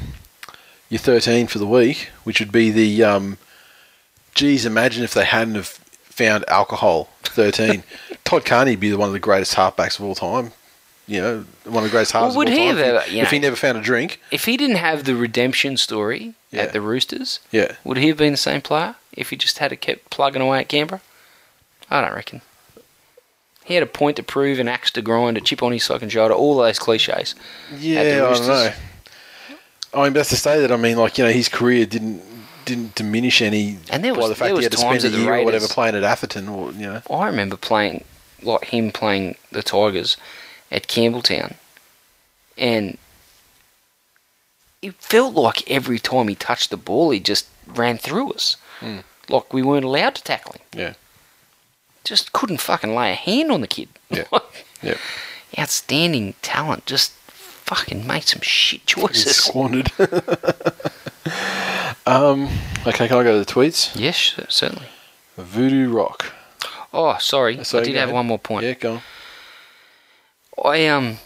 [SPEAKER 1] your 13 for the week, which would be the. Um, geez, imagine if they hadn't have found alcohol. 13. Todd Carney would be one of the greatest halfbacks of all time. You know, one of the greatest halves
[SPEAKER 2] Well, would
[SPEAKER 1] of all
[SPEAKER 2] he
[SPEAKER 1] time.
[SPEAKER 2] have
[SPEAKER 1] if, he,
[SPEAKER 2] you
[SPEAKER 1] if he never found a drink,
[SPEAKER 2] If he didn't have the redemption story
[SPEAKER 1] Yeah.
[SPEAKER 2] at the Roosters,
[SPEAKER 1] yeah,
[SPEAKER 2] would he have been the same player if he just had kept plugging away at Canberra? I don't reckon. He had a point to prove, an axe to grind, a chip on his fucking shoulder, all those cliches.
[SPEAKER 1] yeah, I know. I mean, that's to say that I mean, like you know, his career didn't didn't diminish any
[SPEAKER 2] And there
[SPEAKER 1] by
[SPEAKER 2] was-
[SPEAKER 1] the fact
[SPEAKER 2] there
[SPEAKER 1] he had to spend
[SPEAKER 2] times
[SPEAKER 1] a year or whatever playing at Atherton, or you know,
[SPEAKER 2] I remember playing, like him playing the Tigers at Campbelltown, and it felt like every time he touched the ball, he just ran through us. Hmm. Like we weren't allowed to tackle him.
[SPEAKER 1] yeah,
[SPEAKER 2] Just couldn't fucking lay a hand on the kid.
[SPEAKER 1] Yeah. yeah.
[SPEAKER 2] Outstanding talent. Just fucking made some shit choices.
[SPEAKER 1] squandered. um, okay, can I go to the tweets?
[SPEAKER 2] Yes, certainly.
[SPEAKER 1] Voodoo Rock.
[SPEAKER 2] Oh, sorry.
[SPEAKER 1] So
[SPEAKER 2] I did have
[SPEAKER 1] ahead.
[SPEAKER 2] one more point.
[SPEAKER 1] Yeah, go on.
[SPEAKER 2] I um,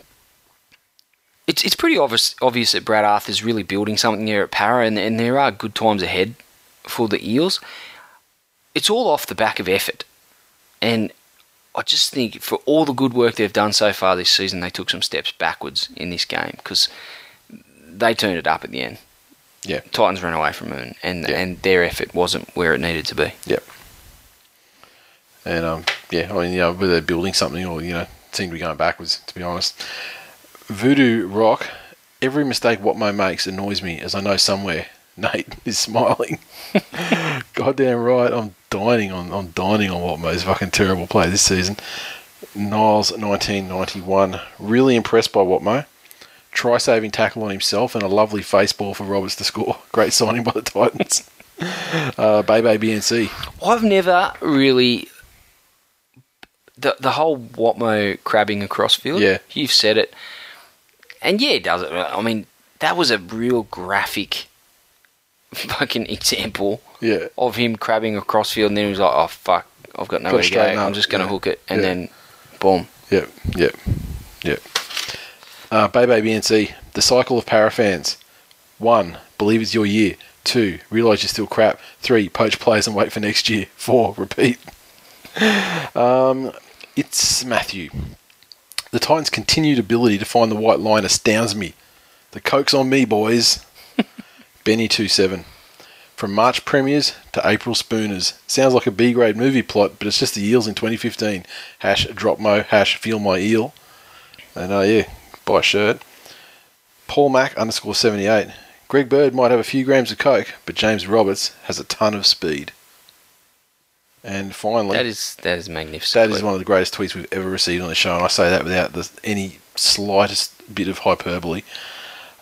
[SPEAKER 2] it's it's pretty obvious obvious that Brad Arthur's really building something there at Para, and, and there are good times ahead for the Eels. It's all off the back of effort, and I just think for all the good work they've done so far this season, they took some steps backwards in this game because they turned it up at the end.
[SPEAKER 1] Yeah.
[SPEAKER 2] Titans ran away from them, and and,
[SPEAKER 1] Yeah.
[SPEAKER 2] and their effort wasn't where it needed to be.
[SPEAKER 1] Yep. And um, yeah, I mean, you know, whether they're building something or you know, seem to be going backwards. To be honest, Voodoo Rock. Every mistake Watmough makes annoys me, as I know somewhere Nate is smiling. Goddamn right, I'm dining on I'm dining on Watmough's fucking terrible play this season. Niles 1991, really impressed by Watmough. Try saving tackle on himself and a lovely face ball for Roberts to score. Great signing by the Titans. Uh, Bebe BNC.
[SPEAKER 2] I've never really the the whole Watmough crabbing across field.
[SPEAKER 1] Yeah.
[SPEAKER 2] you've said it, and yeah, it does it. I mean, that was a real graphic fucking example
[SPEAKER 1] Yeah.
[SPEAKER 2] of him crabbing across field, and then he was like, "Oh fuck, I've got nowhere to go. I'm just going to
[SPEAKER 1] Yeah.
[SPEAKER 2] hook it," and
[SPEAKER 1] Yeah.
[SPEAKER 2] then boom.
[SPEAKER 1] Yep, yep, yep. Uh, Bebe BNC, the cycle of parafans. One, believe it's your year. Two, realise you're still crap. Three, poach players and wait for next year. Four, repeat. Um, it's Matthew. The Titans' continued ability to find the white line astounds me. The coke's on me, boys. Benny27. From March premieres to April spooners. Sounds like a B grade movie plot, but it's just the eels in 2015. Hash drop mo, hash feel my eel. And uh, yeah, buy a shirt. Paul Mack underscore 78. Greg Bird might have a few grams of coke, but James Roberts has a ton of speed. And finally,
[SPEAKER 2] That is that is magnificent.
[SPEAKER 1] that is one of the greatest tweets we've ever received on the show, and I say that without the, any slightest bit of hyperbole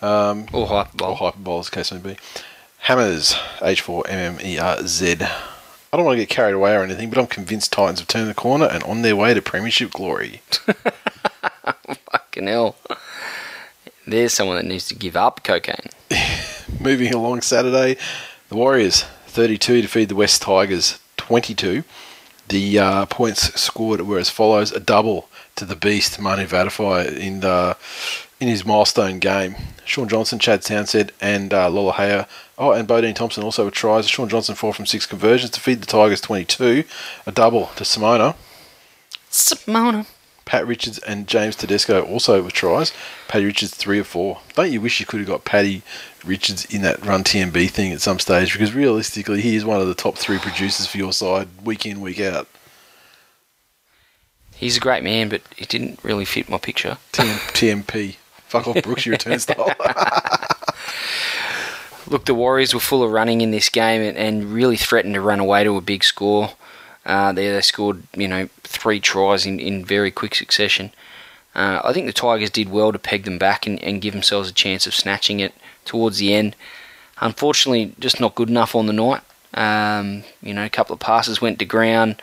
[SPEAKER 2] or hype
[SPEAKER 1] or hyperbole, as the case may be. Hammers, H4MMERZ. I don't want to get carried away or anything, but I'm convinced Titans have turned the corner and on their way to premiership glory.
[SPEAKER 2] Fucking hell. There's someone that needs to give up cocaine.
[SPEAKER 1] Moving along Saturday, the Warriors 32 defeat the West Tigers 22. The uh, points scored were as follows: a double to the beast Manu Vatuvei in the, in his milestone game. Shaun Johnson, Chad Townsend, and uh, Lolohea. Oh, and Bodene Thompson also with tries. Shaun Johnson four from six conversions to feed the Tigers 22. A double to Simona.
[SPEAKER 2] Simona.
[SPEAKER 1] Pat Richards and James Tedesco also with tries. Paddy Richards three or four. Don't you wish you could have got Paddy Richards in that run TMB thing at some stage? Because realistically, he is one of the top three producers for your side week in week out.
[SPEAKER 2] He's a great man, but he didn't really fit my picture.
[SPEAKER 1] TM, TMP. Fuck off, Brooks. You're a turnstile.
[SPEAKER 2] Look, the Warriors were full of running in this game and, and really threatened to run away to a big score. Uh, there they scored, you know, three tries in, in very quick succession. Uh, I think the Tigers did well to peg them back and, and give themselves a chance of snatching it towards the end. unfortunately, just not good enough on the night. Um, you know, a couple of passes went to ground.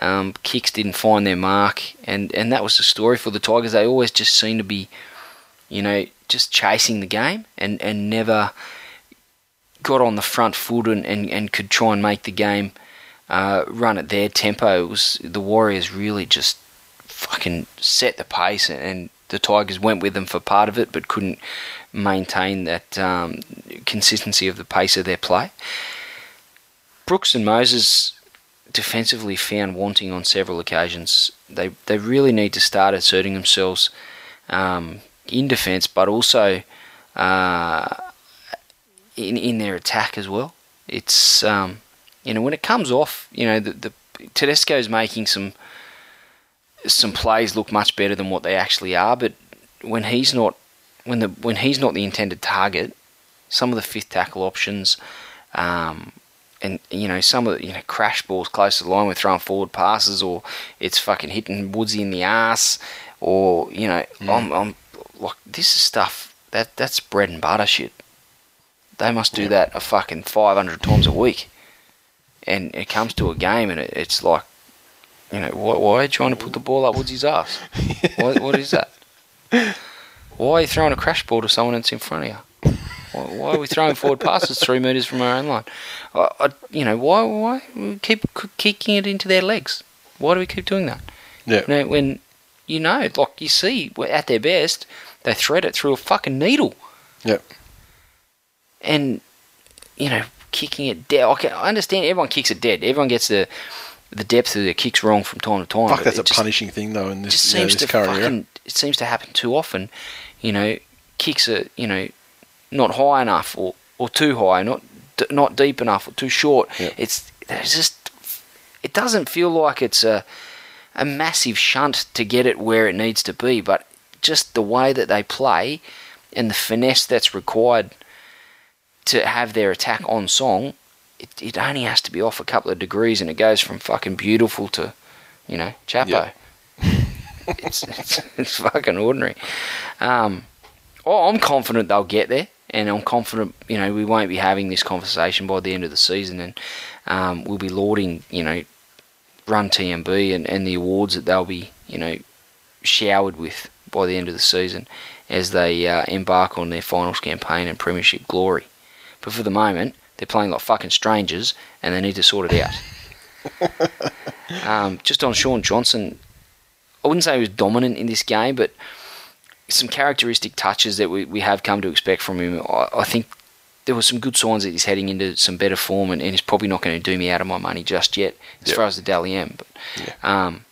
[SPEAKER 2] Um, kicks didn't find their mark, and, and that was the story for the Tigers. They always just seem to be, you know, just chasing the game and, and never got on the front foot and, and, and could try and make the game uh, run at their tempo. Was the Warriors really just fucking set the pace, and the Tigers went with them for part of it, but couldn't maintain that um, consistency of the pace of their play. Brooks and Moses defensively found wanting on several occasions. They they really need to start asserting themselves um, in defence, but also uh, in in their attack as well. It's um, you know when it comes off, you know the, the Tedesco's making some some plays look much better than what they actually are, but when he's not when the when he's not the intended target, some of the fifth tackle options. Um, and you know some of the you know crash balls close to the line we're throwing forward passes or it's fucking hitting Woodsy in the ass or you know
[SPEAKER 1] Mm.
[SPEAKER 2] I'm, I'm like this is stuff that that's bread and butter shit. They must do that a fucking five hundred times a week, and it comes to a game and it, it's like you know why, why are you trying to put the ball up Woodsy's ass? what, what is that? Why are you throwing a crash ball to someone that's in front of you? Why, why are we throwing forward passes three metres from our own line? I, I, you know, why why we keep kicking it into their legs? Why do we keep doing that?
[SPEAKER 1] Yeah.
[SPEAKER 2] You know, when you know, like you see, we're at their best, they thread it through a fucking needle,
[SPEAKER 1] Yep.
[SPEAKER 2] and you know, kicking it dead. Okay, I understand everyone kicks it dead. Everyone gets the the depth of their kicks wrong from time to time.
[SPEAKER 1] Fuck, that's a
[SPEAKER 2] just-
[SPEAKER 1] punishing thing though in this,
[SPEAKER 2] just
[SPEAKER 1] you know, this
[SPEAKER 2] to fucking.
[SPEAKER 1] era.
[SPEAKER 2] It seems to happen too often. You know, kicks are you know not high enough or, or too high, not not deep enough or too short.
[SPEAKER 1] Yeah.
[SPEAKER 2] It's there's just it doesn't feel like it's a a massive shunt to get it where it needs to be, but just the way that they play and the finesse that's required to have their attack on song, it, it only has to be off a couple of degrees and it goes from fucking beautiful to, you know, Chapo.
[SPEAKER 1] Yeah.
[SPEAKER 2] it's, it's, it's fucking ordinary. Um, oh, I'm confident they'll get there, and I'm confident, you know, we won't be having this conversation by the end of the season, and um, we'll be lauding, you know, Run TMB and, and the awards that they'll be, you know, showered with by the end of the season as they uh, embark on their finals campaign and premiership glory. But for the moment, they're playing like fucking strangers, and they need to sort it out. um, just on Shaun Johnson, I wouldn't say he was dominant in this game, but some characteristic touches that we, we have come to expect from him. I, I think there were some good signs that he's heading into some better form, and, and he's probably not going to do me out of my money just yet, as
[SPEAKER 1] Yep.
[SPEAKER 2] far as the Dally M. But um,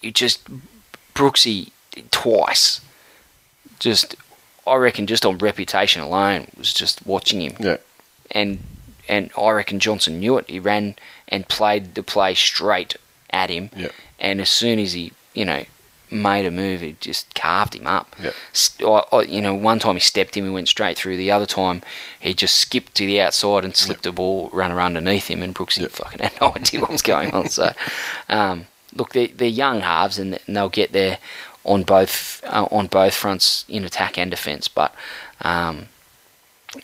[SPEAKER 2] you just Brooksy twice, just I reckon just on reputation alone was just watching him
[SPEAKER 1] Yeah.
[SPEAKER 2] and and I reckon Johnson knew it. He ran and played the play straight at him,
[SPEAKER 1] Yeah.
[SPEAKER 2] and as soon as he, you know, made a move, it just carved him up.
[SPEAKER 1] Yeah.
[SPEAKER 2] I, I, you know, one time he stepped him and went straight through. The other time he just skipped to the outside and slipped the ball, ran around underneath him, and Brooksy
[SPEAKER 1] Yeah.
[SPEAKER 2] fucking had no idea what was going on. So, um, look, they're, they're young halves, and, and they'll get there on both uh, on both fronts in attack and defence. But um,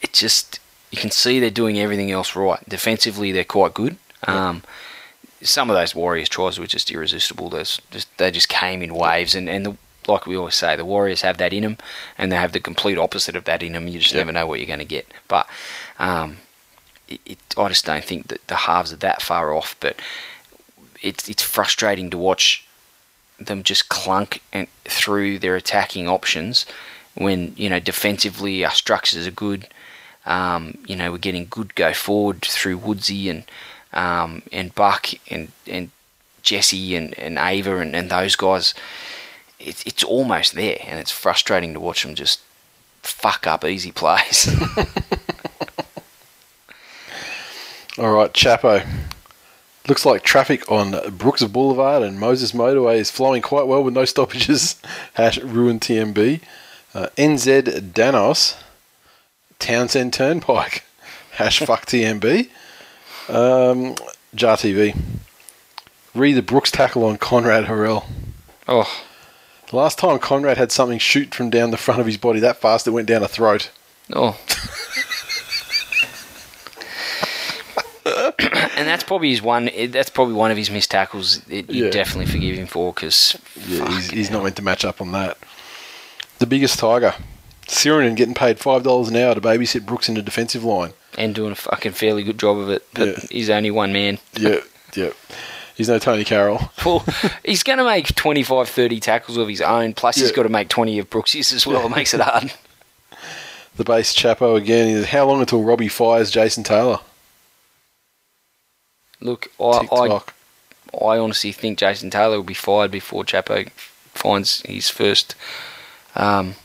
[SPEAKER 2] it just you can see they're doing everything else right. Defensively, they're quite good. Um, some of those Warriors tries were just irresistible. There's just they just came in waves, and and the, like we always say, the Warriors have that in them, and they have the complete opposite of that in them. You just
[SPEAKER 1] Yeah.
[SPEAKER 2] never know what you're going to get. But um, it, it, I just don't think that the halves are that far off. But it's it's frustrating to watch them just clunk and through their attacking options when you know defensively our structures are good. Um, you know we're getting good go forward through Woodsy and um, and Buck and and Jesse and, and Ava and, and those guys. It's it's almost there, and it's frustrating to watch them just fuck up easy plays.
[SPEAKER 1] All right, Chapo. Looks like traffic on Brooks Boulevard and Moses Motorway is flowing quite well with no stoppages. Hash ruin TMB. Uh, NZ Danos. Townsend Turnpike. Hash fuck TMB. Um, Jar TV. Read the Brooks tackle on Konrad Hurrell.
[SPEAKER 2] oh, The
[SPEAKER 1] Last time Konrad had something shoot from down the front of his body that fast it went down a throat.
[SPEAKER 2] oh. and that's probably his one. That's probably one of his missed tackles. It, you
[SPEAKER 1] Yeah.
[SPEAKER 2] definitely forgive him for because
[SPEAKER 1] Yeah, he's, he's not meant to match up on that. The biggest tiger, Sironen getting paid five dollars an hour to babysit Brooks in the defensive line.
[SPEAKER 2] and doing a fucking fairly good job of it. But
[SPEAKER 1] Yeah.
[SPEAKER 2] he's only one man.
[SPEAKER 1] Yeah, yeah. He's no Tonie Carroll.
[SPEAKER 2] Well, he's going to make 25, 30 tackles of his own. Plus, he's got to make 20 of Brooks's as well. It makes it hard.
[SPEAKER 1] The base Chapo again. Is how long until Robbie fires Jason Taylor?
[SPEAKER 2] Look, I, I, I honestly think Jason Taylor will be fired before Chapo finds his first. Um,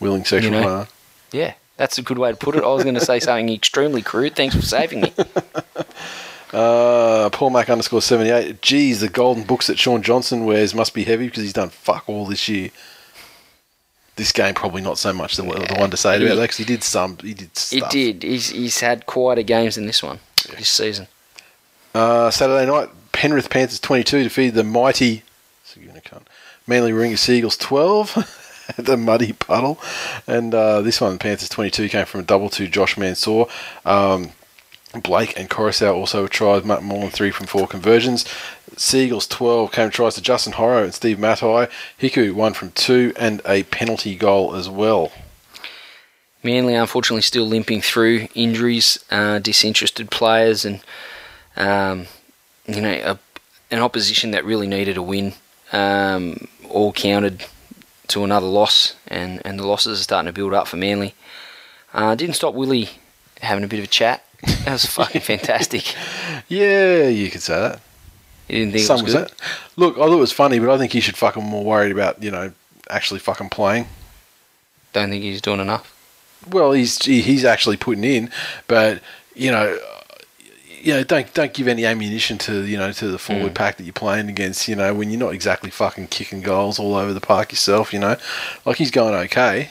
[SPEAKER 1] Willing sexual
[SPEAKER 2] you know.
[SPEAKER 1] partner.
[SPEAKER 2] yeah, that's a good way to put it. I was going to say something extremely crude. Thanks for saving me.
[SPEAKER 1] Uh, Paul Mac underscore 78. Geez, the golden books that Shaun Johnson wears must be heavy because he's done fuck all this year. This game probably not so much the, the one to say about that because he did some. He did
[SPEAKER 2] It did. He's, he's had quieter games than this one this season.
[SPEAKER 1] Uh, Saturday night, Penrith Panthers 22 defeated the mighty Manly Warringah Seagulls 12 at the muddy puddle. And uh, this one, Panthers 22, came from a double to Josh Mansour. Um, Blake and Coruscant also tried more than three from four conversions. Seagulls 12 came tries to Justin Horo and Steve Matai. Hiku one from two and a penalty goal as well.
[SPEAKER 2] Manly, unfortunately, still limping through injuries, uh, disinterested players, and um, you know, a, an opposition that really needed a win. Um, all counted to another loss, and, and the losses are starting to build up for Manly. Uh, didn't stop Willie having a bit of a chat. That was fucking fantastic.
[SPEAKER 1] Yeah, you could say that.
[SPEAKER 2] You didn't think
[SPEAKER 1] Some
[SPEAKER 2] it was
[SPEAKER 1] was
[SPEAKER 2] good?
[SPEAKER 1] that. Look, I thought it was funny, but I think he should fucking more worried about you know actually fucking playing.
[SPEAKER 2] Don't think he's doing enough.
[SPEAKER 1] Well, he's he's actually putting in, but you know, you know, don't don't give any ammunition to you know to the forward
[SPEAKER 2] Mm.
[SPEAKER 1] pack that you're playing against. You know, when you're not exactly fucking kicking goals all over the park yourself. You know, like he's going okay,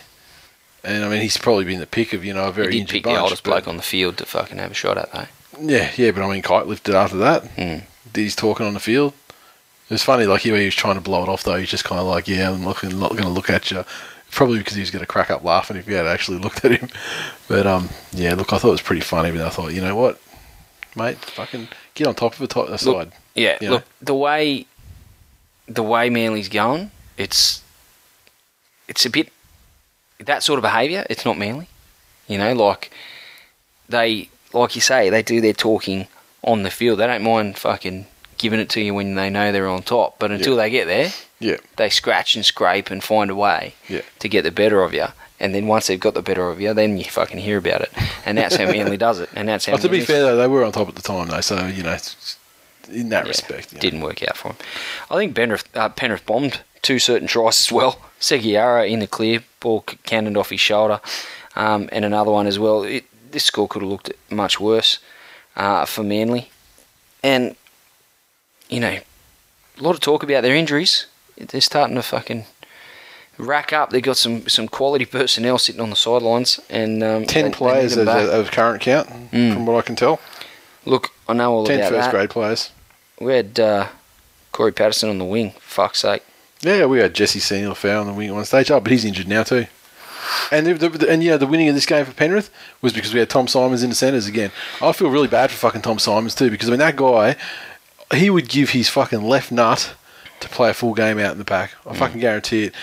[SPEAKER 1] and I mean he's probably been the pick of you know a very
[SPEAKER 2] He did pick
[SPEAKER 1] bunch.
[SPEAKER 2] the oldest bloke on the field to fucking have a shot at, though.
[SPEAKER 1] Yeah, yeah, but I mean kite lifted after that.
[SPEAKER 2] Mm.
[SPEAKER 1] Did he's talking on the field. It was funny, like he, he was trying to blow it off though. He's just kind of like, yeah, I'm looking, not going to look at you. Probably because he was going to crack up laughing if you had actually looked at him. But um, yeah, look, I thought it was pretty funny. But I thought, you know what, mate, fucking get on top of the top the
[SPEAKER 2] Look,
[SPEAKER 1] side.
[SPEAKER 2] Yeah,
[SPEAKER 1] You
[SPEAKER 2] look
[SPEAKER 1] know?
[SPEAKER 2] the way the way Manly's going, it's it's a bit that sort of behaviour. It's not Manly, you know. Like they, like you say, they do their talking on the field. They don't mind fucking giving it to you when they know they're on top. But until they get there,
[SPEAKER 1] Yeah,
[SPEAKER 2] they scratch and scrape and find a way
[SPEAKER 1] Yeah.
[SPEAKER 2] to get the better of you. And then once they've got the better of you, then you fucking hear about it. And that's how Manly does it. And that's how.
[SPEAKER 1] Well, to be fair though, they were on top at the time though, so you know, in that
[SPEAKER 2] Yeah,
[SPEAKER 1] respect, know.
[SPEAKER 2] didn't work out for them. I think Penrith, uh, Penrith bombed two certain tries as well. Segeyaro in the clear, ball cannoned off his shoulder, um, and another one as well. It, this score could have looked much worse uh, for Manly, and you know, a lot of talk about their injuries. They're starting to fucking rack up. They've got some some quality personnel sitting on the sidelines, and um,
[SPEAKER 1] Ten
[SPEAKER 2] they- they
[SPEAKER 1] players as of current count,
[SPEAKER 2] Mm.
[SPEAKER 1] from what I can tell.
[SPEAKER 2] Look, I know all
[SPEAKER 1] Ten
[SPEAKER 2] about
[SPEAKER 1] first
[SPEAKER 2] that.
[SPEAKER 1] grade players.
[SPEAKER 2] We had uh, Corey Patterson on the wing. Fuck's sake.
[SPEAKER 1] Yeah, we had Jesse Sene-Lefao on the wing at one stage. Oh, but he's injured now too. And the, the, and yeah, the winning of this game for Penrith was because we had Tom Symonds in the centres again. I feel really bad for fucking Tom Symonds too because I mean that guy, he would give his fucking left nut to play a full game out in the pack. I fucking guarantee it.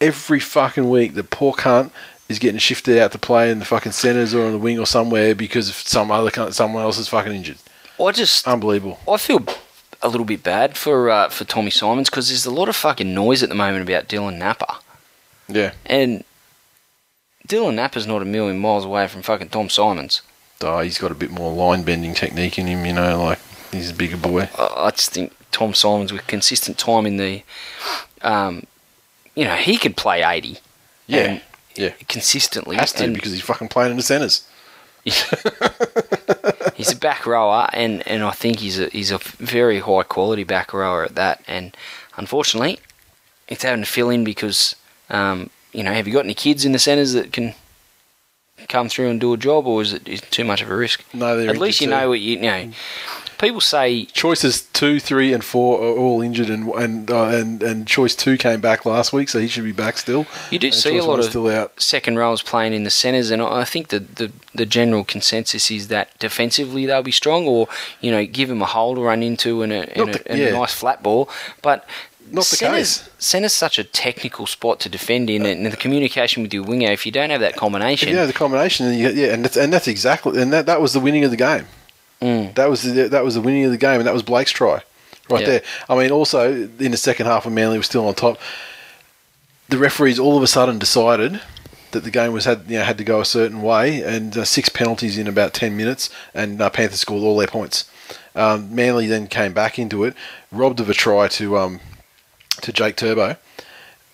[SPEAKER 1] Every fucking week, the poor cunt is getting shifted out to play in the fucking centres or on the wing or somewhere because of some other cunt, someone else is fucking injured.
[SPEAKER 2] I just
[SPEAKER 1] Unbelievable.
[SPEAKER 2] I feel a little bit bad for uh, for Tommy Symonds because there's a lot of fucking noise at the moment about Dylan Napa,
[SPEAKER 1] Yeah.
[SPEAKER 2] and Dylan Napa's not a million miles away from fucking Tom Symonds.
[SPEAKER 1] Oh, he's got a bit more line bending technique in him, you know, like he's a bigger boy.
[SPEAKER 2] I, I just think Tom Symonds with consistent time in the, um, you know, he could play eighty.
[SPEAKER 1] Yeah. Yeah.
[SPEAKER 2] consistently.
[SPEAKER 1] Has to
[SPEAKER 2] and
[SPEAKER 1] because he's fucking playing in the centres.
[SPEAKER 2] he's a back rower, and, and I think he's a he's a very high quality back rower at that. And unfortunately, it's having to fill in because um, you know, have you got any kids in the centres that can come through and do a job, or is it too much of a risk?
[SPEAKER 1] No, they're
[SPEAKER 2] At least you
[SPEAKER 1] injured
[SPEAKER 2] know what you, you know. People say
[SPEAKER 1] Choices two, three, and four are all injured, and and uh, and and choice two came back last week, so he should be back still.
[SPEAKER 2] You do
[SPEAKER 1] And
[SPEAKER 2] see a lot of
[SPEAKER 1] still out.
[SPEAKER 2] second rows playing in the centres, and I think that the the general consensus is that defensively they'll be strong, or you know, give them a hole to run into and a, and,
[SPEAKER 1] Not
[SPEAKER 2] a, and
[SPEAKER 1] yeah.
[SPEAKER 2] a nice flat ball. But
[SPEAKER 1] Not the
[SPEAKER 2] centres,
[SPEAKER 1] case.
[SPEAKER 2] centres such a technical spot to defend in, and the communication with your winger. If you don't have that combination,
[SPEAKER 1] Yeah, the combination, and you, yeah, and that's, and that's exactly, and that, that was the winning of the game.
[SPEAKER 2] Mm.
[SPEAKER 1] That was the, that was the winning of the game, and that was Blake's try, right there. I mean, also in the second half, when Manly was still on top, the referees all of a sudden decided that the game was had you know had to go a certain way, and uh, six penalties in about ten minutes, and uh, Panthers scored all their points. Um, Manly then came back into it, robbed of a try to um, to Jake Turbo,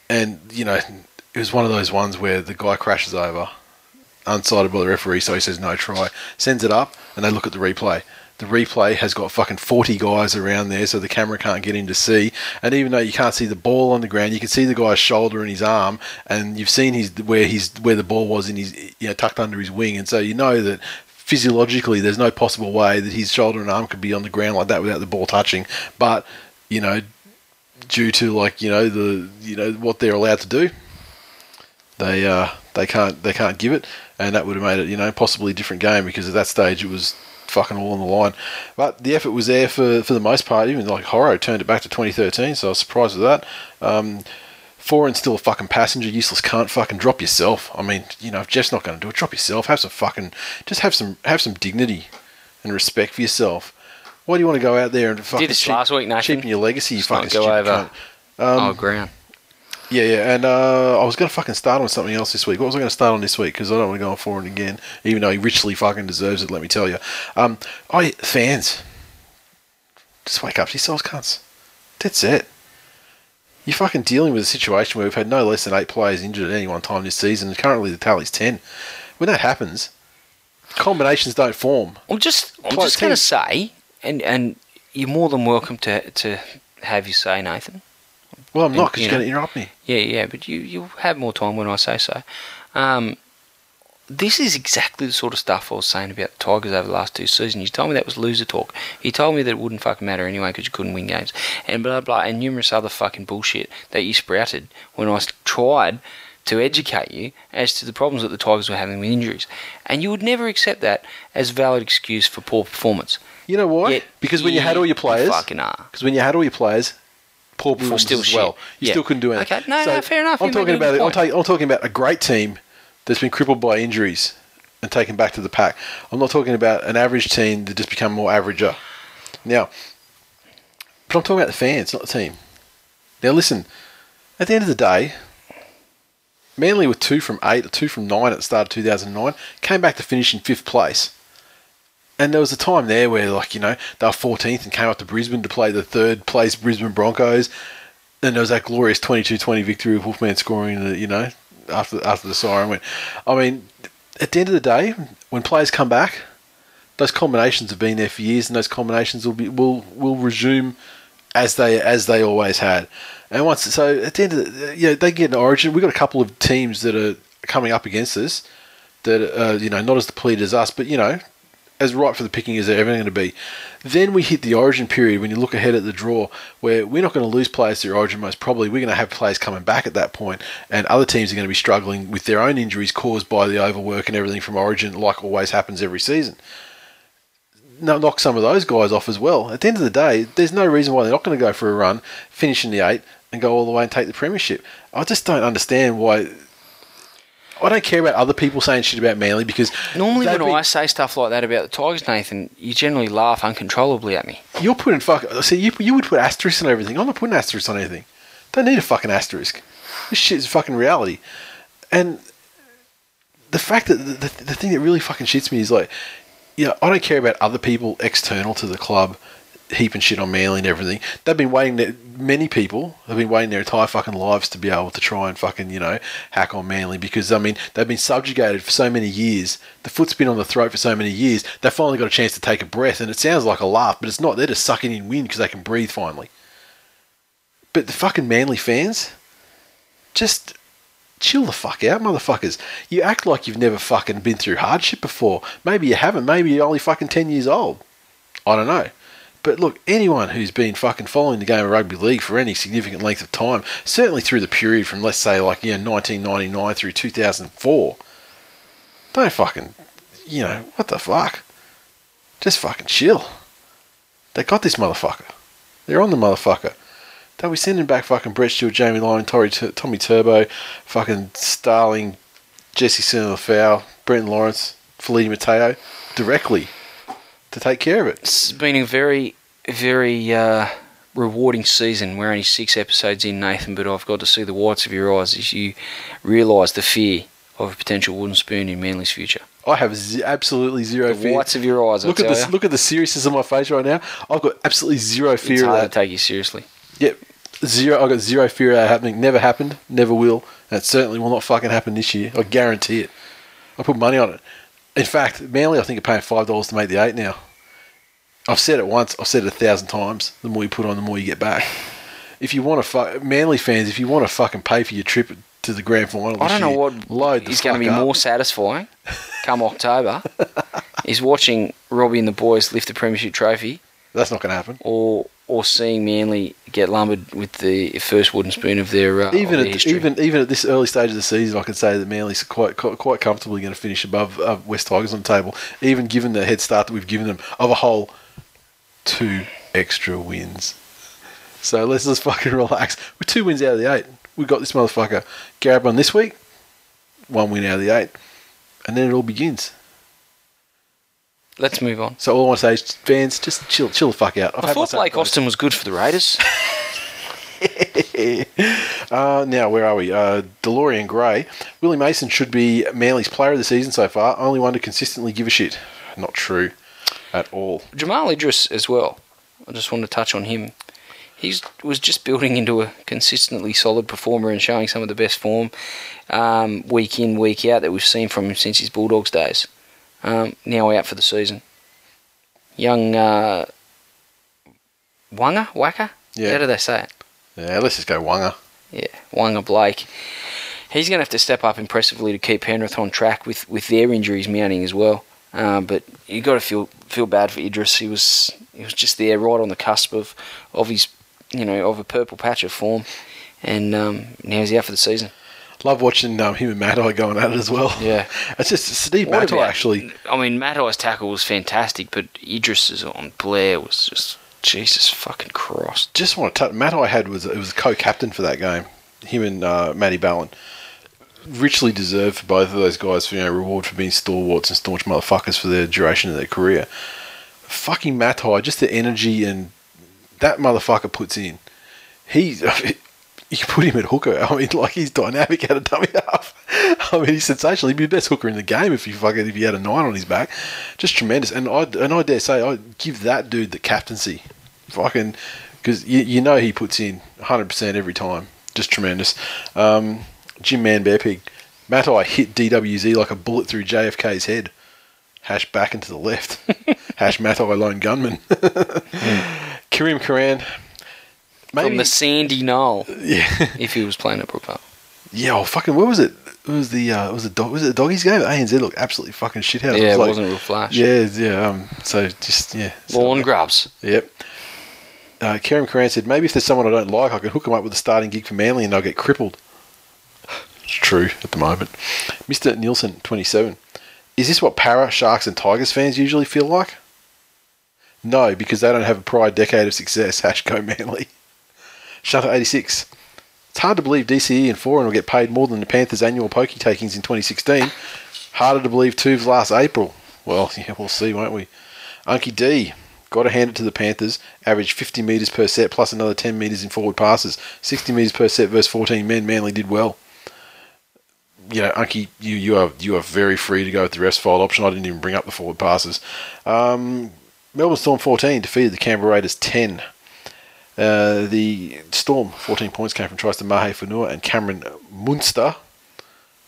[SPEAKER 1] and you know it was one of those ones where the guy crashes over, unsighted by the referee, so he says no try, sends it up, and they look at the replay. The replay has got fucking 40 guys around there, so the camera can't get in to see. And even though you can't see the ball on the ground, you can see the guy's shoulder and his arm, and you've seen his where his where the ball was in his you know tucked under his wing, and so you know that physiologically there's no possible way that his shoulder and arm could be on the ground like that without the ball touching. But you know, due to like you know the you know what they're allowed to do, they uh, they can't they can't give it, and that would have made it you know possibly a different game because at that stage it was fucking all on the line. But the effort was there for for the most part. Even like Horo turned it back to 2013, so I was surprised with that. Um, Foran's still a fucking passenger, useless cunt. Fucking drop yourself. I mean, you know, if Geoff's not going to do it, drop yourself. Have some fucking, just have some have some dignity and respect for yourself. Why do you want to go out there and fucking
[SPEAKER 2] this
[SPEAKER 1] cheap-
[SPEAKER 2] last week, Nathan.
[SPEAKER 1] cheapen your legacy? You fucking
[SPEAKER 2] go over-
[SPEAKER 1] cunt. Um,
[SPEAKER 2] oh ground.
[SPEAKER 1] Yeah, yeah, and uh, I was going to fucking start on something else this week. What was I going to start on this week? Because I don't want to go on for it again, even though he richly fucking deserves it. Let me tell you, um, I fans, just wake up to yourselves, cunts. That's it. You're fucking dealing with a situation where we've had no less than eight players injured at any one time this season, and currently the tally's ten. When that happens, combinations don't form.
[SPEAKER 2] I'm just I'm
[SPEAKER 1] Play-
[SPEAKER 2] just going to say, and and you're more than welcome to to have your say, Nathan.
[SPEAKER 1] Well, I'm not because
[SPEAKER 2] You
[SPEAKER 1] you're going to interrupt me.
[SPEAKER 2] Yeah, yeah, but you you have more time when I say so. Um, this is exactly the sort of stuff I was saying about the Tigers over the last two seasons. You told me that was loser talk. You told me that it wouldn't fucking matter anyway because you couldn't win games, and blah blah, and numerous other fucking bullshit that you sprouted when I tried to educate you as to the problems that the Tigers were having with injuries, and you would never accept that as a valid excuse for poor performance.
[SPEAKER 1] You know why?
[SPEAKER 2] Yet
[SPEAKER 1] because when you had all your players,
[SPEAKER 2] fucking are.
[SPEAKER 1] Because when you had all your players, poor performance
[SPEAKER 2] still
[SPEAKER 1] as
[SPEAKER 2] shit.
[SPEAKER 1] well. You
[SPEAKER 2] Yeah.
[SPEAKER 1] still couldn't do anything.
[SPEAKER 2] Okay, no, no, fair enough.
[SPEAKER 1] I'm
[SPEAKER 2] You're
[SPEAKER 1] talking about.
[SPEAKER 2] good
[SPEAKER 1] I'm, ta- I'm talking about a great team that's been crippled by injuries and taken back to the pack. I'm not talking about an average team that just become more averager. Now, but I'm talking about the fans, not the team. Now, listen. At the end of the day, Manly were two from eight, or two from nine at the start of 2009, came back to finish in fifth place. And there was a time there where, like, you know, they were 14th and came up to Brisbane to play the third place Brisbane Broncos. And there was that glorious 22 20 victory with Wolfman scoring, the, you know, after, after the siren went. I mean, at the end of the day, when players come back, those combinations have been there for years, and those combinations will be will will resume as they as they always had. And once so at the end of the, yeah, they get an origin. We've got a couple of teams that are coming up against us that are you know not as depleted as us, but you know as right for the picking as they're ever going to be. Then we hit the origin period when you look ahead at the draw, where we're not going to lose players to origin most probably. We're going to have players coming back at that point, and other teams are going to be struggling with their own injuries caused by the overwork and everything from origin, like always happens every season. No, knock some of those guys off as well. At the end of the day, there's no reason why they're not going to go for a run, finish in the eight, and go all the way and take the premiership. I just don't understand why. I don't care about other people saying shit about Manly because
[SPEAKER 2] Normally, when
[SPEAKER 1] been-
[SPEAKER 2] I say stuff like that about the Tigers, Nathan, you generally laugh uncontrollably at me.
[SPEAKER 1] You're putting fuck. See, you you would put asterisks on everything. I'm not putting asterisks on anything. Don't need a fucking asterisk. This shit is fucking reality. And the fact that the, the, the thing that really fucking shits me is like, you know, I don't care about other people external to the club heaping shit on Manly and everything. They've been waiting. Their, many people have been waiting their entire fucking lives to be able to try and fucking you know hack on Manly because I mean they've been subjugated for so many years. The foot's been on the throat for so many years. They finally got a chance to take a breath, and it sounds like a laugh, but it's not. They're just sucking in wind because they can breathe finally. But the fucking Manly fans, just chill the fuck out, motherfuckers. You act like you've never fucking been through hardship before. Maybe you haven't. Maybe you're only fucking 10 years old. I don't know. But look, anyone who's been fucking following the game of rugby league for any significant length of time, certainly through the period from, let's say, like, you know, 1999 through 2004, don't fucking, you know, what the fuck? Just fucking chill. They got this motherfucker. They're on the motherfucker. They'll be sending back fucking Brett Stewart, Jamie Lyon, Tommy, Tommy Turbo, fucking Starling, Jesse Fowl, Brenton Lawrence, Feleti Mateo directly to take care of it.
[SPEAKER 2] It's been a very, very uh, rewarding season. We're only six episodes in, Nathan, but I've got to see the whites of your eyes as you realise the fear of a potential wooden spoon in Manly's future.
[SPEAKER 1] I have z- absolutely zero
[SPEAKER 2] The
[SPEAKER 1] fear.
[SPEAKER 2] whites of your eyes.
[SPEAKER 1] Look
[SPEAKER 2] I
[SPEAKER 1] at
[SPEAKER 2] tell
[SPEAKER 1] this. Look at the seriousness of my face right now. I've got absolutely zero fear
[SPEAKER 2] It's
[SPEAKER 1] of
[SPEAKER 2] hard
[SPEAKER 1] that.
[SPEAKER 2] to take you seriously.
[SPEAKER 1] Yep. Zero. I've got zero fear of that happening. Never happened. Never will. And it certainly will not fucking happen this year. I guarantee it. I put money on it. In fact, Manly, I think, are paying five dollars to make the eight now. I've said it once. I've said it a thousand times. The more you put on, the more you get back. If you want to fuck Manly fans, if you want to fucking pay for your trip to the grand final,
[SPEAKER 2] I don't know
[SPEAKER 1] year,
[SPEAKER 2] what
[SPEAKER 1] load
[SPEAKER 2] is going to be
[SPEAKER 1] up.
[SPEAKER 2] more satisfying come October is watching Robbie and the boys lift the premiership trophy
[SPEAKER 1] That's not going to happen.
[SPEAKER 2] or or seeing Manly get lumbered with the first wooden spoon of their uh,
[SPEAKER 1] even
[SPEAKER 2] of their
[SPEAKER 1] at even even at this early stage of the season, I can say that Manly's quite quite, quite comfortably going to finish above uh, West Tigers on the table, even given the head start that we've given them of a whole two extra wins. So let's just fucking relax. We're two wins out of the eight. We got this motherfucker. Garab won this week, one win out of the eight, and then it all begins.
[SPEAKER 2] Let's move on.
[SPEAKER 1] So all I want to say is, fans, just chill, chill the fuck out. I've
[SPEAKER 2] I thought Blake. Austin was good for the Raiders.
[SPEAKER 1] Uh, now, where are we? Uh, DeLorean Gray. Willie Mason should be Manly's player of the season so far. Only one to consistently give a shit. Not true at all.
[SPEAKER 2] Jamal Idris as well. I just want to touch on him. He was just building into a consistently solid performer and showing some of the best form um, week in, week out that we've seen from him since his Bulldogs days. Um, now out for the season. Young uh, Wanga? Waka?
[SPEAKER 1] Yeah.
[SPEAKER 2] How do they say it?
[SPEAKER 1] Yeah, let's just go Wanga.
[SPEAKER 2] Yeah, Wanga Blake. He's going to have to step up impressively to keep Penrith on track with, with their injuries mounting as well. Uh, but you got to feel feel bad for Idris. He was he was just there, right on the cusp of of his you know of a purple patch of form, and um, now he's out for the season.
[SPEAKER 1] Love watching um, him and Matai going at it as well.
[SPEAKER 2] Yeah.
[SPEAKER 1] It's just Steve
[SPEAKER 2] What
[SPEAKER 1] Matai
[SPEAKER 2] about-
[SPEAKER 1] actually.
[SPEAKER 2] I mean, Matai's tackle was fantastic, but Idris's on Blair was just Jesus fucking Christ.
[SPEAKER 1] Just want to touch. Matai had was it was co-captain for that game. Him and uh, Matty Ballin. Richly deserved for both of those guys for you know reward for being stalwarts and staunch motherfuckers for their duration of their career. Fucking Matai, just the energy and that motherfucker puts in. He, you can put him at hooker. I mean, like he's dynamic at a dummy half. I mean, he's sensational. He'd be the best hooker in the game if you fucking if he had a nine on his back. Just tremendous. And I and I dare say I'd give that dude the captaincy. Fucking because you, you know he puts in 100 percent every time. Just tremendous. Um, Jim Man Bear Pig. Matai hit DWZ like a bullet through JFK's head. Hash back into the left. Hash Matai lone gunman. Kareem Karan.
[SPEAKER 2] From the Sandy Knoll,
[SPEAKER 1] yeah.
[SPEAKER 2] if he was playing at Brookvale.
[SPEAKER 1] Yeah, oh, fucking. What was it? It was the uh, it was the dog. Was it the doggies game? ANZ looked absolutely fucking shit house.
[SPEAKER 2] Yeah, it
[SPEAKER 1] like-
[SPEAKER 2] wasn't real flash.
[SPEAKER 1] Yeah, yeah. Um, so just yeah.
[SPEAKER 2] Lawn grubs.
[SPEAKER 1] Yep. Uh, Karen Karan said, maybe if there's someone I don't like, I can hook them up with a starting gig for Manly and they'll get crippled. It's true at the moment. Mr. Nielsen, 27. Is this what Para, Sharks, and Tigers fans usually feel like? No, because they don't have a prior decade of success. Hash go Manly. Shutter 86. It's hard to believe DCE and Foran will get paid more than the Panthers' annual pokey takings in 2016. Harder to believe Tuv's last April. Well, yeah, we'll see, won't we? Unky D. Got to hand it to the Panthers. Average 50 metres per set plus another 10 metres in forward passes. 60 metres per set versus 14 men. Manly did well. You know, Unky, you, you are you are very free to go with the rest fold option. I didn't even bring up the forward passes. Um, Melbourne Storm 14 defeated the Canberra Raiders 10. Uh, the Storm 14 points came from tries to Mahe Fonua and Cameron Munster,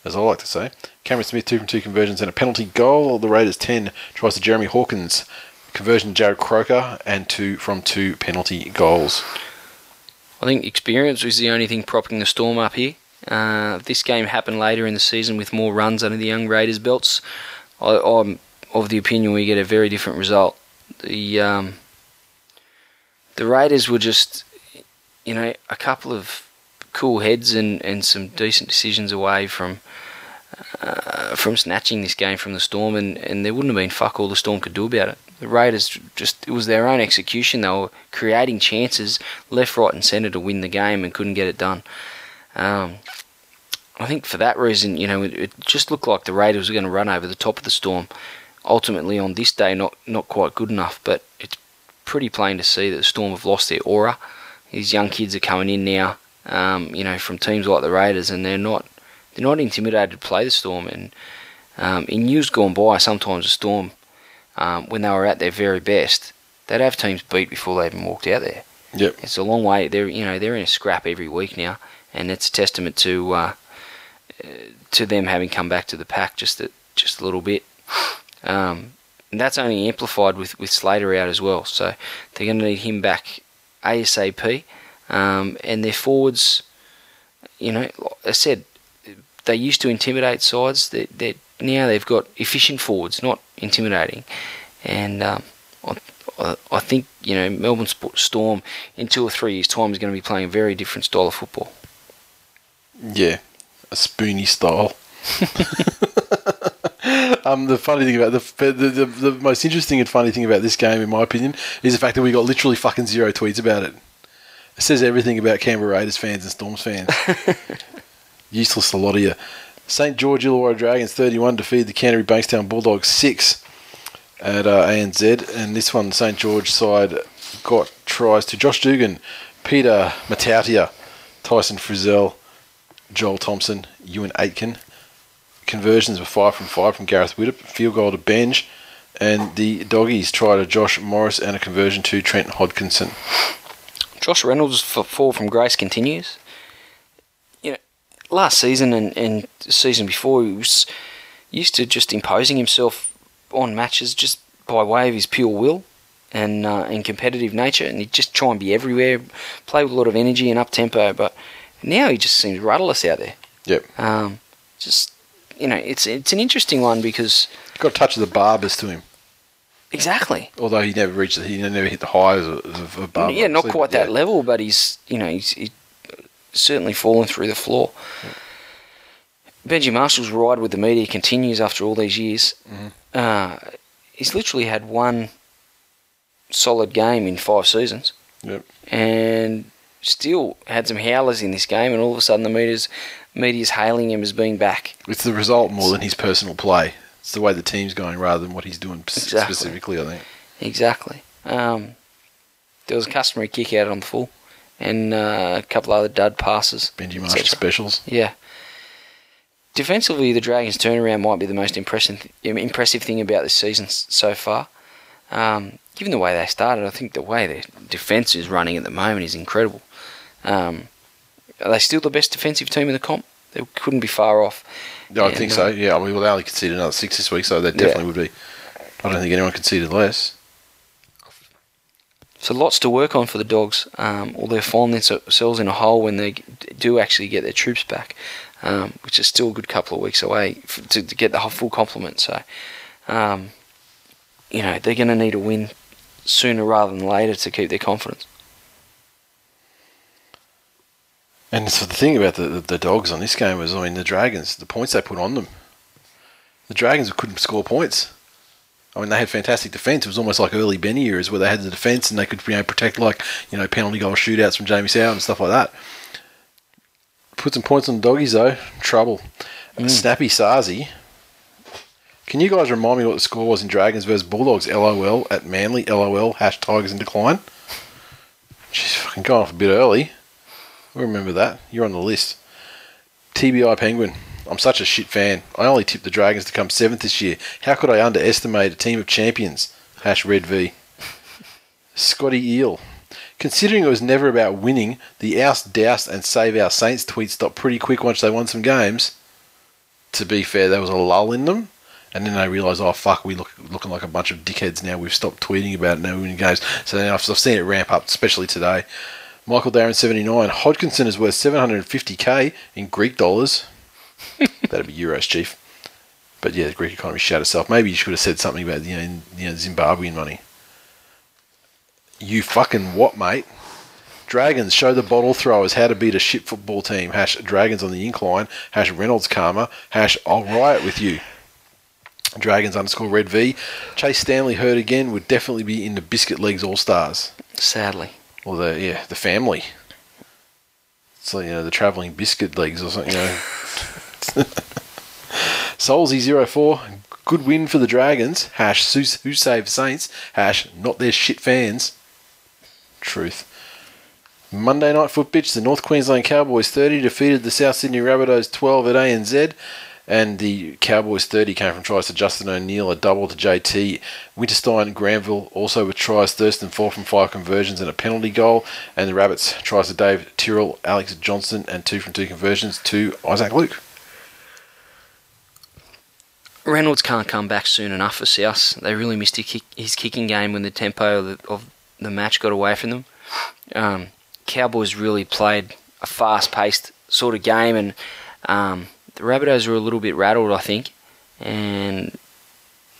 [SPEAKER 1] as I like to say. Cameron Smith two from two conversions and a penalty goal. The Raiders 10 tries to Jeremy Hawkins, conversion Jarrod Croker and two from two penalty goals.
[SPEAKER 2] I think experience was the only thing propping the Storm up here. Uh, this game happened later in the season with more runs under the young Raiders belts, I, I'm of the opinion we get a very different result. The um, the Raiders were just, you know, a couple of cool heads and, and some decent decisions away from uh, from snatching this game from the Storm, and, and there wouldn't have been fuck all the Storm could do about it. The Raiders just, it was their own execution. They were creating chances left, right, and centre to win the game and couldn't get it done. Um, I think for that reason, you know, it, it just looked like the Raiders were going to run over the top of the Storm. Ultimately, on this day, not not quite good enough, but it's pretty plain to see that the Storm have lost their aura. These young kids are coming in now, um, you know, from teams like the Raiders, and they're not they're not intimidated to play the Storm. And um, in years gone by, sometimes the Storm, um, when they were at their very best, they'd have teams beat before they even walked out there.
[SPEAKER 1] Yep.
[SPEAKER 2] It's a long way. They're you know they're in a scrap every week now, and it's a testament to uh, to them having come back to the pack just a, just a little bit. Um, and that's only amplified with, with Slater out as well. So they're going to need him back ASAP. Um, and their forwards, you know, like I said, they used to intimidate sides. They, they now they've got efficient forwards, not intimidating. And um, I, I think you know Melbourne Storm in two or three years' time is going to be playing a very different style of football.
[SPEAKER 1] Yeah, a spoony style. um, the funny thing about the, the, the the most interesting and funny thing about this game, in my opinion, is the fact that we got literally fucking zero tweets about it. It says everything about Canberra Raiders fans and Storms fans. Useless, a lot of you. St George Illawarra Dragons 31 defeated the Canterbury Bankstown Bulldogs 6 at uh, ANZ, and this one, St George side, got tries to Josh Dugan, Peter Matautia, Tyson Frizell, Joel Thompson, Euan Aitken. Conversions were 5 from 5 from Gareth Widdop, field goal to Benj, and the Doggies tried a Josh Morris and a conversion to Trent Hodkinson.
[SPEAKER 2] Josh Reynolds' fall from grace continues. You know, last season and, and season before, he was used to just imposing himself on matches just by way of his pure will and uh, and competitive nature, and he'd just try and be everywhere, play with a lot of energy and up tempo. But now he just seems rudderless out there.
[SPEAKER 1] Yep.
[SPEAKER 2] Um, just you know, it's it's an interesting one because He's
[SPEAKER 1] got a touch of the Barbas to him.
[SPEAKER 2] Exactly.
[SPEAKER 1] Although he never reached, he never hit the highs of, of, of Barba.
[SPEAKER 2] Yeah, not quite that
[SPEAKER 1] yeah.
[SPEAKER 2] level, but he's you know he's, he's certainly fallen through the floor. Benji Marshall's ride with the media continues after all these years.
[SPEAKER 1] Mm-hmm.
[SPEAKER 2] Uh, he's literally had one solid game in five seasons,
[SPEAKER 1] Yep.
[SPEAKER 2] and still had some howlers in this game. And all of a sudden, the media's media's hailing him as being back.
[SPEAKER 1] It's the result more than his personal play. It's the way the team's going rather than what he's doing
[SPEAKER 2] Exactly.
[SPEAKER 1] specifically. I think.
[SPEAKER 2] Exactly. Um, there was a customary kick out on the full, and uh, a couple other dud passes.
[SPEAKER 1] Benji Marshall specials.
[SPEAKER 2] Yeah. Defensively, the Dragons' turnaround might be the most impressive impressive thing about this season so far. Um, given the way they started, I think the way their defence is running at the moment is incredible. Um, are they still the best defensive team in the comp? They couldn't be far off.
[SPEAKER 1] Yeah, I
[SPEAKER 2] And,
[SPEAKER 1] think
[SPEAKER 2] uh,
[SPEAKER 1] so. Yeah, I mean, well, they only conceded another six this week, so they definitely would be. I don't think anyone conceded less.
[SPEAKER 2] So lots to work on for the Dogs. Um, or they're finding themselves in a hole when they do actually get their troops back, um, which is still a good couple of weeks away to, to get the whole full complement. So, um, you know, they're going to need a win sooner rather than later to keep their confidence.
[SPEAKER 1] And so the thing about the, the, dogs on this game was, I mean, the Dragons, the points they put on them, the Dragons couldn't score points. I mean, they had fantastic defence. It was almost like early Benny years where they had the defence and they could you know, protect, like, you know, penalty goal shootouts from Jamie Sow and stuff like that. Put some points on the doggies, though. Trouble. Mm. Snappy Sazi. Can you guys remind me what the score was in Dragons versus Bulldogs? LOL at Manly. LOL. Hash Tigers in decline. She's fucking going off a bit early. We remember that. You're on the list. TBI Penguin. I'm such a shit fan. I only tipped the Dragons to come seventh this year. How could I underestimate a team of champions? Hash Red V. Scotty Eel. Considering it was never about winning, the oust, Doust, and save our Saints tweets stopped pretty quick once they won some games. To be fair, there was a lull in them. And then they realised, oh fuck, we look looking like a bunch of dickheads now. We've stopped tweeting about it winning games. So I've, I've seen it ramp up, especially today. Michael Darren 79. Hodkinson is worth 750k in Greek dollars. That'd be euros, chief. But yeah, the Greek economy shat itself. Maybe you should have said something about you know, in, you know Zimbabwean money. You fucking what, mate? Dragons show the bottle throwers how to beat a shit football team. Hash Dragons on the incline. Hash Reynolds karma. Hash I'll riot with you. Dragons underscore Red V. Chase Stanley hurt again would definitely be in the Biscuit Leagues All Stars.
[SPEAKER 2] Sadly.
[SPEAKER 1] Or the yeah, the family. Like, you know, the travelling biscuit legs or something, you know. Soulsy04, good win for the Dragons. Hash who saved Saints. Hash not their shit fans. Truth. Monday night foot bitch, the North Queensland Cowboys 30 defeated the South Sydney Rabbitohs 12 at ANZ. And the Cowboys 30 came from tries to Justin O'Neill, a double to JT. Winterstein, Granville also with tries. Thurston, four from five conversions and a penalty goal. And the Rabbits tries to Dave Tyrrell, Alex Johnson, and two from two conversions to Isaac Luke.
[SPEAKER 2] Reynolds can't come back soon enough for South. They really missed his, kicking game when the tempo of the, of the match got away from them. Um, Cowboys really played a fast-paced sort of game, and um, the Rabbitohs were a little bit rattled, I think, and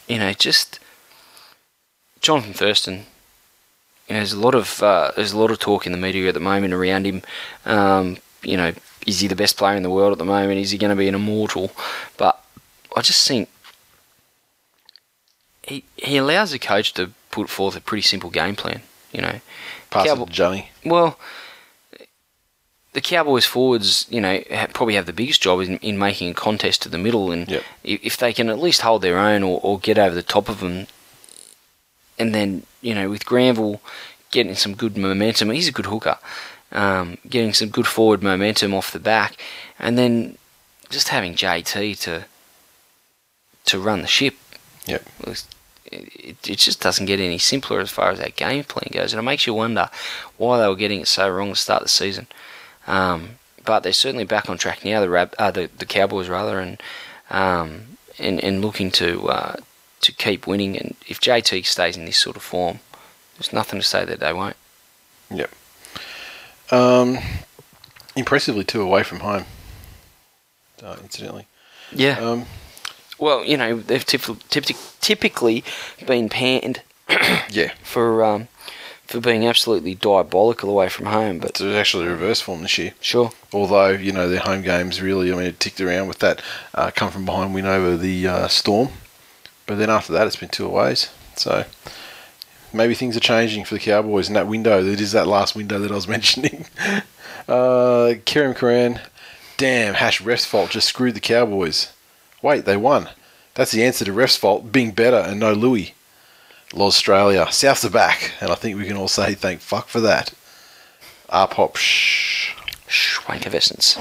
[SPEAKER 2] you know, just Jonathan Thurston. You know, there's a lot of uh, there's a lot of talk in the media at the moment around him. Um, you know, is he the best player in the world at the moment? Is he going to be an immortal? But I just think he he allows the coach to put forth a pretty simple game plan. You know,
[SPEAKER 1] Pass
[SPEAKER 2] Cowboy-
[SPEAKER 1] it to Johnny.
[SPEAKER 2] well, the Cowboys forwards, you know, ha- probably have the biggest job in, in making a contest to the middle, and
[SPEAKER 1] Yep.
[SPEAKER 2] if, if they can at least hold their own or, or get over the top of them, and then you know, with Granville getting some good momentum, he's a good hooker, um, getting some good forward momentum off the back, and then just having JT to to run the ship.
[SPEAKER 1] Yep.
[SPEAKER 2] It, it, it just doesn't get any simpler as far as that game plan goes, and it makes you wonder why they were getting it so wrong to start the season. Um, but they're certainly back on track now. The Rab, uh, the, the Cowboys rather, and um, and, and looking to uh, to keep winning. And if JT stays in this sort of form, there's nothing to say that they won't.
[SPEAKER 1] Yep. Um, impressively, two away from home. Uh, incidentally.
[SPEAKER 2] Yeah.
[SPEAKER 1] Um,
[SPEAKER 2] well, you know they've typ- typ- typically been panned
[SPEAKER 1] yeah.
[SPEAKER 2] for um, for being absolutely diabolical away from home, but
[SPEAKER 1] It's actually reverse form this year.
[SPEAKER 2] sure.
[SPEAKER 1] Although, you know, their home games really, I mean, it ticked around with that uh, come from behind win over the uh, Storm. But then after that, it's been two aways. So maybe things are changing for the Cowboys in that window. That is that last window that I was mentioning. uh, Kerem Karan, damn, hash ref's fault just screwed the Cowboys. Wait, they won. That's the answer to ref's fault being better and no Louis. Australia, Souths are back, and I think we can all say thank fuck for that. R pop shh.
[SPEAKER 2] essence.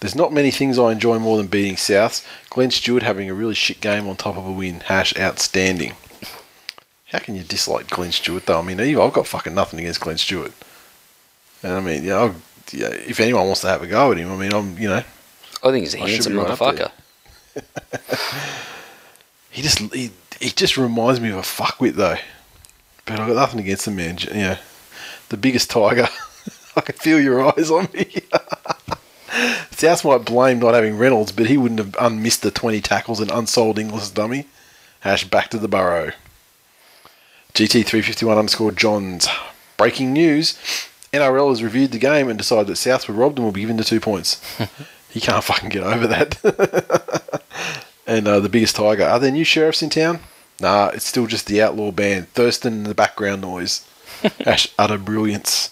[SPEAKER 1] There's not many things I enjoy more than beating Souths. Glenn Stewart having a really shit game on top of a win. Hash outstanding. How can you dislike Glenn Stewart though? I mean, I've got fucking nothing against Glenn Stewart. And I mean, you know, yeah, if anyone wants to have a go at him, I mean, I'm, you know,
[SPEAKER 2] I think he's a
[SPEAKER 1] I
[SPEAKER 2] handsome motherfucker.
[SPEAKER 1] he just he, he just reminds me of a fuckwit though. But I've got nothing against the man. You know, the biggest tiger. I can feel your eyes on me. South might blame not having Reynolds, but he wouldn't have unmissed the 20 tackles and unsold Inglis dummy. Hash back to the burrow. GT351 underscore Johns. Breaking news. NRL has reviewed the game and decided that South were robbed and will be given the two points. he can't fucking get over that. And uh, the biggest tiger. Are there new sheriffs in town? Nah, it's still just the outlaw band. Thurston in the background noise. Ash, utter brilliance.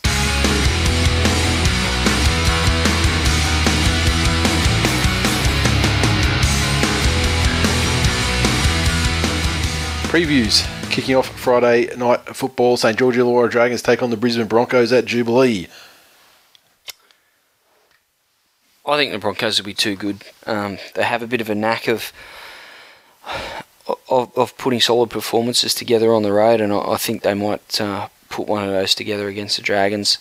[SPEAKER 1] Previews kicking off Friday night football. St George Illawarra Dragons take on the Brisbane Broncos at Jubilee.
[SPEAKER 2] I think the Broncos will be too good. Um, they have a bit of a knack of, of of putting solid performances together on the road, and I, I think they might uh, put one of those together against the Dragons.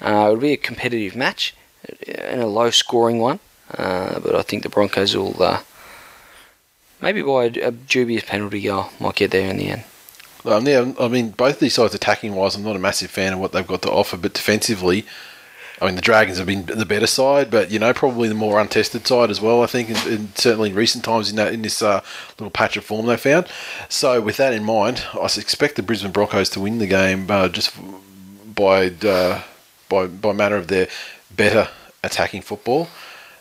[SPEAKER 2] Uh, it'll be a competitive match and a low scoring one, uh, but I think the Broncos will uh, maybe by a, a dubious penalty goal might get there in the end.
[SPEAKER 1] I mean, both these sides attacking wise, I'm not a massive fan of what they've got to offer, but defensively, I mean, the Dragons have been the better side, but you know, probably the more untested side as well. I think, and, and certainly in recent times in that in this uh, little patch of form they found. So, with that in mind, I expect the Brisbane Broncos to win the game uh, just by uh, by by manner of their better attacking football.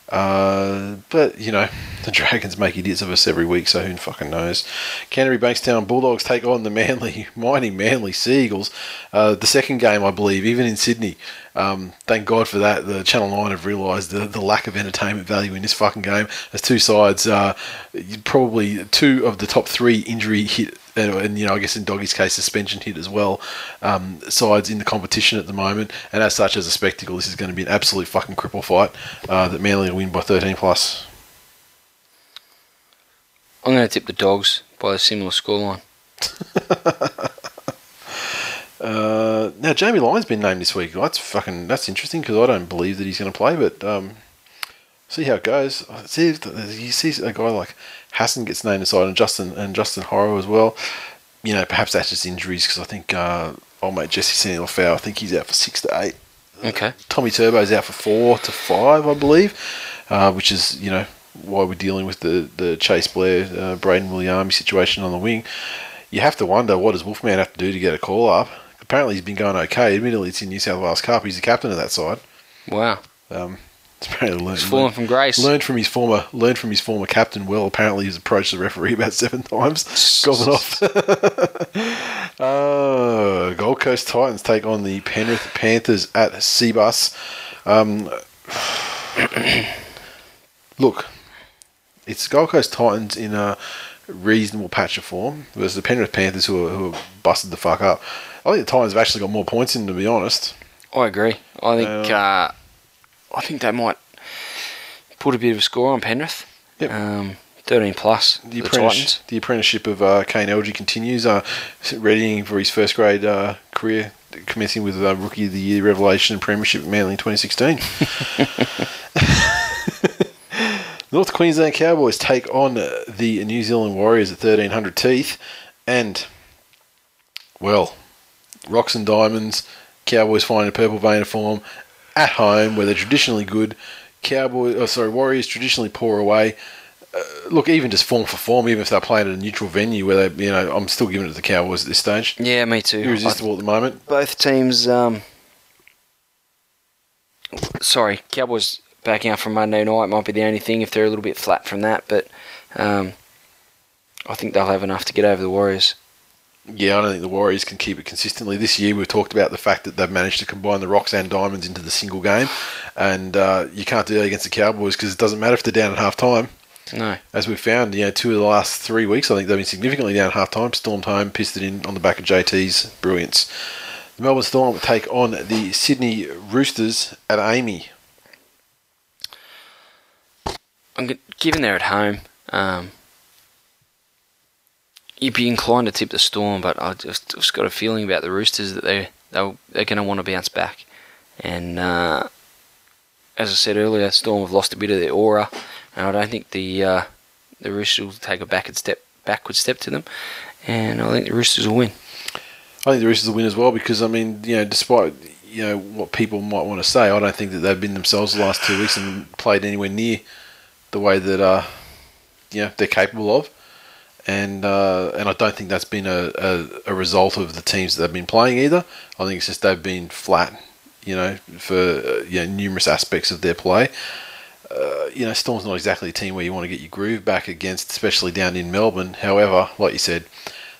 [SPEAKER 1] Uh, but you know, the Dragons make idiots of us every week, so who fucking knows? Canterbury Bankstown Bulldogs take on the Manly, mighty Manly Seagulls. Uh, the second game, I believe, even in Sydney. Um, thank God for that. The Channel Nine have realised the, the lack of entertainment value in this fucking game. As two sides, uh, probably two of the top three injury hit and, and, you know, I guess in Doggy's case, suspension hit as well. Um, sides in the competition at the moment, and as such, as a spectacle, this is going to be an absolute fucking cripple fight. Uh, that Manly will win by 13 plus.
[SPEAKER 2] I'm going to tip the Dogs by a similar scoreline.
[SPEAKER 1] uh, now Jamie Lyon's been named this week. That's fucking that's interesting because I don't believe that he's going to play, but um, see how it goes. See, you see a guy like Hassan gets named aside, and Justin and Justin Horo as well. You know, perhaps that's just injuries because I think uh, old mate Jesse Sene-Lefao, I think he's out for six to eight.
[SPEAKER 2] Okay.
[SPEAKER 1] Tommy Turbo's out for four to five, I believe, uh, which is you know why we're dealing with the the Chase Blair, uh, Brayden Wiliame situation on the wing. You have to wonder what does Wolfman have to do to get a call up. Apparently, he's been going okay. Admittedly, it's in New South Wales Cup. He's the captain of that side.
[SPEAKER 2] Wow.
[SPEAKER 1] Um, apparently learned,
[SPEAKER 2] He's fallen from grace.
[SPEAKER 1] Learned from his former learned from his former captain. Well, apparently he's approached the referee about seven times, gone off. uh, Gold Coast Titans take on the Penrith Panthers at Cbus. Um, look, it's Gold Coast Titans in a reasonable patch of form versus the Penrith Panthers who are, who are busted the fuck up. I think the Titans have actually got more points in, to be honest.
[SPEAKER 2] I agree. I think uh, I think they might put a bit of a score on Penrith.
[SPEAKER 1] Yep.
[SPEAKER 2] Um, 13 plus.
[SPEAKER 1] The,
[SPEAKER 2] The,
[SPEAKER 1] apprentice,
[SPEAKER 2] Titans.
[SPEAKER 1] the apprenticeship of uh, Kane Elgey continues, uh, readying for his first grade uh, career, commencing with uh, Rookie of the Year revelation and Premiership at Manly in 2016. North Queensland Cowboys take on the New Zealand Warriors at 1300 teeth, and, well, rocks and diamonds, Cowboys find a purple vein of form at home where they're traditionally good. Cowboys, oh, sorry, Warriors traditionally poor away look, even just form for form, even if they're playing at a neutral venue where they, you know, I'm still giving it to the Cowboys at this stage.
[SPEAKER 2] Yeah, me too.
[SPEAKER 1] Irresistible at the moment.
[SPEAKER 2] both teams. Um, sorry, Cowboys backing out from Monday night might be the only thing if they're a little bit flat from that, but um, I think they'll have enough to get over the Warriors.
[SPEAKER 1] Yeah, I don't think the Warriors can keep it consistently. This year, we've talked about the fact that they've managed to combine the Rocks and Diamonds into the single game, and uh, you can't do that against the Cowboys because it doesn't matter if they're down at half time.
[SPEAKER 2] No,
[SPEAKER 1] As we've found, you know, two of the last three weeks, I think they've been significantly down at half time, stormed home, pissed it in on the back of JT's brilliance. The Melbourne Storm will take on the Sydney Roosters at AAMI.
[SPEAKER 2] I'm g- given they're at home. Um, you'd be inclined to tip the Storm, but I just, just got a feeling about the Roosters that they they'll, they're going to want to bounce back. And uh, as I said earlier, Storm have lost a bit of their aura, and I don't think the uh, the Roosters will take a backward step backward step to them. And I think the Roosters will win.
[SPEAKER 1] I think the Roosters will win as well because I mean, you know, despite you know what people might want to say, I don't think that they've been themselves the last two weeks and played anywhere near the way that uh, you know they're capable of, and uh, and I don't think that's been a, a, a result of the teams that they've been playing either. I think it's just they've been flat, you know, for uh, you know numerous aspects of their play. Uh, you know, Storm's not exactly a team where you want to get your groove back against, especially down in Melbourne. However, like you said,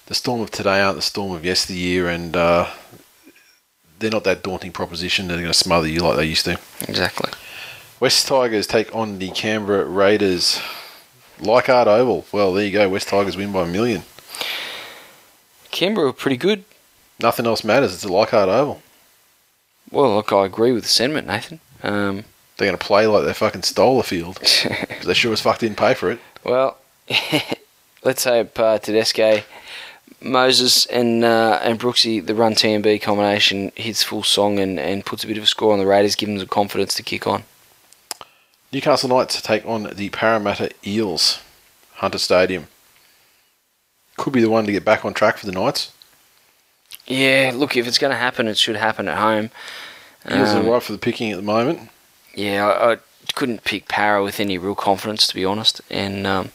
[SPEAKER 1] the Storm of today aren't the Storm of yesteryear, and uh, they're not that daunting proposition. They're going to smother you like they used to.
[SPEAKER 2] Exactly.
[SPEAKER 1] West Tigers take on the Canberra Raiders. Leichhardt Oval. Well, there you go. West Tigers win by a million.
[SPEAKER 2] Canberra were pretty good.
[SPEAKER 1] Nothing else matters. It's a Leichhardt Oval.
[SPEAKER 2] Well, look, I agree with the sentiment, Nathan. Um,
[SPEAKER 1] They're going to play like they fucking stole the field. they sure as fuck didn't pay for it.
[SPEAKER 2] Well, let's hope uh, Tedesco, Moses, and uh, and Brooksy, the run TMB combination, hits full song and, and puts a bit of a score on the Raiders, give them the confidence to kick on.
[SPEAKER 1] Newcastle Knights take on the Parramatta Eels. Hunter Stadium. Could be the one to get back on track for the Knights.
[SPEAKER 2] Yeah, look, if it's going to happen, it should happen at home.
[SPEAKER 1] Eels
[SPEAKER 2] Um,
[SPEAKER 1] are right for the picking at the moment.
[SPEAKER 2] Yeah, I, I couldn't pick Para with any real confidence, to be honest, and um,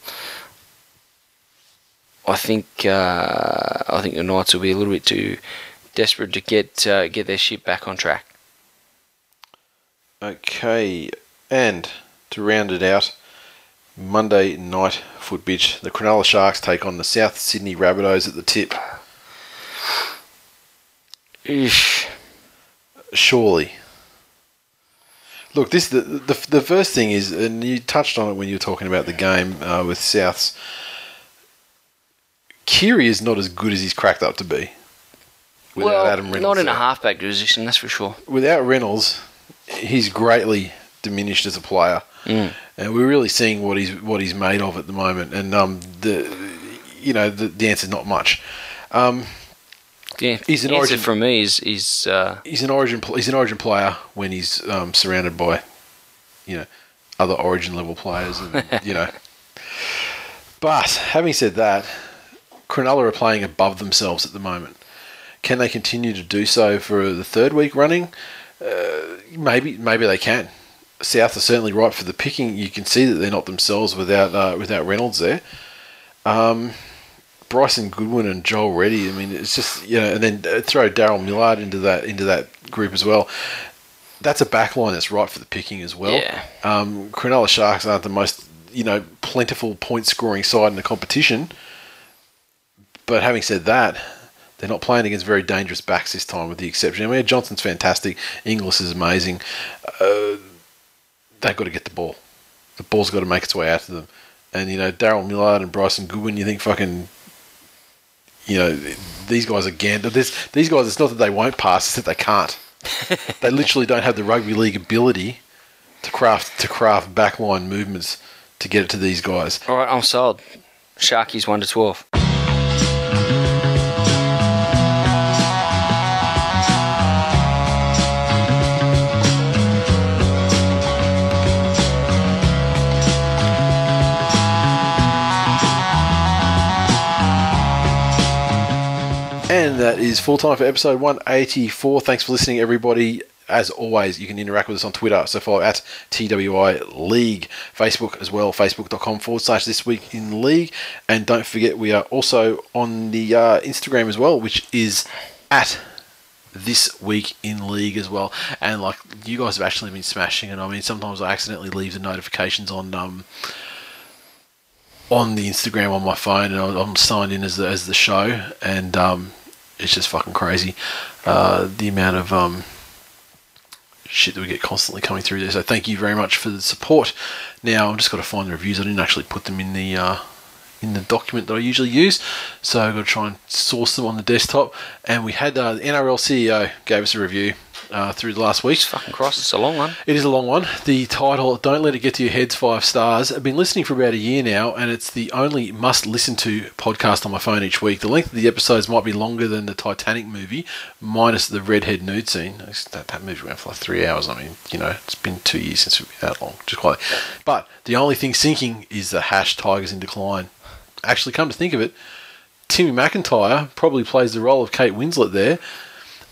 [SPEAKER 2] I think uh, I think the Knights will be a little bit too desperate to get uh, get their ship back on track.
[SPEAKER 1] Okay, and to round it out, Monday night footbitch. The Cronulla Sharks take on the South Sydney Rabbitohs at the tip.
[SPEAKER 2] Eesh.
[SPEAKER 1] Surely. Look, this the, the the first thing is, and you touched on it when you were talking about the game uh, with Souths. Keary is not as good as he's cracked up to be. Without
[SPEAKER 2] Well,
[SPEAKER 1] Adam Reynolds,
[SPEAKER 2] not in a halfback position, that's for sure.
[SPEAKER 1] Without Reynolds, he's greatly diminished as a player,
[SPEAKER 2] Mm.
[SPEAKER 1] and we're really seeing what he's what he's made of at the moment. And um, the you know the, the answer's not much. Um,
[SPEAKER 2] Yeah,
[SPEAKER 1] He's an origin-
[SPEAKER 2] from me is is uh,
[SPEAKER 1] he's an origin he's an origin player when he's um, surrounded by you know other origin level players and you know but having said that Cronulla are playing above themselves at the moment can they continue to do so for the third week running uh, maybe maybe they can South are certainly right for the picking you can see that they're not themselves without uh, without Reynolds there um, Bryson Goodwin and Joel Reddy. I mean, it's just you know, and then uh, throw Daryl Millard into that into that group as well. That's a backline that's right for the picking as well.
[SPEAKER 2] Yeah.
[SPEAKER 1] Um, Cronulla Sharks aren't the most you know plentiful point scoring side in the competition, but having said that. They're not playing against very dangerous backs this time, with the exception. I mean, Johnston's fantastic. Inglis is amazing. Uh, they've got to get the ball. The ball's got to make its way out to them. And you know, Daryl Millard and Bryson Goodwin, you think fucking, you know, these guys are gander. This, these guys, it's not that they won't pass; it's that they can't. they literally don't have the rugby league ability to craft to craft backline movements to get it to these guys.
[SPEAKER 2] all right. I'm sold. Sharkies one to twelve.
[SPEAKER 1] And that is full time for episode 184. Thanks for listening, everybody. As always, you can interact with us on Twitter. So follow at TWI League. Facebook as well, facebook.com forward slash this week in league. And don't forget, we are also on the uh, Instagram as well, which is at this week in league as well. And like you guys have actually been smashing it. I mean, sometimes I accidentally leave the notifications on. Um, on the Instagram on my phone, and I'm signed in as the as the show, and um, it's just fucking crazy uh, the amount of um, shit that we get constantly coming through there. So thank you very much for the support. Now I've just got to find the reviews. I didn't actually put them in the uh, in the document that I usually use, so I've got to try and source them on the desktop. And we had uh, the NRL CEO gave us a review uh, through the last week.
[SPEAKER 2] Fucking cross. It's a long one.
[SPEAKER 1] It is a long one. The title, Don't Let It Get to Your Heads, five stars. I've been listening for about a year now, and it's the only must listen to podcast on my phone each week. The length of the episodes might be longer than the Titanic movie, minus the redhead nude scene. That, that movie went for like three hours. I mean, you know, it's been two years since we've been that long. Just quite. But the only thing sinking is the hash Tigers in decline. Actually, come to think of it, Timmy McIntyre probably plays the role of Kate Winslet there.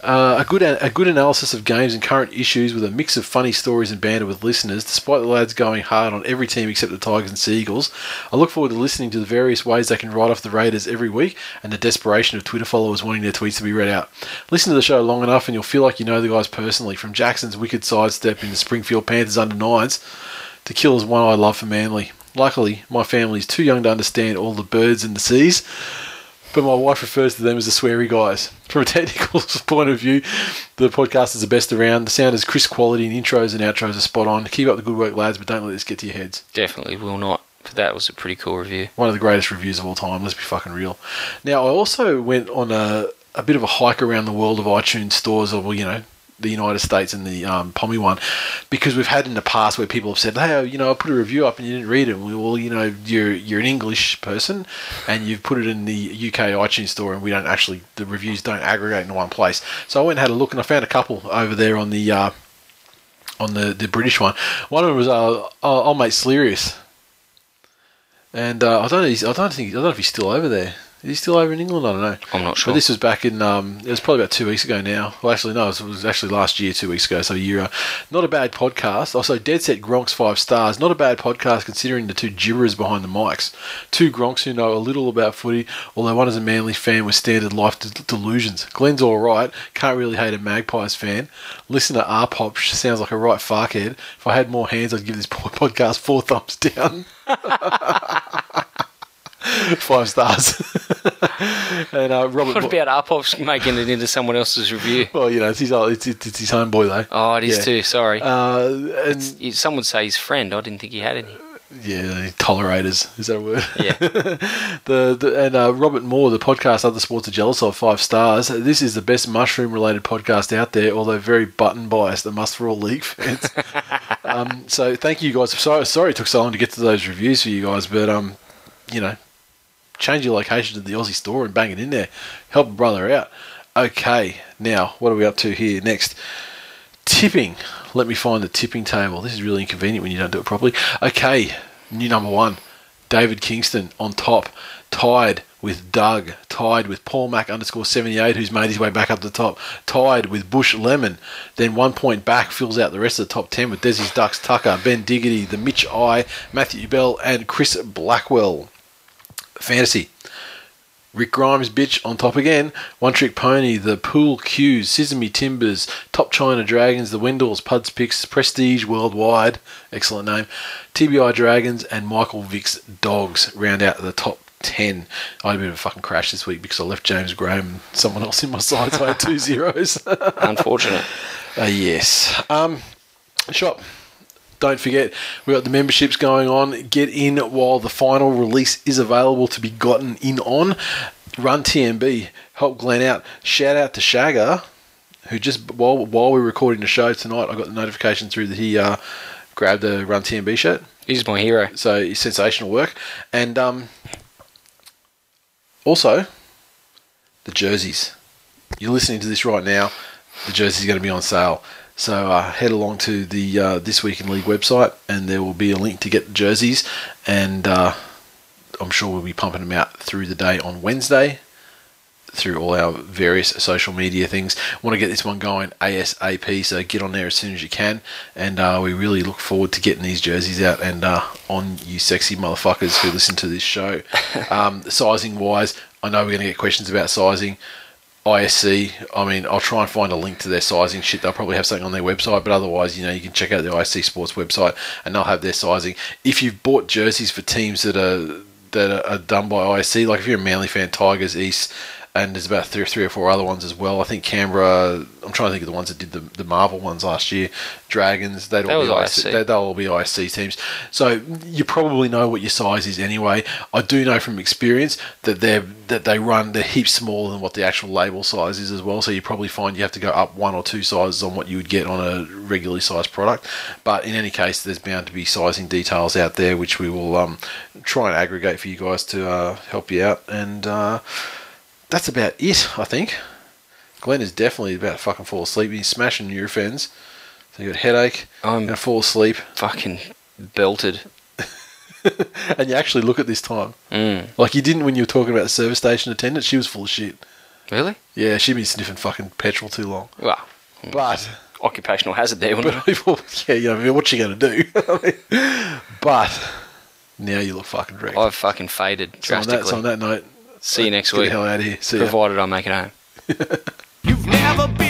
[SPEAKER 1] Uh, a good a good analysis of games and current issues with a mix of funny stories and banter with listeners, despite the lads going hard on every team except the Tigers and Seagulls. I look forward to listening to the various ways they can write off the Raiders every week and the desperation of Twitter followers wanting their tweets to be read out. Listen to the show long enough and you'll feel like you know the guys personally, from Jackson's wicked sidestep in the Springfield Panthers under nines to Killer's one I love for Manly. Luckily, my family is too young to understand all the birds and the seas but my wife refers to them as the sweary guys. From a technical point of view, the podcast is the best around. The sound is crisp quality, and intros and outros are spot on. Keep up the good work, lads, but don't let this get to your heads.
[SPEAKER 2] Definitely will not. But that was a pretty cool review.
[SPEAKER 1] One of the greatest reviews of all time. Let's be fucking real. Now, I also went on a, a bit of a hike around the world of iTunes stores, or well, you know, the United States and the um, Pommy one, because we've had in the past where people have said, "Hey, you know, I put a review up and you didn't read it." We, well, you know, you're you're an English person, and you've put it in the UK iTunes store, and we don't actually the reviews don't aggregate in one place. So I went and had a look, and I found a couple over there on the uh, on the the British one. One of them was uh, old mate Slerius, and uh, I don't I don't think I don't know if he's still over there. Is he still over in England? I don't know.
[SPEAKER 2] I'm not sure.
[SPEAKER 1] But this was back in, um, it was probably about two weeks ago now. Well, actually, no, it was, actually last year, two weeks ago, so a year. Uh, not a bad podcast. Also, Dead Set Gronks, five stars. Not a bad podcast considering the two gibberers behind the mics. Two Gronks who know a little about footy, although one is a Manly fan with standard life de- delusions. Glenn's alright. Can't really hate a Magpies fan. Listen to R Pop sounds like a right fuckhead. If I had more hands, I'd give this podcast four thumbs down. Five stars. and uh, Robert.
[SPEAKER 2] What about Arpop's making it into someone else's review?
[SPEAKER 1] Well, you know, it's his, it's, it's, it's his homeboy though.
[SPEAKER 2] Oh, it is
[SPEAKER 1] Yeah.
[SPEAKER 2] too. Sorry.
[SPEAKER 1] Uh, and
[SPEAKER 2] You- Some would say his friend. I didn't think he had any.
[SPEAKER 1] yeah, tolerators is that a word?
[SPEAKER 2] Yeah.
[SPEAKER 1] the, the and uh, Robert Moore, the podcast Other Sports Are Jealous of, five stars. This is the best mushroom related podcast out there, although very button biased. A must for all league fans. um, so thank you guys. Sorry, sorry it took so long to get to those reviews for you guys, but um, you know, change your location to the Aussie store and bang it in there. Help a brother out. Okay, now what are we up to here next? Tipping. Let me find the tipping table. This is really inconvenient when you don't do it properly. Okay, new number one. David Kingston on top, tied with Doug, tied with Paul Mac underscore 78, who's made his way back up the top, tied with Bush Lemon. Then one point back fills out the rest of the top 10 with Desi's Ducks Tucker, Ben Diggity, the Mitch I, Matthew Bell, and Chris Blackwell. Fantasy. Rick Grimes, bitch, on top again. One Trick Pony, the Pool Qs, Sesame Timbers, Top China Dragons, the Wendels, Puds Picks, Prestige Worldwide, excellent name, TBI Dragons, and Michael Vick's Dogs round out the top 10. I had a bit of a fucking crash this week because I left James Graham and someone else in my side, so I had two zeros.
[SPEAKER 2] Unfortunate.
[SPEAKER 1] Uh, yes. Um, shop. Don't forget, we've got the memberships going on. Get in while the final release is available to be gotten in on. Run TMB. Help Glenn out. Shout out to Shagger, who just while while we we're recording the show tonight, I got the notification through that he uh, grabbed a Run TMB shirt.
[SPEAKER 2] He's my hero.
[SPEAKER 1] So sensational work. And um, also, the jerseys. You're listening to this right now. The jersey's going to be on sale. So uh, head along to the uh, This Week in League website, and there will be a link to get the jerseys. And uh, I'm sure we'll be pumping them out through the day on Wednesday through all our various social media things. Want to get this one going ASAP, so get on there as soon as you can. And uh, we really look forward to getting these jerseys out and uh, on you sexy motherfuckers who listen to this show. um, sizing wise, I know we're going to get questions about sizing. ISC, I mean, I'll try and find a link to their sizing shit. They'll probably have something on their website, but otherwise, you know, you can check out the ISC Sports website and they'll have their sizing. If you've bought jerseys for teams that are that are done by ISC, like if you're a Manly fan, Tigers, East, and there's about three, three or four other ones as well. I think Canberra. I'm trying to think of the ones that did the, the Marvel ones last year. Dragons. They'd
[SPEAKER 2] That
[SPEAKER 1] all be ISC.
[SPEAKER 2] ISC.
[SPEAKER 1] They, they'll all be IC teams. So you probably know what your size is anyway. I do know from experience that they that they run they're heaps smaller than what the actual label size is as well. So you probably find you have to go up one or two sizes on what you would get on a regularly sized product. But in any case, there's bound to be sizing details out there which we will um, try and aggregate for you guys to uh, help you out. And uh, that's about it, I think. Glenn is definitely about to fucking fall asleep. He's smashing Nurofens. So you got headache.
[SPEAKER 2] I'm-
[SPEAKER 1] gonna fall asleep,
[SPEAKER 2] Fucking belted.
[SPEAKER 1] and you actually look at this time.
[SPEAKER 2] Mm.
[SPEAKER 1] Like you didn't when you were talking about the service station attendant. She was full of shit.
[SPEAKER 2] Really?
[SPEAKER 1] Yeah, she'd been sniffing fucking petrol too long.
[SPEAKER 2] Well,
[SPEAKER 1] But,
[SPEAKER 2] occupational hazard there.
[SPEAKER 1] but
[SPEAKER 2] it?
[SPEAKER 1] yeah, you know, what you gonna do? but now you look fucking wrecked.
[SPEAKER 2] I've fucking faded
[SPEAKER 1] so on, that,
[SPEAKER 2] drastically.
[SPEAKER 1] so on that note,
[SPEAKER 2] See you next
[SPEAKER 1] get
[SPEAKER 2] week.
[SPEAKER 1] the hell out of here. See ya.
[SPEAKER 2] Provided I make it home.